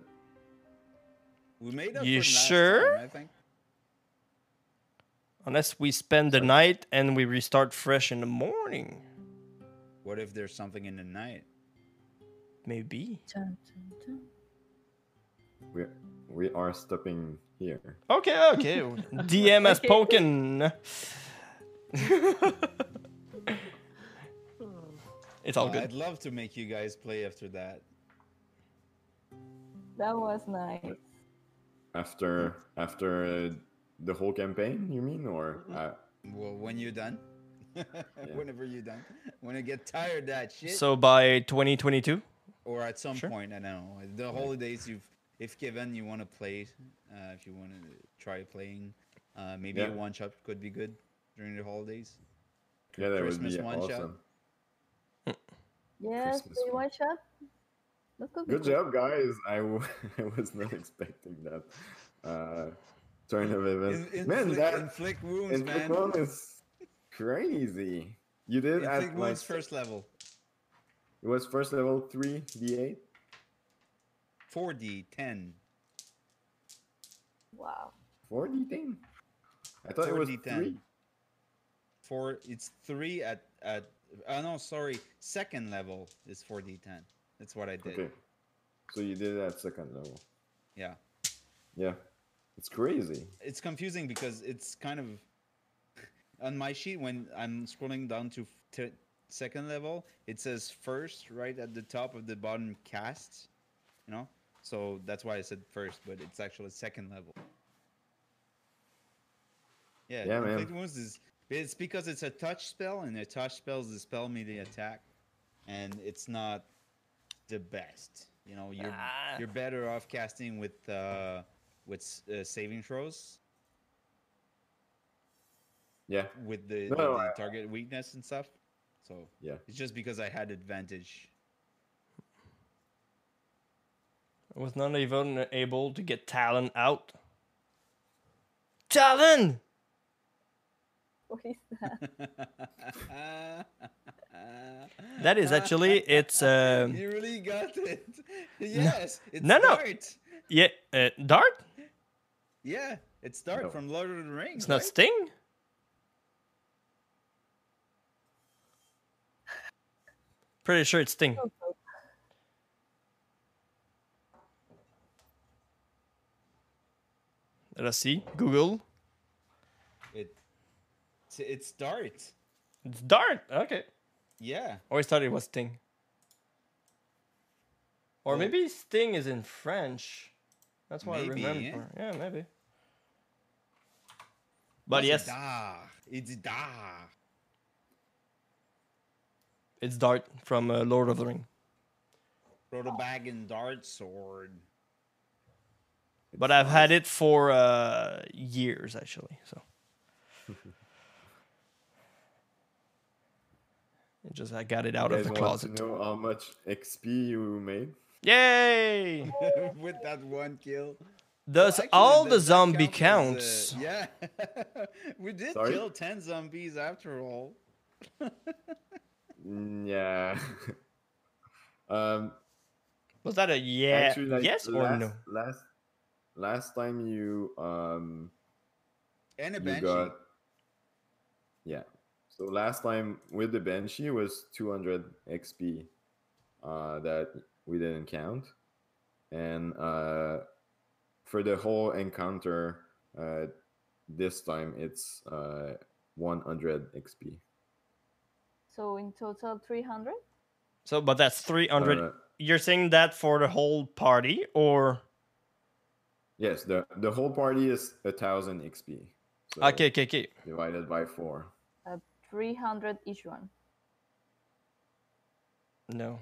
we made up You for sure? time, I think. Unless we spend the night and we restart fresh in the morning. What if there's something in the night? Maybe. Dun, dun, dun. We we are stopping here. Okay, okay. DM has spoken. it's all Uh, good. I'd love to make you guys play after that. that was nice after after uh, the whole campaign. You mean, or uh, Well, when you're done. Whenever you're done. When I get tired that shit. So by 2022? or at some Sure. point, I know. The holidays, you've if given you want to play, uh, if you want to try playing, uh, maybe a one shot could be good during the holidays. yeah, that would be one shot. awesome. Yes, Christmas one. one shot. That could be Good cool. job, guys. I, w- I was not expecting that. Uh, turn of events. In, man, inflict, that inflict wounds, inflict man. wound is crazy. You did Inflict at wounds like first level. it was first level three d8. 4D, 10. Wow. Four d10. I thought it was 4d10. three. Four, it's three at, at, oh no, sorry, second level is 4D10. That's what I did. Okay. So you did it at second level. Yeah. Yeah. It's crazy. it's confusing because it's kind of on my sheet when I'm scrolling down to t- second level, it says first right at the top of the bottom cast, you know. So that's why I said first, but it's actually second level. Yeah, Yeah, man. Wounds is it's because it's a touch spell, and a touch spell is a spell melee attack, and it's not the best. You know, you're Ah. you're better off casting with uh, with uh, saving throws Yeah. with the, No, with the I- target weakness and stuff. So Yeah. it's just because I had advantage. I was not even able to get Talon out. Talon! What is that? That is actually, it's, um, you really got it. Yes, it's No, no. Dart. yeah, uh, Dart? Yeah, it's Dart No. from Lord of the Rings. It's not right? Sting? Pretty sure it's Sting. Let us see. Google. It, it's, it's Dart. It's Dart. Okay. Yeah. Always thought it was Sting. Or Well- maybe Sting is in French. That's what Maybe, I remember. Yeah, maybe. But What's yes. It's Dar. it's Dart from uh, Lord of the Ring. Wrote a bag and Dart sword. But I've had it for uh, years actually. So it just I got it out you of guys the want closet. to know how much XP you made? Yay! with that one kill. Does Actually, all the does zombie count as, counts? uh, yeah, we did Sorry? kill ten zombies after all. Mm, Yeah. um. Was that a yeah? actually, like, yes or no? Last last time you um And a you banshee. got yeah. So last time with the banshee was 200 XP uh, that we didn't count, and uh, for the whole encounter uh, this time it's uh, 100 XP. So in total, 300? So, but that's three hundred. Uh, You're saying that for the whole party, or yes, the the whole party is a thousand XP. So okay, okay, okay. divided by four. 300 each one. No.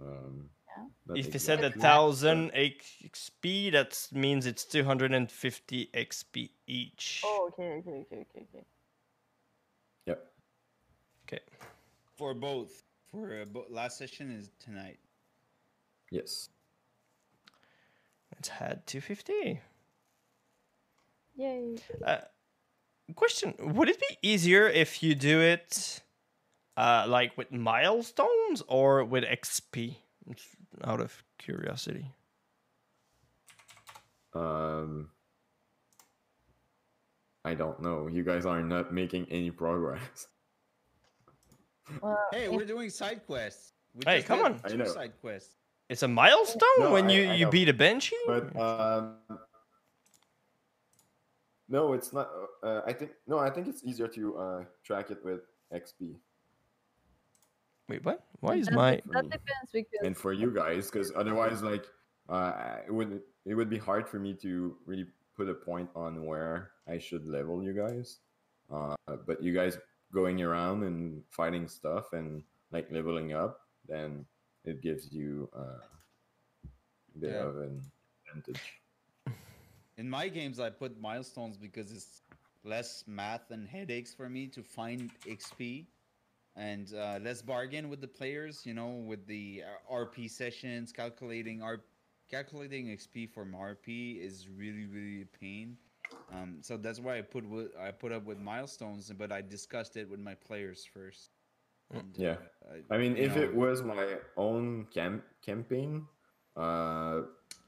Um, Yeah. if you said a thousand XP, that means it's two hundred and fifty XP each. Oh, okay, okay, okay, okay, okay. Yep. Okay. for both. For uh, bo- last session is tonight. Yes. Let's add two fifty. Yay. Uh, question: Would it be easier if you do it, uh, like with milestones or with XP? Out of curiosity. Um, I don't know. You guys are not making any progress. Well, Hey, we're doing side quests. We Hey, come did on. I know. side quests. It's a milestone No, when I- you I you know. beat a banshee. But um, no, it's not. Uh, I think no. I think it's easier to uh, track it with XP. Wait, what? Why is that, my that depends because and for you guys because otherwise like uh it would it would be hard for me to really put a point on where I should level you guys. Uh, but you guys going around and fighting stuff and like leveling up, then it gives you uh, a bit Yeah. of an advantage. In my games, I put milestones because it's less math and headaches for me to find XP and uh, less bargain with the players. You know, with the uh, RP sessions, calculating R- calculating XP from RP is really really a pain. Um, so that's why I put I put up with milestones, but I discussed it with my players first. And, Yeah. uh, I mean, if know, it was my own camp campaign, uh,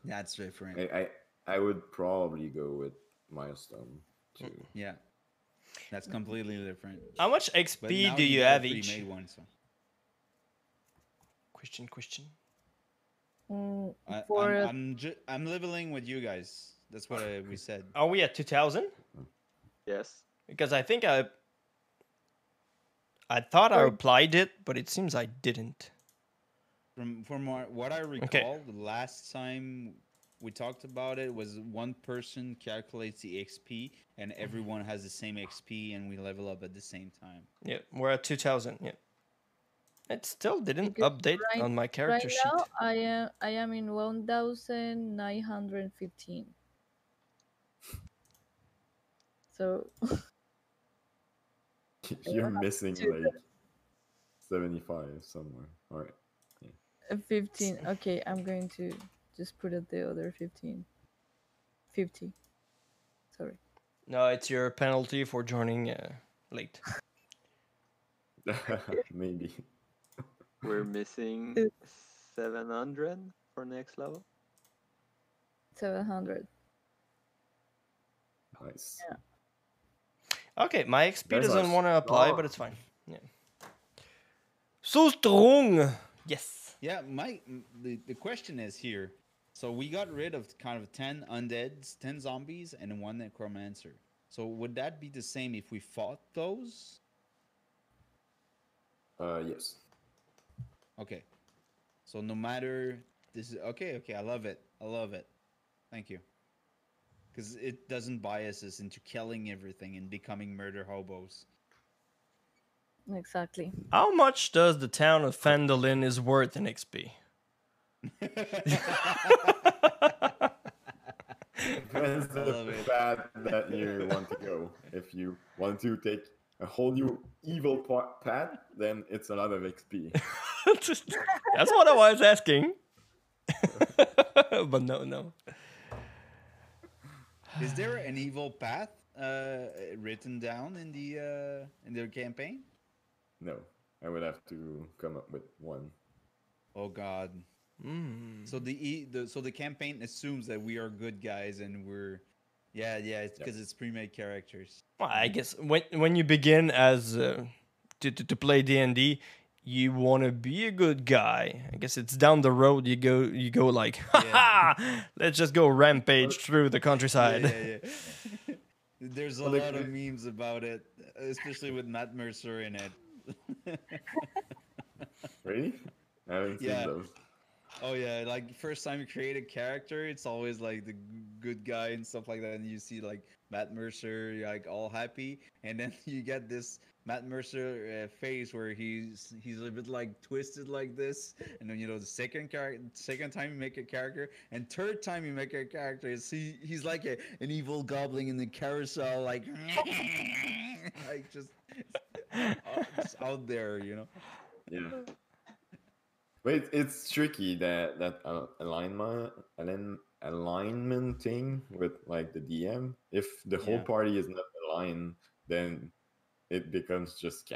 that's different. I, I I would probably go with milestone too. yeah, that's completely different. How much XP do you got a have each? pre-made One, so. Question, question. Mm, I, for I'm, I'm, ju- I'm leveling with you guys. That's what I, we said. Are we at 2000? Yes. Because I think I. I thought I applied it, but it seems I didn't. From from what what I recall, the last time we talked about it was one person calculates the XP and mm-hmm. everyone has the same XP and we level up at the same time. Yeah, we're at 2000. Yeah. It still didn't Because update right- on my character right sheet. now, I am I am in one thousand nine hundred fifteen. So You're missing like seventy-five somewhere. All right. uh, fifteen. Okay, I'm going to just put it the other fifteen. Fifty. Sorry. No, it's your penalty for joining uh, late. Maybe. We're missing 700 for next level. Seven hundred. Nice. Okay, my XP Guys doesn't want to apply, but it's fine. Yeah. So strong. Yes. Yeah, my the, the question is here. So we got rid of kind of 10 undeads, 10 zombies and one necromancer. So would that be the same if we fought those? Uh, yes. Okay. So no matter this is okay, okay, I love it. I love it. Thank you. Cuz it doesn't bias us into killing everything and becoming murder hobos. Exactly. How much does the town of Phandalin is worth in XP? Depends on the path that you want to go. If you want to take a whole new evil path, then it's a lot of XP. That's what I was asking. but no, no. Is there an evil path uh, written down in the uh, in their campaign? No, I would have to come up with one. Oh God! Mm. So the, e- the so the campaign assumes that we are good guys and we're yeah yeah it's Yep. because it's pre-made characters. Well, I guess when when you begin as uh, to, to to play D and D, you want to be a good guy. I guess it's down the road. You go you go like, ha ha, let's just go rampage through the countryside. Yeah, yeah, yeah. There's a Well, lot of memes about it, especially with Matt Mercer in it. Really? I haven't seen Yeah. those. Oh yeah, like first time you create a character, it's always like the good guy and stuff like that, and you see like Matt Mercer like all happy, and then you get this Matt Mercer uh, face where he's he's a bit like twisted like this, and then you know the second character, second time you make a character, and third time you make a character, is he he's like a, an evil goblin in the carousel, like like just, just out there, you know. Yeah. But it's, it's tricky that that uh, alignment align, alignment thing with like the DM. If the whole Yeah. party is not aligned, then it becomes just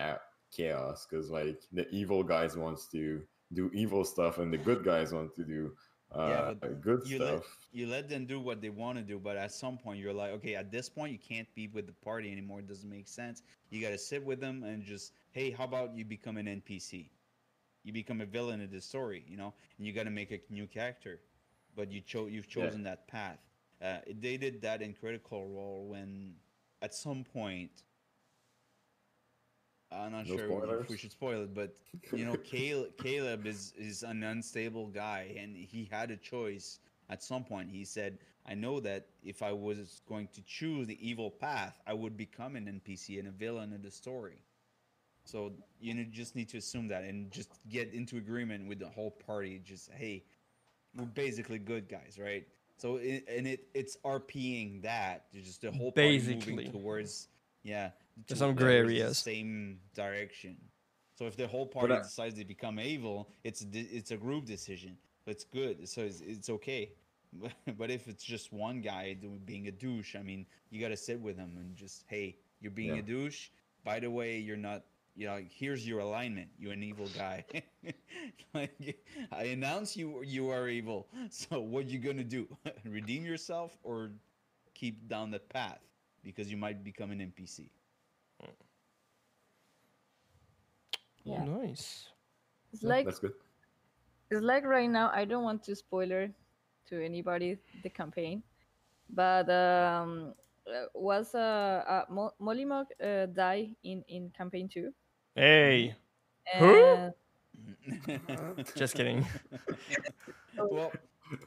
chaos because like the evil guys wants to do evil stuff and the good guys want to do uh, Yeah, good you let- stuff. you let them do what they want to do, but at some point you're like, okay, at this point you can't be with the party anymore. It doesn't make sense. You got to sit with them and just, hey, how about you become an NPC? You become a villain in the story, you know, and you got to make a new character, but you chose you've Yeah. chosen that path. Uh, they did that in Critical Role when, at some point, I'm not No sure if we should spoil it, but you know, Caleb, Caleb is is an unstable guy, and he had a choice at some point he said, "I know that if I was going to choose the evil path, I would become an NPC and a villain in the story." So you know, just need to assume that and just get into agreement with the whole party. Just hey, we're basically good guys, right? So it, and it it's RPing that just the whole party Basically. moving towards yeah. There's to- some gray towards the areas. Same direction. So if the whole party I- decides to become evil, it's it's a group decision. It's good. So it's, it's okay. but if it's just one guy being a douche, I mean, you got to sit with him and just hey, you're being Yeah. a douche. By the way, you're not. You know, here's your alignment. You're an evil guy. like I announce you you are evil. So what you gonna do? Redeem yourself or keep down that path because you might become an NPC. Yeah. Nice. It's Yeah, like that's good. it's like right now. I don't want to spoiler to anybody the campaign, but um, uh, was uh, uh Mo- Mollymauk uh, die in in campaign two? Hey, Huh? And just kidding. well,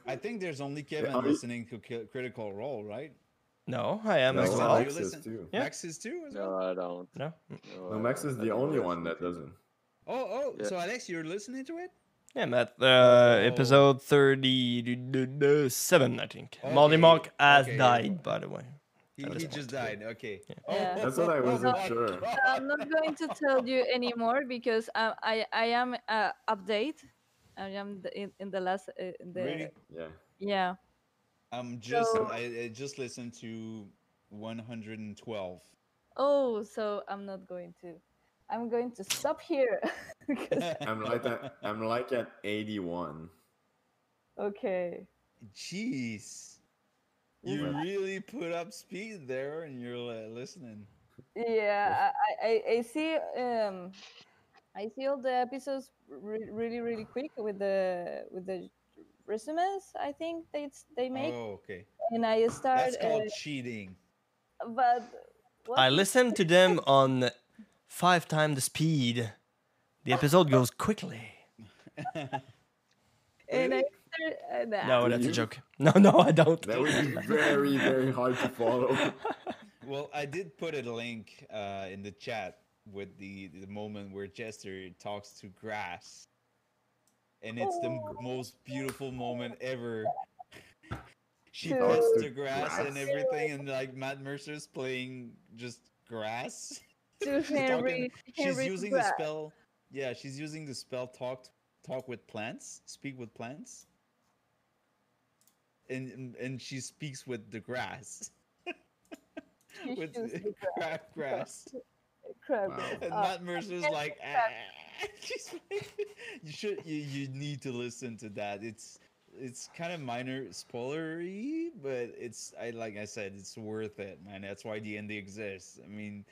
I think there's only Kevin listening to Critical Role, right? No, I am No, as well. you Max is listen? too. Yeah. Max is too. As well? No, I don't. No, No, Max is the only one that doesn't. Oh, oh. Yeah. So Alex, you're listening to it? yeah, Matt. Uh, Oh. episode thirty-seven, I think. Okay, Mollymauk has okay. died, by the way. He, he just died. Okay. Yeah. Oh, Yeah. That's what I wasn't sure. I'm not going to tell you anymore because I I, I am uh, update. I am in, in the last uh, in the Really? Yeah. yeah. I'm just. So- I, I just listened to 112. Oh, so I'm not going to. I'm going to stop here. I'm like at I'm like at 81. okay. Jeez. You Yeah. really put up speed there, and you're uh, listening. Yeah, I, I, I see. Um, I see all the episodes re- really, really quick with the with the resumes. I think they they make, Oh, okay. and I start. That's called uh, cheating. but what I listened to them on five times the speed. The episode goes quickly. and I start, and No, that's a joke. No, no, I don't. That would be very very hard to follow. Well, I did put a link uh, in the chat with the the moment where Jester talks to grass, and it's the Oh. most beautiful moment ever. She Dude. pets Talks the to grass and everything, and like Matt Mercer's playing just grass. to She's Henry, talking- she's Henry using Grass. the spell. Yeah, she's using the spell talk talk with plants, speak with plants, and and, and she speaks with the grass. She with chooses the crab grass. crab. Wow. And Uh, Matt Mercer's and like, "Ah." She's like- you should you, you need to listen to that. It's it's kind of minor spoilery, but it's I like I said, it's worth it, man. That's why the and D exists. I mean,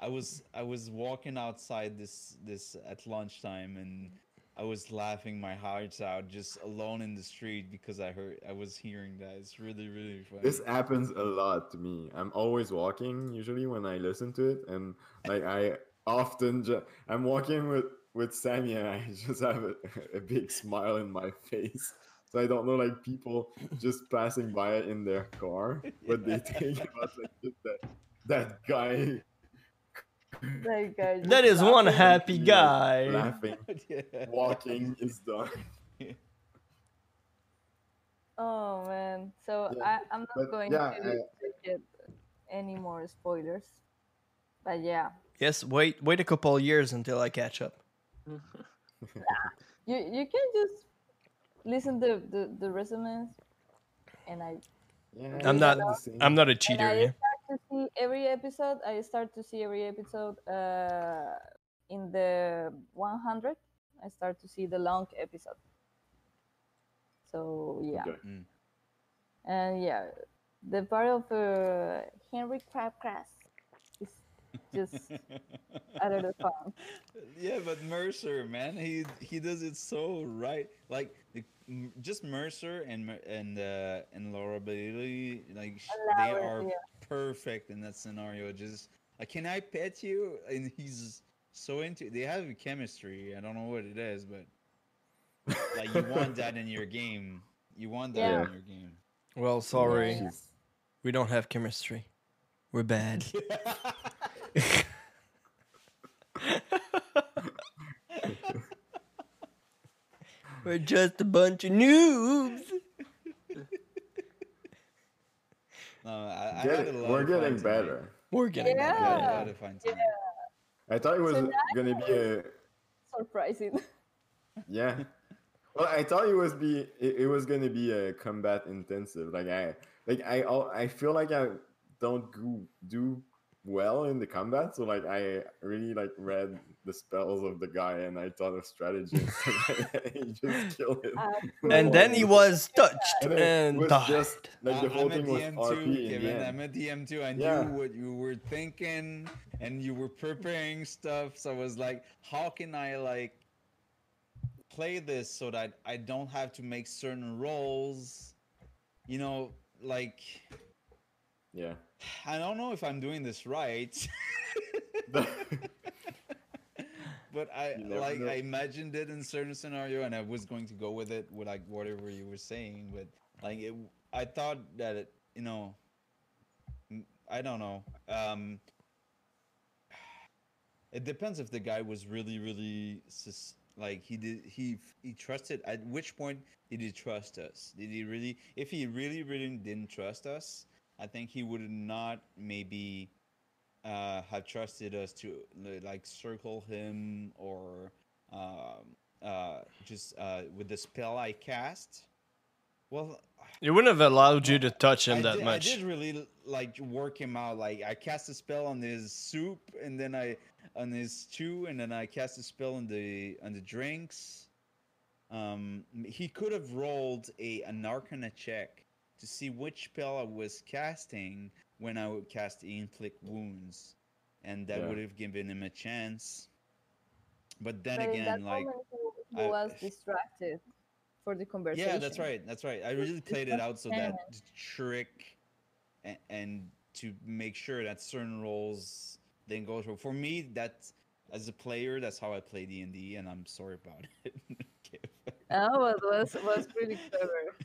I was I was walking outside this this at lunchtime and I was laughing my hearts out just alone in the street because I heard I was hearing that. It's really really funny. This happens a lot to me. I'm always walking usually when I listen to it, and like I often ju- I'm walking with with Sammy, and I just have a, a big smile in my face. So I don't know like people just passing by in their car, but they think about like that that guy That guy That just is one happy guy. laughing, Yeah. walking is done. Oh man, so Yeah, I, I'm not but going yeah, to, I- to get any more spoilers. But yeah, Yes, wait, wait a couple of years until I catch up. you you can just listen to the the resumes, and I Yeah, I'm not- I'm not a and cheater. I Yeah. start to see every episode. I start to see every episode. Uh, in the 100, I start to see the long episode. So yeah, Okay. and yeah, the part of uh, Henry Crabgrass is just out of the fun. yeah, but Mercer, man, he he does it so right. Like the, just Mercer and and uh, and Laura Bailey, like sh- they are yeah. perfect in that scenario. Just like, can I pet you? And he's so into. They have chemistry. I don't know what it is, but like you want that in your game. You want that Yeah. in your game. Well, sorry, She's- we don't have chemistry. We're bad. We're just a bunch of noobs. No, I, I Get it. We're getting fun tonight. better. We're getting I had a Yeah. lot of fun tonight. I thought it was So gonna be a Surprising. yeah. Well, I thought it was be it, it was gonna be a combat intensive. Like I like I I feel like I don't go, do well in the combat, so like I really like read the spells of the guy and I thought of strategy and like. He just killed it. Uh, and then he was touched And and was died. just like the I- whole I'm thing at was DM2, RP in Kevin. I'm at DM2. I Yeah. knew what you were thinking, and you were preparing stuff. So I was like, how can I like play this so that I don't have to make certain roles? You know, like Yeah. I don't know if I'm doing this right. but I like know. I imagined it in certain scenario, and I was going to go with it with like whatever you were saying. But like it, I thought that it, you know, I don't know. Um, it depends if the guy was really, really sus- like he did. He he trusted. At which point did he trust us? Did he really? If he really, really didn't trust us, I think he would not maybe uh, have trusted us to like circle him or um, uh, just uh, with the spell I cast. Well, It wouldn't have allowed you to touch him I that did, much. I did really like work him out. Like I cast a spell on his soup, and then I on his stew, and then I cast a spell on the on the drinks. Um, he could have rolled a an Arcana check to see which spell I was casting when I would cast inflict wounds, and that Yeah. would have given him a chance. But then But in again, that like he, he I- was distracted for the conversation. yeah, that's right. That's right. I really played it out so that to trick and, and to make sure that certain roles didn't go through. For me, that's as a player, that's how I play D and D, and I'm sorry about it. Oh, it was was pretty clever.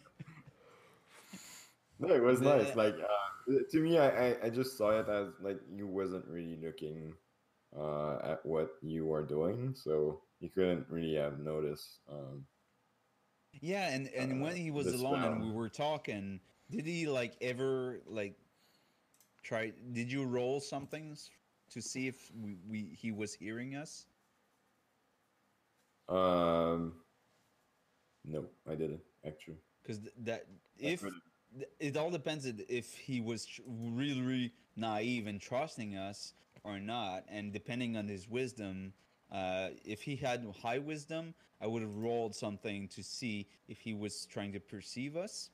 No, it was nice. Like uh, to me, I, I I just saw it as like you wasn't really looking uh, at what you were doing, so you couldn't really have noticed. Um, yeah, and and when Uh, he was alone and we were talking, did he like ever like try? Did you roll something to see if we, we he was hearing us? um, no, I didn't actually. Because that if th- it all depends if he was really, really naive and trusting us or not, and depending on his wisdom. Uh, if he had high wisdom, I would have rolled something to see if he was trying to perceive us,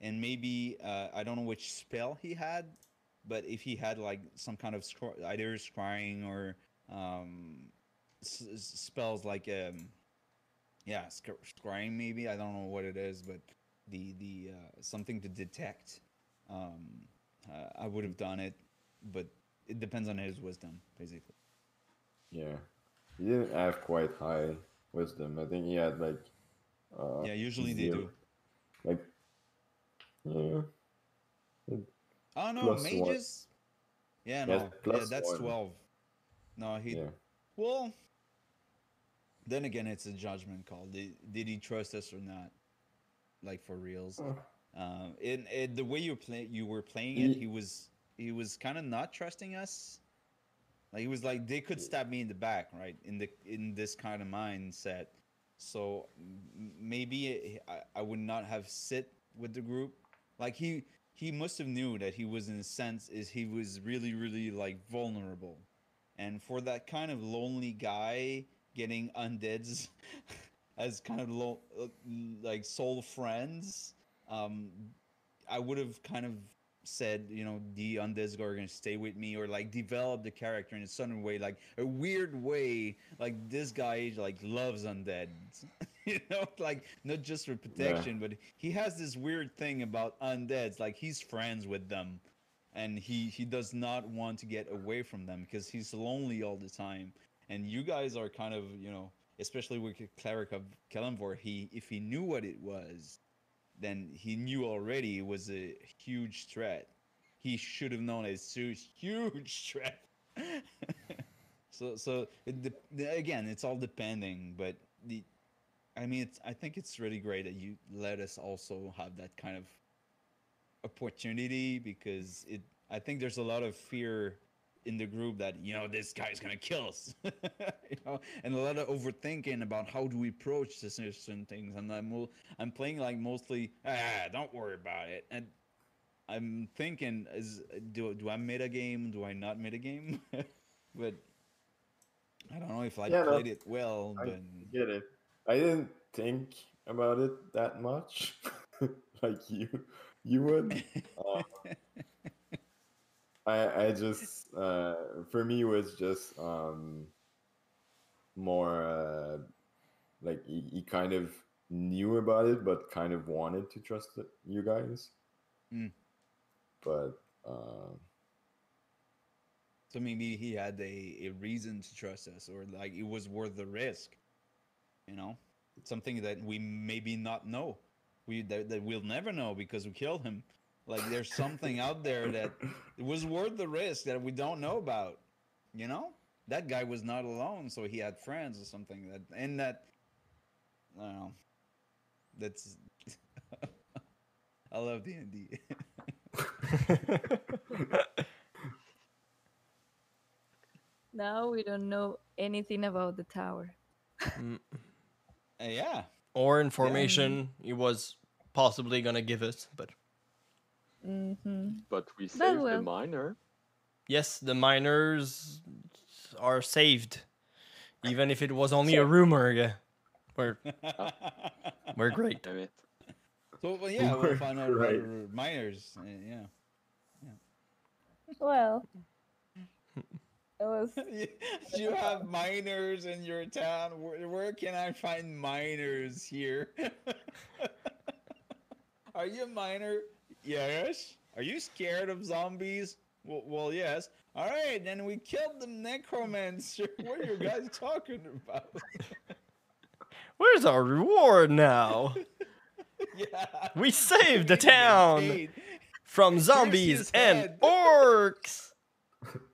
and maybe uh, I don't know which spell he had, but if he had like some kind of scry- either scrying or um, s- spells like um, yeah, sc- scrying maybe I don't know what it is, but the the uh, something to detect. Um, uh, I would have done it, but it depends on his wisdom, basically. Yeah, he didn't have quite high wisdom. I think he had like. Uh, yeah, usually they do. Like, yeah, Oh no, Plus one. mages. Yeah, no, yeah, that's one. twelve. No, he. yeah. Well, then again, it's a judgment call. Did, did he trust us or not? Like for reals. Oh. Um, in, in the way you play, you were playing it, He- was he was kind of not trusting us. Like he was like they could stab me in the back, right? In the in this kind of mindset. So maybe I, I would not have sit with the group. Like he he must have knew that he was in a sense is he was really really like vulnerable, and for that kind of lonely guy getting undeads as kind of lo- uh, like soul friends, um, I would have kind of said, you know, the undeads are going to stay with me, or like develop the character in a certain way, like a weird way. Like this guy like loves undeads, you know, like not just for protection, but he has this weird thing about undeads. Like he's friends with them, and he he does not want to get away from them because he's lonely all the time. And you guys are kind of, you know, especially with cleric of Kelemvor, he if he knew what it was, then he knew already it was a huge threat. He should have known it's a huge threat. so so it, again, it's all depending, but the I mean, it's, I think it's really great that you let us also have that kind of opportunity because it. I think there's a lot of fear in the group that you know this guy's gonna kill us, you know, and a lot of overthinking about how do we approach this certain things. And I'm I'm playing like mostly ah, don't worry about it, and I'm thinking is do do I meta game? Do I not meta game? but I don't know if I Yeah, no, played it well. I but get it. I didn't think about it that much, like you you would. Uh, I I just uh, for me it was just um, more uh, like he, he kind of knew about it, but kind of wanted to trust it, you guys. Mm. But uh, So maybe he had a, a reason to trust us, or like it was worth the risk. You know, something that we maybe not know, we that, that we'll never know because we killed him. Like there's something out there that it was worth the risk that we don't know about. You know, that guy was not alone, so he had friends or something that, and that, I don't know. That's. I love D and D. Now we don't know anything about the tower. Mm. Uh, yeah. or information he was possibly gonna give us, but Mm-hmm. But we saved the miner. yes, the miners are saved, even if it was only a rumor. Yeah, we're we're great. Damn it. So well, yeah, we'll Right, find out right. about miners. uh, yeah. Well, it was you have miners in your town. Where, where can I find miners here? Are you a miner? Yes. Are you scared of zombies? Well, well, yes. All right, then we killed the necromancer. What are you guys talking about? Where's our reward now? yeah. We saved the town paid. from zombies and orcs.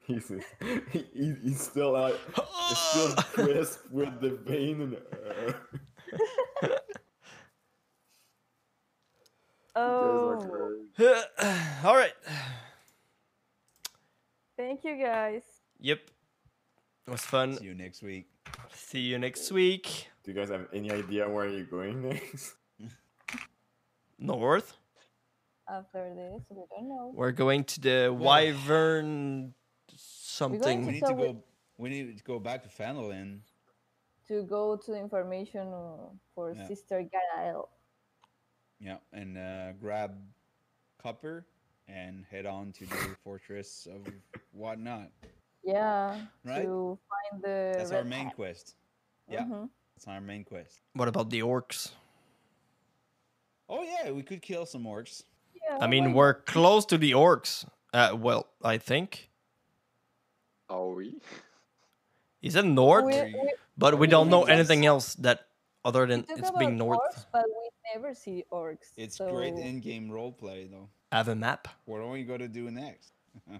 he's he, he- he's still out, he's still crisp with the vein and. Uh, oh. All right. Thank you guys. Yep. It was fun. See you next week. See you next week. do you guys have any idea where you're going next? North. After this, we don't know. We're going to the Wyvern something. We something. need to we- go. We need to go back to Phandalin. To go to the information uh, for Yeah. Sister Garaele. Yeah, and uh, grab copper and head on to the fortress of whatnot. Yeah. Right? To find the. That's our main hat. quest. Yeah, Mhm. that's our main quest. What about the orcs? Oh yeah, we could kill some orcs. Yeah, I mean, we're close to the orcs. Uh, well, I think. Are we? Is it north? We, we, But we we don't know anything else that other than it's about being north. orcs, but we never see orcs. It's so great in-game roleplay though. Have a map. What are we going to do next?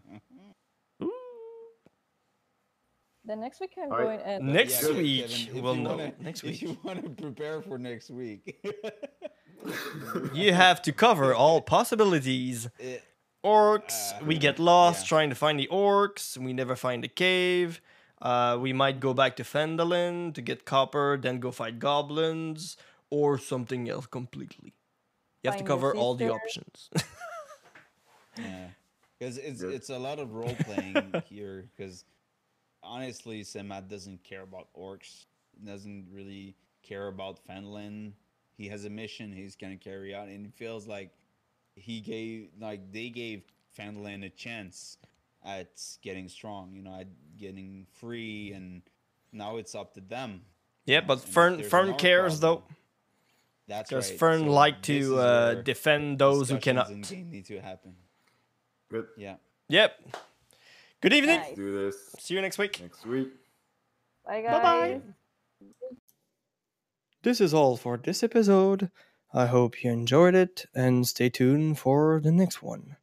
The next week I'm Alright. going and Next Kevin, week, Kevin, if we'll you know. wanna- Next If week. you want to prepare for next week, You have to cover all possibilities. it, Orcs, Uh, we get lost yeah. trying to find the orcs. We never find the cave. Uh, we might go back to Phandalin to get copper, then go fight goblins, or something else completely. You have to Find your cover all the options. Yeah, because it's Good. it's a lot of role playing here. Because honestly, Semat doesn't care about orcs. Doesn't really care about Fenlin. He has a mission he's gonna carry out, and it feels like he gave like they gave Fenlin a chance at getting strong. You know, at getting free, and now it's up to them. yeah, but and Fern Fern an orc cares though, problem, That's because right. Fern so like to uh, defend those who cannot. in game need to happen. Good. Yeah. Yep. Good evening. Nice. Do this See you next week. next week. Bye guys. Bye-bye. This is all for this episode. I hope you enjoyed it and stay tuned for the next one.